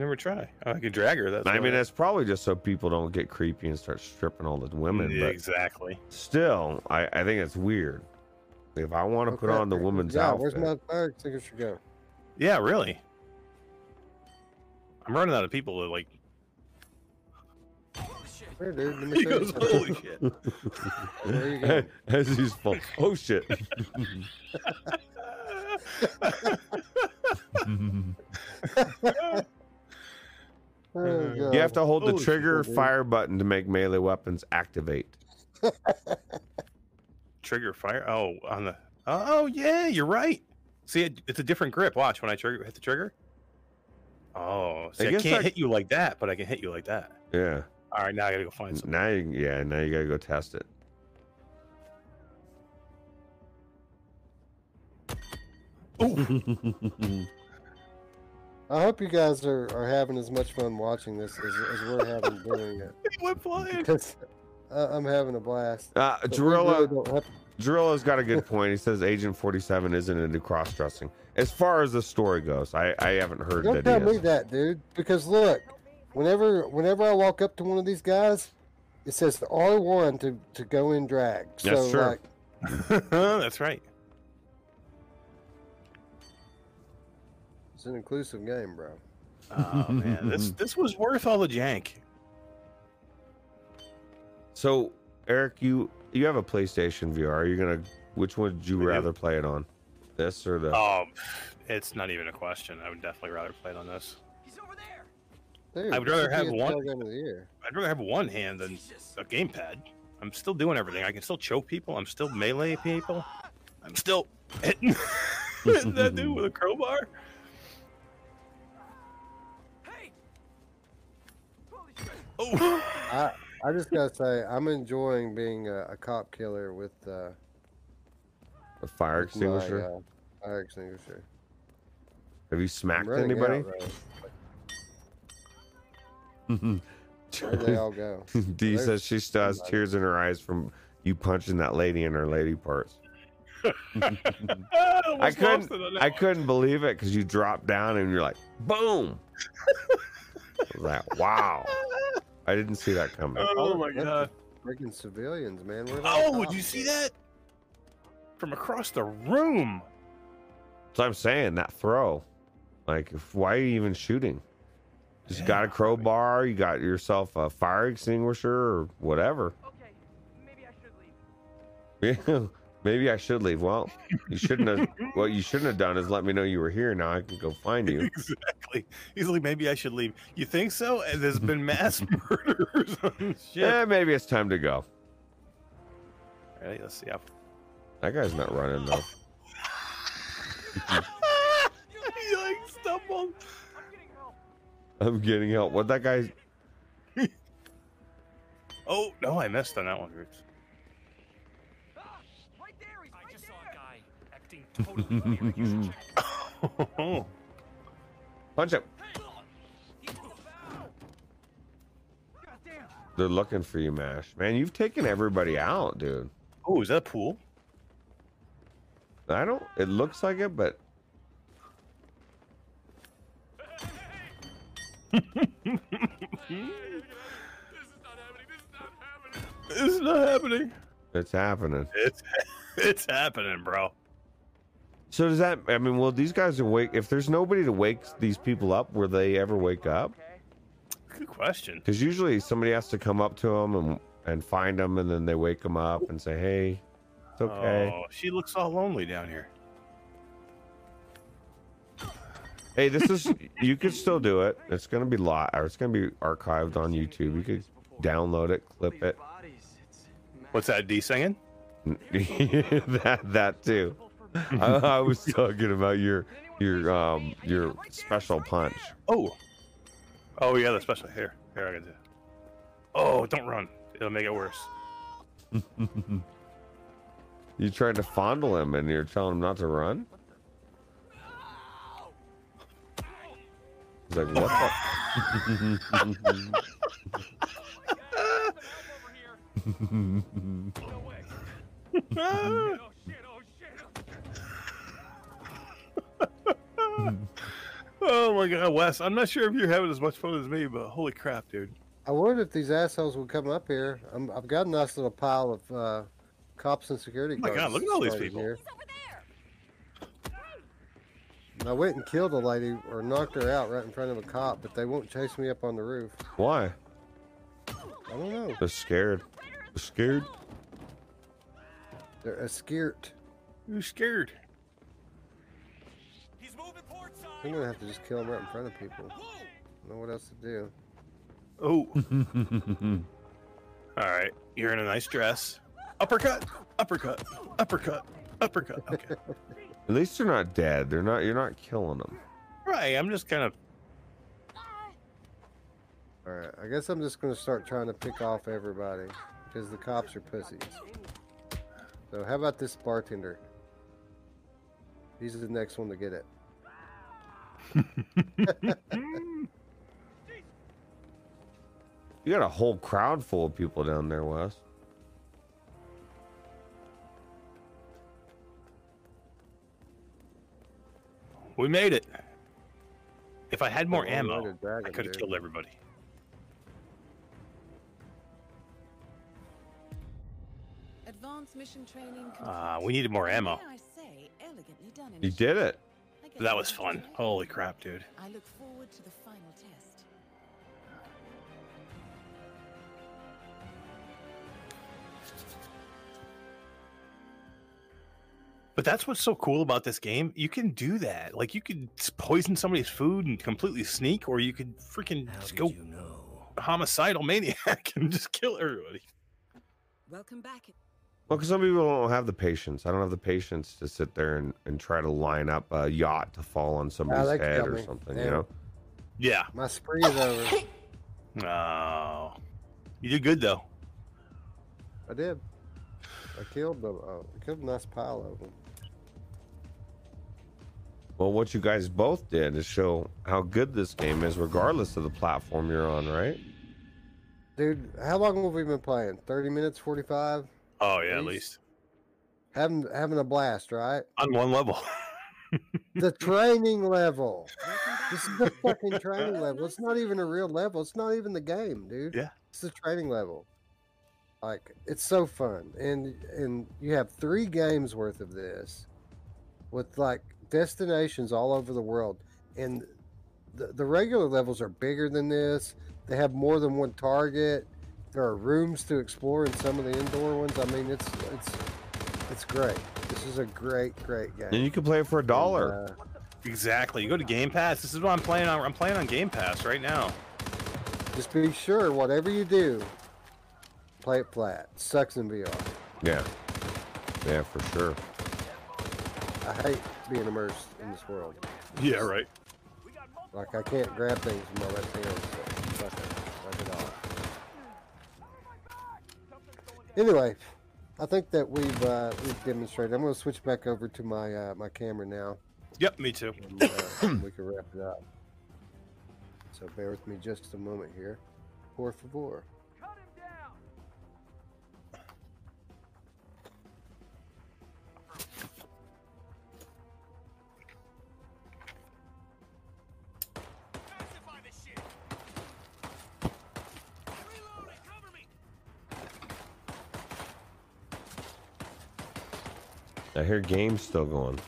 I never try. I could drag her. That's I why. mean, that's probably just so people don't get creepy and start stripping all the women. Yeah, But exactly. still, I, I think it's weird. If I want to put on the woman's yeah, outfit, Where's my fire extinguisher go? Yeah, really. I'm running out of people to like. Here, dude. He goes, holy shit. There you go. as he's full. Oh shit! Oh, mm-hmm. you have to hold the Holy trigger shit, fire button to make melee weapons activate. Trigger fire. Oh, on the. Oh yeah, you're right. See, it, it's a different grip. Watch when I trigger hit the trigger. Oh, see, I, guess can't hit you like that, but I can hit you like that. Yeah. All right, now I gotta go find some. Now you, yeah. Now you gotta go test it. I hope you guys are, are having as much fun watching this as, as we're having doing it. He went flying. Uh, I'm having a blast. Uh, But Jarilla, really don't have- Jarilla's got a good point. He says Agent 47 isn't into cross dressing. As far as the story goes, I, I haven't heard Don't that tell he me that, dude. Because look, whenever whenever I walk up to one of these guys, it says the R one to to go in drag. So That's true. like, That's right. It's an inclusive game, bro. Oh man, this this was worth all the jank. So, Eric, you you have a PlayStation VR. You're you gonna? Which one would you I do. rather play it on? This or the? Oh, um, it's not even a question. I would definitely rather play it on this. He's over there. Dude, I would rather have one- tail of the ear. I'd rather have one hand than a gamepad. I'm still doing everything. I can still choke people. I'm still melee people. I'm still hitting, hitting that dude with a crowbar. Oh, I I just gotta say, I'm enjoying being a, a cop killer with uh, a fire with my, extinguisher. uh, fire extinguisher. have you smacked anybody? out. Where'd they all go? Dee There's says she still has somebody. tears in her eyes from you punching that lady in her lady parts. I couldn't. lost it on that I couldn't believe it because you dropped down and you're like, boom. I was like, wow. I didn't see that coming. Oh, oh my god! Freaking civilians, man. Where Oh, did you see that? From across the room. So I'm saying that throw. Like, if, why are you even shooting? Just Yeah, got a crowbar. You got yourself a fire extinguisher or whatever. Okay, maybe I should leave. Yeah, maybe I should leave. Well, you shouldn't have. what you shouldn't have done is let me know you were here. Now I can go find you. Exactly. He's like, maybe I should leave. You think so? And there's been mass murders on shit. Yeah, maybe it's time to go. Ready? Let's see. How... That guy's not running though. he like stumbled. I'm getting help. I'm getting help. What that guy? Oh no, I missed on that one, Roots. Punch him. They're looking for you, Mash. Man, you've taken everybody out, dude. Oh, is that a pool? I don't. It looks like it, but This is not happening. This is not happening. It's not happening. it's happening. It's it's happening, bro. So does that? I mean, will these guys awake? If there's nobody to wake these people up, will they ever wake up? Good question. Because usually somebody has to come up to them and and find them, and then they wake them up and say, "Hey, it's okay." Oh, she looks all lonely down here. Hey, this is you could still do it. It's gonna be live, or it's gonna be archived on YouTube. You could download it, clip it. What's that? D singing? that that too. I, I was talking about your your um your special punch. Oh. Oh yeah, the special here. Here I got to. Oh, don't run. It'll make it worse. You tried to fondle him, and you're telling him not to run. He's like, what the? oh my god, Wes! I'm not sure if you're having as much fun as me, but holy crap, dude! I wondered if these assholes would come up here. I'm, I've got a nice little pile of uh, cops and security Oh my guards. God, look at all these people. Here. And I went and killed a lady or knocked her out right in front of a cop, but they won't chase me up on the roof. Why? I don't know. They're scared. They're scared. They're scared. Who's scared? I'm gonna have to just kill them right in front of people. I don't know what else to do. Oh. All right, you're in a nice dress. Uppercut, uppercut, uppercut, uppercut. Okay. At least they're not dead. They're not. You're not killing them. right, I'm just kind of. All right, I guess I'm just gonna start trying to pick off everybody because the cops are pussies. So how about this bartender? He's the next one to get it. You got a whole crowd full of people down there, Wes. We made it. If I had more Oh, ammo, dragon, I could have killed everybody. Advanced mission training. complete. Uh, we needed more ammo. I say, elegantly done You did it. I That was fun. Holy crap, dude. I look forward to the final test. But that's what's so cool about this game. You can do that. Like you could poison somebody's food and completely sneak, or you could freaking How just go you know? homicidal maniac and just kill everybody. Welcome back. Well, because some people don't have the patience. I don't have the patience to sit there and, and try to line up a yacht to fall on somebody's they head or me. something. Damn. You know. Yeah. My spree is over. Oh, you did good though. I did. I killed them. Uh, I killed a nice pile of them. Well, what you guys both did is show how good this game is, regardless of the platform you're on, right? Dude, how long have we been playing? 30 minutes, 45? Oh yeah, at Please. least Having having a blast, right? on one level. The training level. This is the fucking training level. It's not even a real level. It's not even the game, dude. Yeah. It's the training level. Like it's so fun, and and you have three games worth of this, with like destinations all over the world, and the the regular levels are bigger than this. They have more than one target. There are rooms to explore in some of the indoor ones. I mean, it's it's it's great. This is a great great game. And you can play it for a dollar. And, uh, exactly. You go to Game Pass. This is what I'm playing on. I'm playing on Game Pass right now. Just be sure, whatever you do, play it flat. Sucks in VR. yeah. Yeah, for sure. I hate being immersed in this world. Yeah, right. Like I can't grab things with my left hand. So fuck it, fuck it off. Anyway, I think that we've uh, we've demonstrated. I'm going to switch back over to my uh, my camera now. Yep, me too. And, uh, we can wrap it up. So bear with me just a moment here. Por favor. I hear games still going.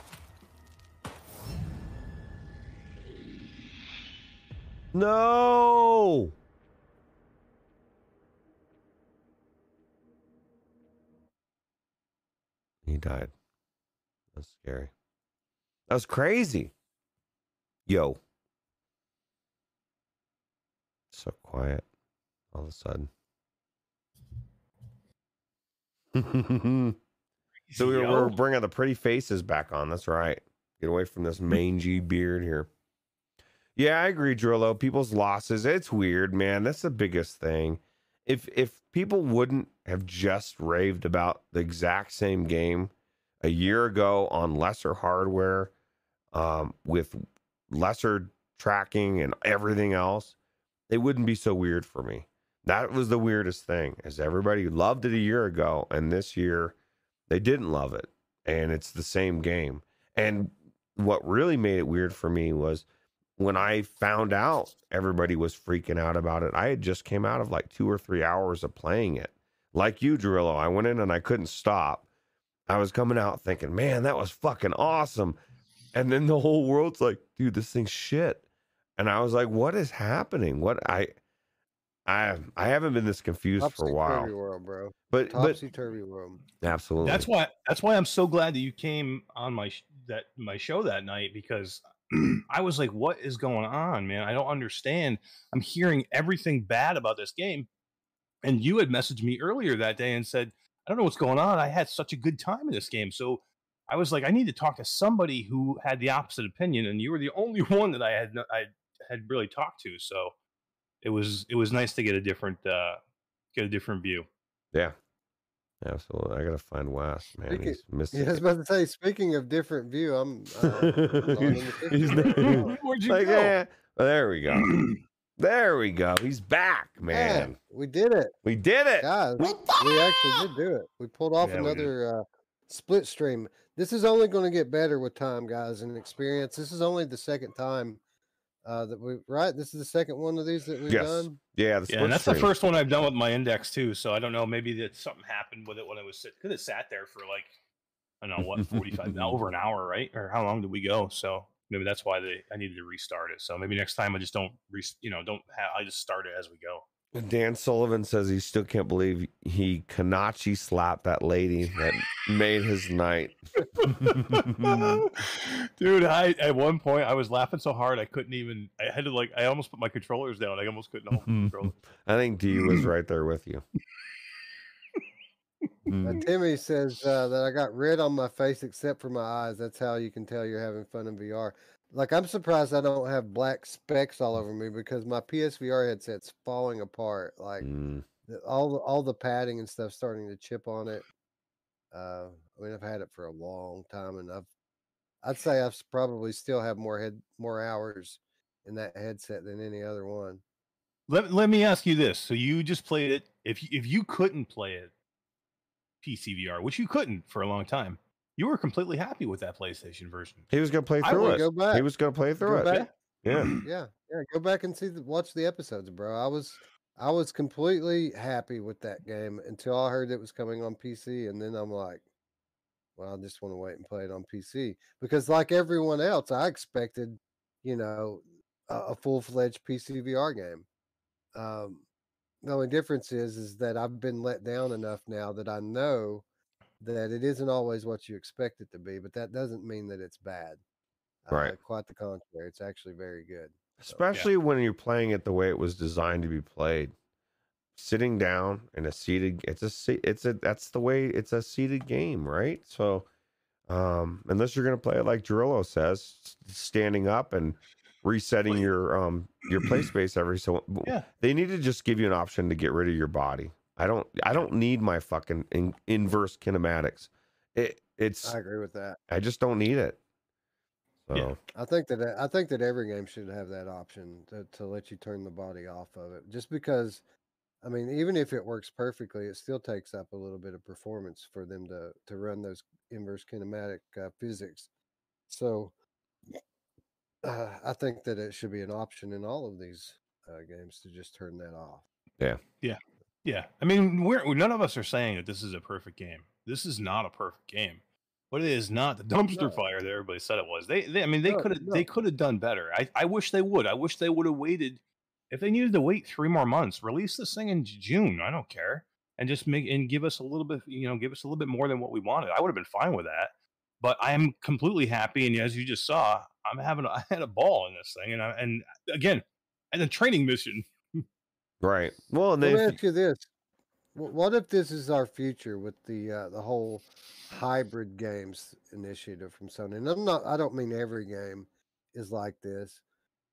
No. He died. That's scary. That was crazy. Yo. So quiet all of a sudden. so we we're, we're bringing the pretty faces back on. That's right. Get away from this mangy beard here. Yeah, I agree, Drillo. People's losses, it's weird, man. That's the biggest thing. If if people wouldn't have just raved about the exact same game a year ago on lesser hardware, um, with lesser tracking and everything else, it wouldn't be so weird for me. That was the weirdest thing, is everybody loved it a year ago, and this year they didn't love it, and it's the same game. And what really made it weird for me was when I found out everybody was freaking out about it, I had just came out of like two or three hours of playing it. Like you, Drillo, I went in and I couldn't stop. I was coming out thinking, man, that was fucking awesome. And then the whole world's like, dude, this thing's shit. And I was like, what is happening? What I I I haven't been this confused for a while. Topsy-turvy world, bro. But but Topsy turvy world. absolutely. That's why. That's why I'm so glad that you came on my sh- that my show that night because I was like, "What is going on, man? I don't understand. I'm hearing everything bad about this game." And you had messaged me earlier that day and said, "I don't know what's going on. I had such a good time in this game." So I was like, "I need to talk to somebody who had the opposite opinion." And you were the only one that I had I had really talked to. So it was it was nice to get a different uh get a different view. yeah. Absolutely. I gotta find Wes, man. Speaking- He's missing. Yeah, I was about to say. Speaking of different view, I'm. Uh, not the He's right. Where'd you like, go? yeah. Well, there we go. there we go. He's back, man. Yeah, we did it, We did it. guys. We actually did do it. We pulled off Yeah, another uh, split stream. This is only going to get better with time, guys, and experience. This is only the second time uh, that we right. This is the second one of these that we've Yes. done. Yeah, the Yeah, and that's the first one I've done with my index too. So I don't know. Maybe that something happened with it when it was sit because it sat there for like I don't know what forty five over an hour, right? Or how long did we go? So maybe that's why they I needed to restart it. So maybe next time I just don't re, you know don't have I just start it as we go. Dan Sullivan says he still can't believe he Kanachi slapped that lady that made his night. Dude, I at one point I was laughing so hard I couldn't even. I had to like I almost put my controllers down. I almost couldn't hold the controller. I think D was right there with you. Uh, Timmy says uh, that I got red on my face except for my eyes. That's how you can tell you're having fun in VR. Like I'm surprised I don't have black specks all over me because my PSVR headset's falling apart. Like Mm. the, all the, all the padding and stuff starting to chip on it. Uh, I mean, I've had it for a long time, and I've I'd say I've probably still have more head more hours in that headset than any other one. Let, let me ask you this: So you just played it. If you, if you couldn't play it PCVR, which you couldn't for a long time, you were completely happy with that PlayStation version. He was gonna play through it. go back. He was gonna play through Go it. back. Yeah. yeah, yeah. Go back and see the watch the episodes, bro. I was I was completely happy with that game until I heard it was coming on PC, and then I'm like, well, I just want to wait and play it on PC because, like everyone else, I expected, you know, a, a full fledged PC VR game. Um, the only difference is is that I've been let down enough now that I know that it isn't always what you expect it to be, but that doesn't mean that it's bad. Right. Uh, quite the contrary. It's actually very good. Especially when you're playing it the way it was designed to be played. Sitting down in a seated it's a it's a that's the way it's a seated game, right? So um unless you're going to play it like Gerillo says, standing up and resetting your um your play space every so Yeah. they need to just give you an option to get rid of your body. I don't I don't need my fucking in, inverse kinematics. It it's I agree with that. I just don't need it. So Yeah. I think that I think that every game should have that option to, to let you turn the body off of it. Just because, I mean, even if it works perfectly, it still takes up a little bit of performance for them to to run those inverse kinematic uh, physics. So, uh, I think that it should be an option in all of these uh, games to just turn that off. Yeah. Yeah, I mean, we're none of us are saying that this is a perfect game. This is not a perfect game, but it is not the dumpster No. fire that everybody said it was. They, they I mean, they No, could have, no. they could have done better. I, I wish they would. I wish they would have waited. If they needed to wait three more months, release this thing in June. I don't care, and just make and give us a little bit, you know, give us a little bit more than what we wanted. I would have been fine with that. But I am completely happy, and as you just saw, I'm having, a, I had a ball in this thing, and I, and again, and a training mission. Right. Well, and Let me ask you this: What if this is our future with the uh, the whole hybrid games initiative from Sony? And I'm not. I don't mean every game is like this,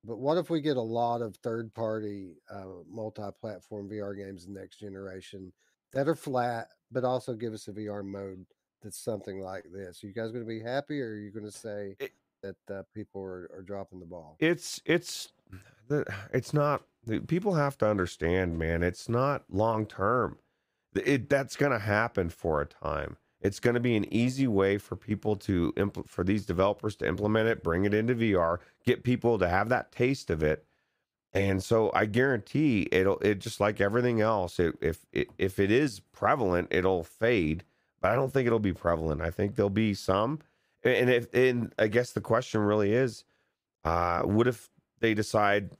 but what if we get a lot of third party uh, multi platform VR games in next generation that are flat, but also give us a VR mode that's something like this? Are you guys going to be happy, or are you going to say It- that uh, people are, are dropping the ball? it's it's it's not people have to understand man it's not long term. It that's going to happen for a time. It's going to be an easy way for people to impl- for these developers to implement it bring it into vr get people to have that taste of it. And so i guarantee it'll it just like everything else it, if it, if it is prevalent it'll fade but i don't think it'll be prevalent. I think there'll be some. And if and i guess the question really is uh what if they decide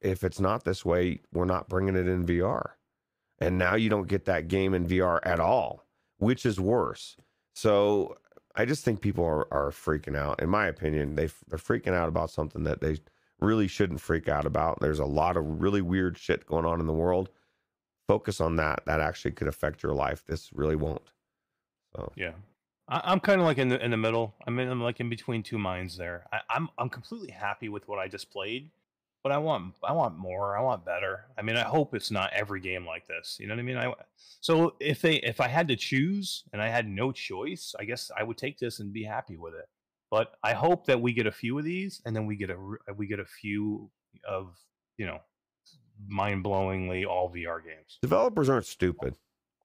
if it's not this way we're not bringing it in vr and now you don't get that game in vr at all which is worse. So i just think people are, are freaking out. In my opinion they, they're freaking out about something that they really shouldn't freak out about. There's a lot of really weird shit going on in the world. Focus on that. That actually could affect your life. This really won't. So. Yeah, I, I'm kind of like in the in the middle. I mean, I'm like in between two minds there. I, I'm I'm completely happy with what I just played, but I want I want more. I want better. I mean, I hope it's not every game like this. You know what I mean? I so if they if I had to choose and I had no choice, I guess I would take this and be happy with it. But I hope that we get a few of these, and then we get a uh, we get a few of you know mind blowingly all VR games. developers aren't stupid.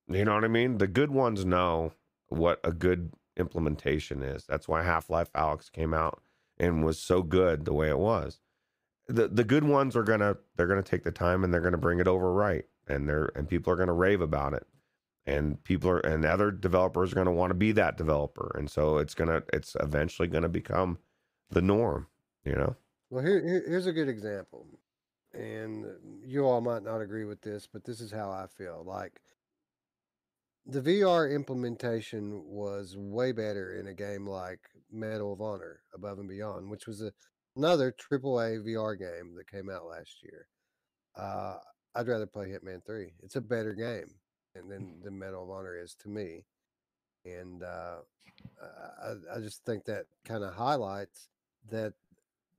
You know what I mean? The good ones know what a good implementation is. That's why Half Life Alyx came out and was so good the way it was. The the good ones are gonna they're gonna take the time and they're gonna bring it over right, and they're and people are gonna rave about it, and people are and other developers are gonna want to be that developer, and so it's gonna it's eventually gonna become the norm. You know? Well, here, here here's a good example, and you all might not agree with this, but this is how I feel. Like the VR implementation was way better in a game like Medal of Honor Above and Beyond, which was a, another AAA VR game that came out last year. Uh, I'd rather play Hitman Three. It's a better game, and than the Medal of Honor is to me. And uh, I, I just think that kind of highlights that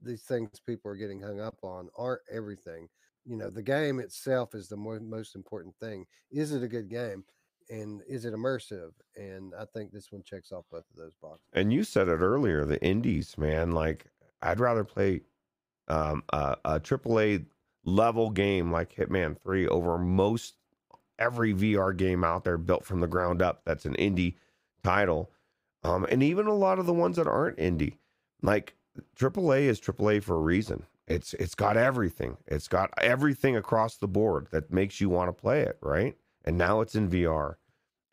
these things people are getting hung up on aren't everything. You know, the game itself is the mo- most important thing. Is it a good game? And is it immersive? And I think this one checks off both of those boxes. And you said it earlier, the indies, man. Like I'd rather play um, a, a AAA level game like Hitman Three over most every VR game out there built from the ground up. That's an indie title, um, and even a lot of the ones that aren't indie, like AAA is AAA for a reason. It's it's got everything. It's got everything across the board that makes you want to play it, right? And now it's in VR,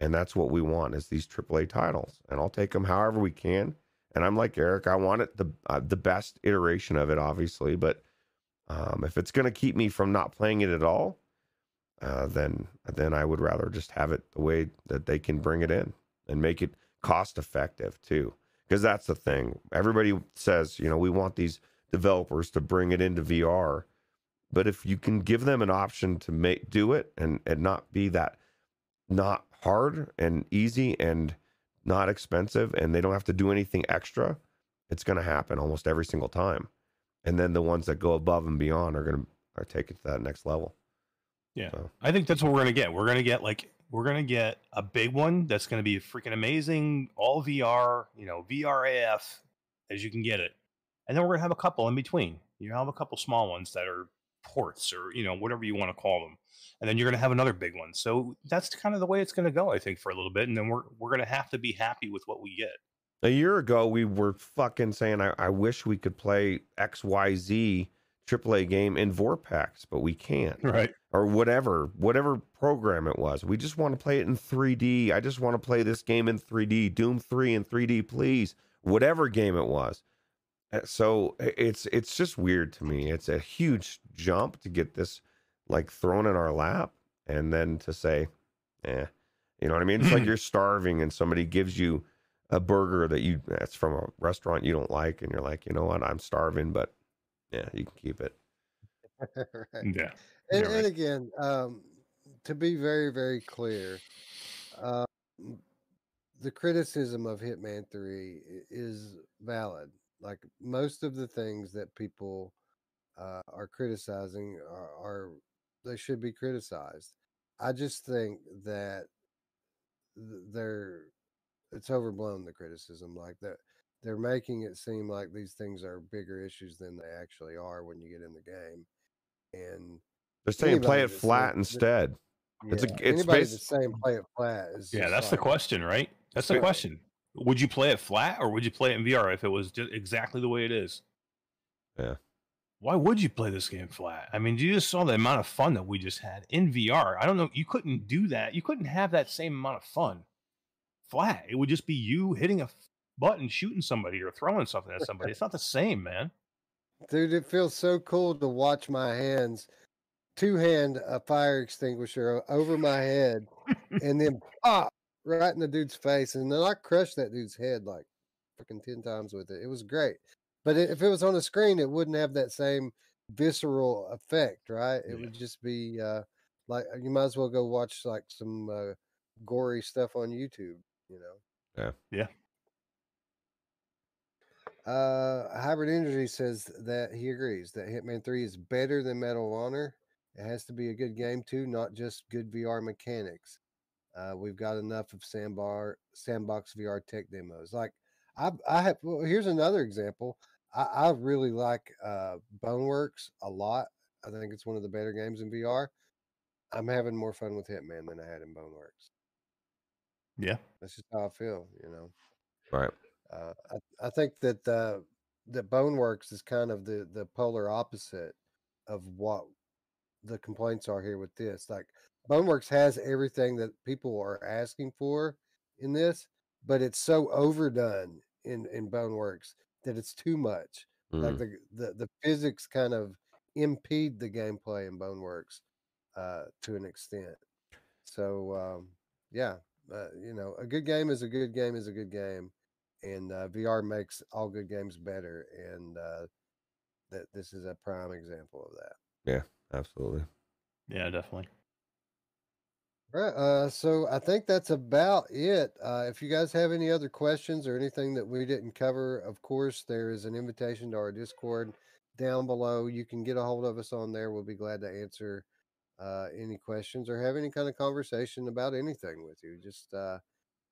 and that's what we want is these AAA titles. And I'll take them however we can. And I'm like Eric, I want it the uh, the best iteration of it, obviously. But um, if it's going to keep me from not playing it at all, uh, then then I would rather just have it the way that they can bring it in and make it cost effective too. Because that's the thing. Everybody says, you know, we want these developers to bring it into VR, but if you can give them an option to make do it and and not be that not hard and easy and not expensive and they don't have to do anything extra, it's going to happen almost every single time. And then the ones that go above and beyond are going to are take it to that next level. Yeah. So, I think that's what we're gonna get. We're gonna get like we're gonna get a big one that's gonna be freaking amazing, all VR, you know, VRAF as you can get it, and then we're gonna have a couple in between. You have a couple small ones that are ports or you know whatever you want to call them, and then you're gonna have another big one. So that's kind of the way it's gonna go, I think, for a little bit, and then we're we're gonna have to be happy with what we get. a year ago, we were fucking saying, I, I wish we could play XYZ AAA game in Vorpx, but we can't. Right. Or whatever, whatever program it was. We just want to play it in 3D. I just want to play this game in 3D. Doom 3 in 3D, please. Whatever game it was. Uh, So it's it's just weird to me. It's a huge jump to get this like thrown in our lap and then to say, eh. You know what I mean? It's like you're starving and somebody gives you a burger that you that's from a restaurant you don't like and you're like, you know what, I'm starving, but yeah, you can keep it. right. Yeah. And, Yeah, right. and again, um, to be very, very clear, um, the criticism of Hitman 3 is valid. Like most of the things that people uh, are criticizing are, are, they should be criticized. I just think that they're, it's overblown the criticism. Like that, they're making it seem like these things are bigger issues than they actually are when you get in the game. And They're saying play it flat like- instead. It's a- it's anybody bas- that's saying play it flat Yeah, just that's the question, right? That's the question. Would you play it flat or would you play it in VR if it was just exactly the way it is? Yeah. Why would you play this game flat? I mean, you just saw the amount of fun that we just had in VR. I don't know. You couldn't do that. You couldn't have that same amount of fun flat. It would just be you hitting a f- button, shooting somebody, or throwing something at somebody. It's not the same, man. Dude, it feels so cool to watch my hands two hand a fire extinguisher over my head and then pop right in the dude's face. And then I crushed that dude's head like freaking 10 times with it. It was great. But if it was on a screen, it wouldn't have that same visceral effect, right? It Yeah. would just be uh, like you might as well go watch like some uh, gory stuff on YouTube, you know? Yeah. Yeah. Uh, Hybrid Energy says that he agrees that Hitman 3 is better than Medal of Honor. It has to be a good game too, not just good VR mechanics. Uh, we've got enough of sandbar sandbox VR tech demos. Like I, I have. Well, here's another example. I, I really like uh, Boneworks a lot. I think it's one of the better games in VR. I'm having more fun with Hitman than I had in Boneworks. Yeah. That's just how I feel, you know. Right. Uh, I, I think that the that Boneworks is kind of the the polar opposite of what the complaints are here with this. Like Boneworks has everything that people are asking for in this, but it's so overdone in in Boneworks that it's too much. Like Mm. the, the the physics kind of impede the gameplay in Boneworks uh, to an extent. So um, yeah, uh, you know, a good game is a good game is a good game, and uh, VR makes all good games better, and uh, that this is a prime example of that. Yeah, absolutely. Yeah, definitely. Right. Uh, so I think that's about it. Uh, if you guys have any other questions or anything that we didn't cover, of course, there is an invitation to our Discord down below. You can get a hold of us on there. We'll be glad to answer uh, any questions or have any kind of conversation about anything with you. Just uh,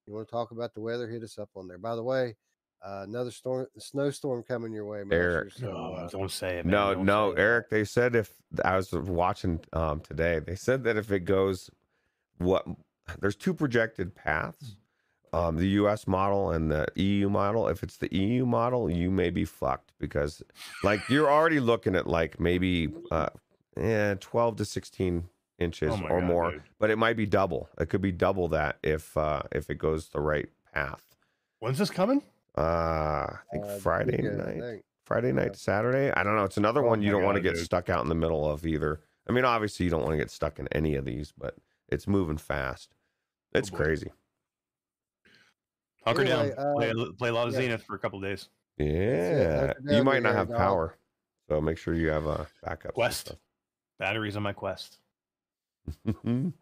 you want to talk about the weather, hit us up on there. By the way, uh, another storm, snowstorm coming your way, Eric. Master. So Oh, uh, don't say it. Man. No, Don't no, say it. Eric. They said if I was watching um, today, they said that if it goes, what there's two projected paths, um, the U.S. model and the EU model. If it's the EU model, you may be fucked because, like, you're already looking at like maybe, uh, eh, 12 to 16 inches Oh or God, more, dude. but it might be double. It could be double that if uh, if it goes the right path. When's this coming? Uh, I think uh, Friday weekend, I night. think. Friday night Yeah. to Saturday. I don't know. It's another Oh one you don't want to get dude. stuck out in the middle of either. I mean, obviously you don't want to get stuck in any of these, but it's moving fast. It's boy. crazy. Hunker Anyway, down. play, uh, a- play a lot of yeah. Zenith for a couple days. Yeah. You might not have power. So make sure you have a backup. Quest. Batteries on my Quest.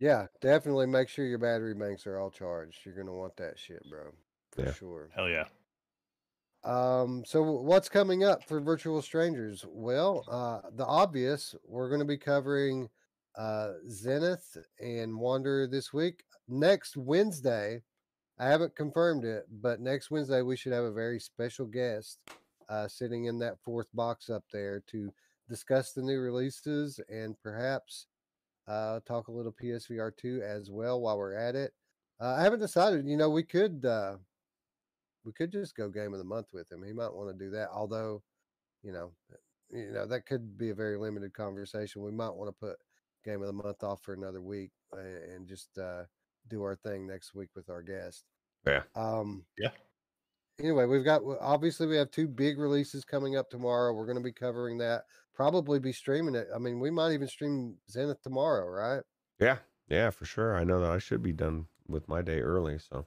Yeah, definitely make sure your battery banks are all charged. You're gonna want that shit, bro, for Yeah. sure. Hell yeah. Um, so what's coming up for Virtual Strangers? Well, uh, the obvious, we're going to be covering uh, Zenith and Wander this week. Next Wednesday, I haven't confirmed it, but next Wednesday we should have a very special guest uh, sitting in that fourth box up there to discuss the new releases and perhaps uh, talk a little PSVR 2 as well while we're at it. Uh, I haven't decided. You know, we could uh, we could just go game of the month with him. He might want to do that. Although, you know, you know that could be a very limited conversation. We might want to put game of the month off for another week and just uh, do our thing next week with our guest. Yeah. Um, Yeah. Anyway, we've got obviously we have two big releases coming up tomorrow. We're going to be covering that. Probably be streaming it. I mean, we might even stream Zenith tomorrow, right? Yeah, yeah, for sure. I know that I should be done with my day early. So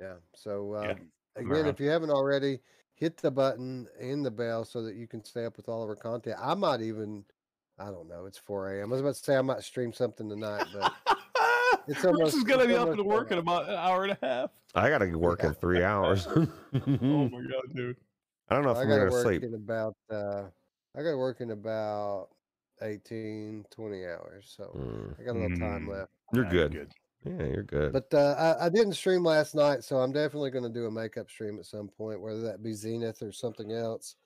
Yeah. So um, Yeah, I'm again, if you haven't already, hit the button and the bell so that you can stay up with all of our content. I might even, I don't know, it's 4 a.m. I was about to say I might stream something tonight, but It's Chris almost- is gonna be up almost and work in about an hour and a half. I got to work in three hours. Oh my god, dude! I don't know if I I'm got to going to work sleep. in about, uh, I got to work in about 18, 20 hours. So Mm, I got a little time Mm. left. You're Ah, good. Yeah, you're good. But uh, I, I didn't stream last night, so I'm definitely going to do a makeup stream at some point, whether that be Zenith or something else.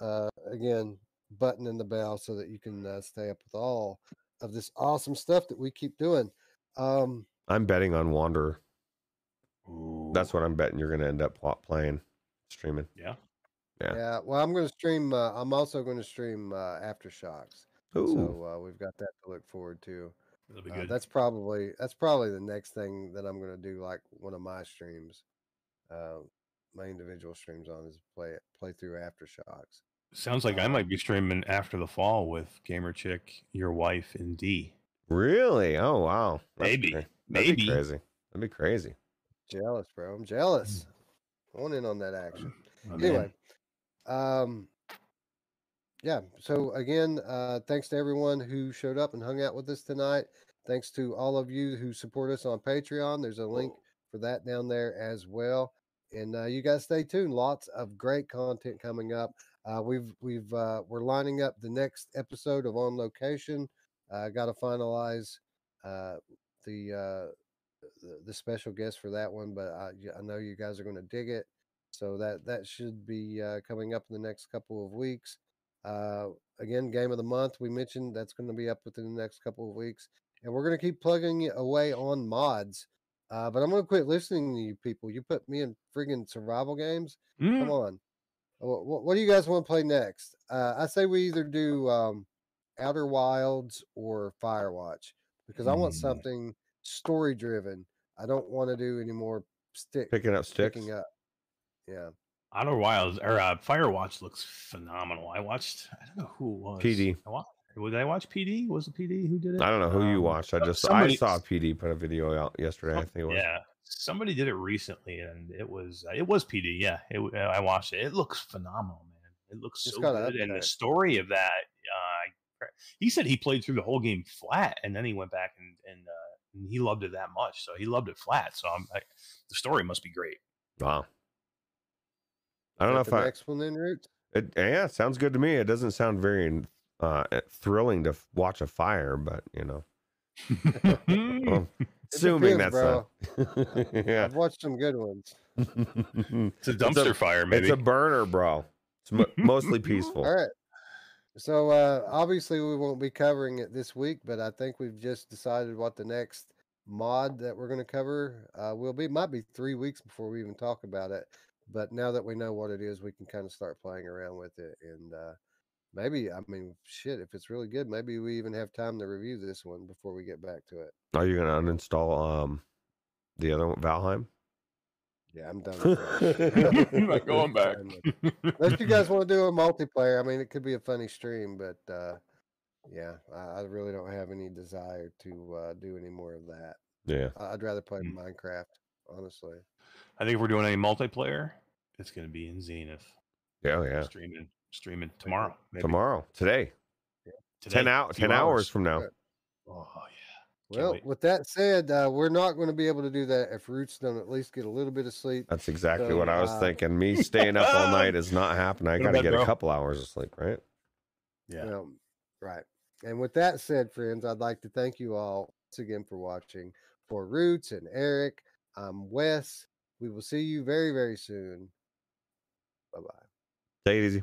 Uh, again, buttoning the bell so that you can uh, stay up with all of this awesome stuff that we keep doing. Um, I'm betting on Wanderer. Ooh. That's what I'm betting you're going to end up playing, streaming. yeah. Yeah. yeah. Well, I'm going to stream. Uh, I'm also going to stream uh, Aftershocks. Ooh, So uh, we've got that to look forward to. That'll be Uh, good. that's probably that's probably the next thing that I'm going to do, like one of my streams, uh, my individual streams on is play play through Aftershocks. Sounds like I might be streaming after the fall with Gamer Chick, your wife, and D. really? Oh, wow. That's Maybe. cra- That'd be Maybe. crazy. That'd be crazy. Jealous, bro. I'm jealous. I want in on that action. Oh, man. Anyway, um, yeah. So again, uh, thanks to everyone who showed up and hung out with us tonight. Thanks to all of you who support us on Patreon. There's a link for that down there as well. And uh, you guys stay tuned. Lots of great content coming up. Uh, we've we've uh, we're lining up the next episode of On Location. I uh, got to finalize uh, the, uh, the the special guest for that one, but I, I know you guys are going to dig it. So that that should be uh, coming up in the next couple of weeks. Uh, again, game of the month we mentioned that's going to be up within the next couple of weeks, and we're going to keep plugging away on mods. Uh, but I'm going to quit listening to you people. You put me in friggin' survival games. Mm, Come on. What, what do you guys want to play next? Uh, I say we either do um, Outer Wilds or Firewatch because I want Mm. something story driven. I don't want to do any more stick Picking up sticks. picking up. Yeah. Outer Wilds or uh, Firewatch looks phenomenal. I watched. I don't know who it was. PD. I wa- Did I watch PD? Was it PD who did it? I don't know who you Um, watched. I just somebody- I saw PD put a video out yesterday. I think it was. Yeah, somebody did it recently, and it was uh, it was PD. Yeah, it, uh, I watched it. It looks phenomenal, man. It looks It's so good, and the story of that. Uh, he said he played through the whole game flat, and then he went back and and, uh, and he loved it that much. So he loved it flat. So I'm, I, the story must be great. Wow. I don't know if that the I. next one then, Roots. It, yeah, sounds good to me. It doesn't sound very uh, thrilling to f- watch a fire, but you know, well, assuming depends, that's a, yeah, I've watched some good ones. It's a dumpster fire, maybe. It's a burner, bro. It's mo- mostly peaceful. All right. So uh, obviously we won't be covering it this week, but I think we've just decided what the next mod that we're going to cover uh, will be. Might be three weeks before we even talk about it, but now that we know what it is, we can kind of start playing around with it, and uh, maybe I mean, shit, if it's really good, maybe we even have time to review this one before we get back to it. Are you gonna uninstall um the other one, Valheim? Yeah, I'm done. With that. You're not going back. Done with it. Unless you guys want to do a multiplayer, I mean, it could be a funny stream, but uh, yeah, I, I really don't have any desire to uh, do any more of that. Yeah. I- I'd rather play Mm. Minecraft, honestly. I think if we're doing any multiplayer, it's going to be in Zenith. Yeah, oh, yeah. Streaming, streaming tomorrow. maybe. Tomorrow, today, Today, ten out, ten hours from now. Good. Oh yeah. Can't Well, wait. with that said, uh, we're not going to be able to do that if Roots don't at least get a little bit of sleep. That's exactly So, what I was uh, thinking. Me staying up all night is not happening. I got to bed, get a couple hours of sleep, right? Yeah. You know, right. And with that said, friends, I'd like to thank you all once again for watching. For Roots and Eric, I'm Wes. We will see you very, very soon. Bye bye. Take it easy.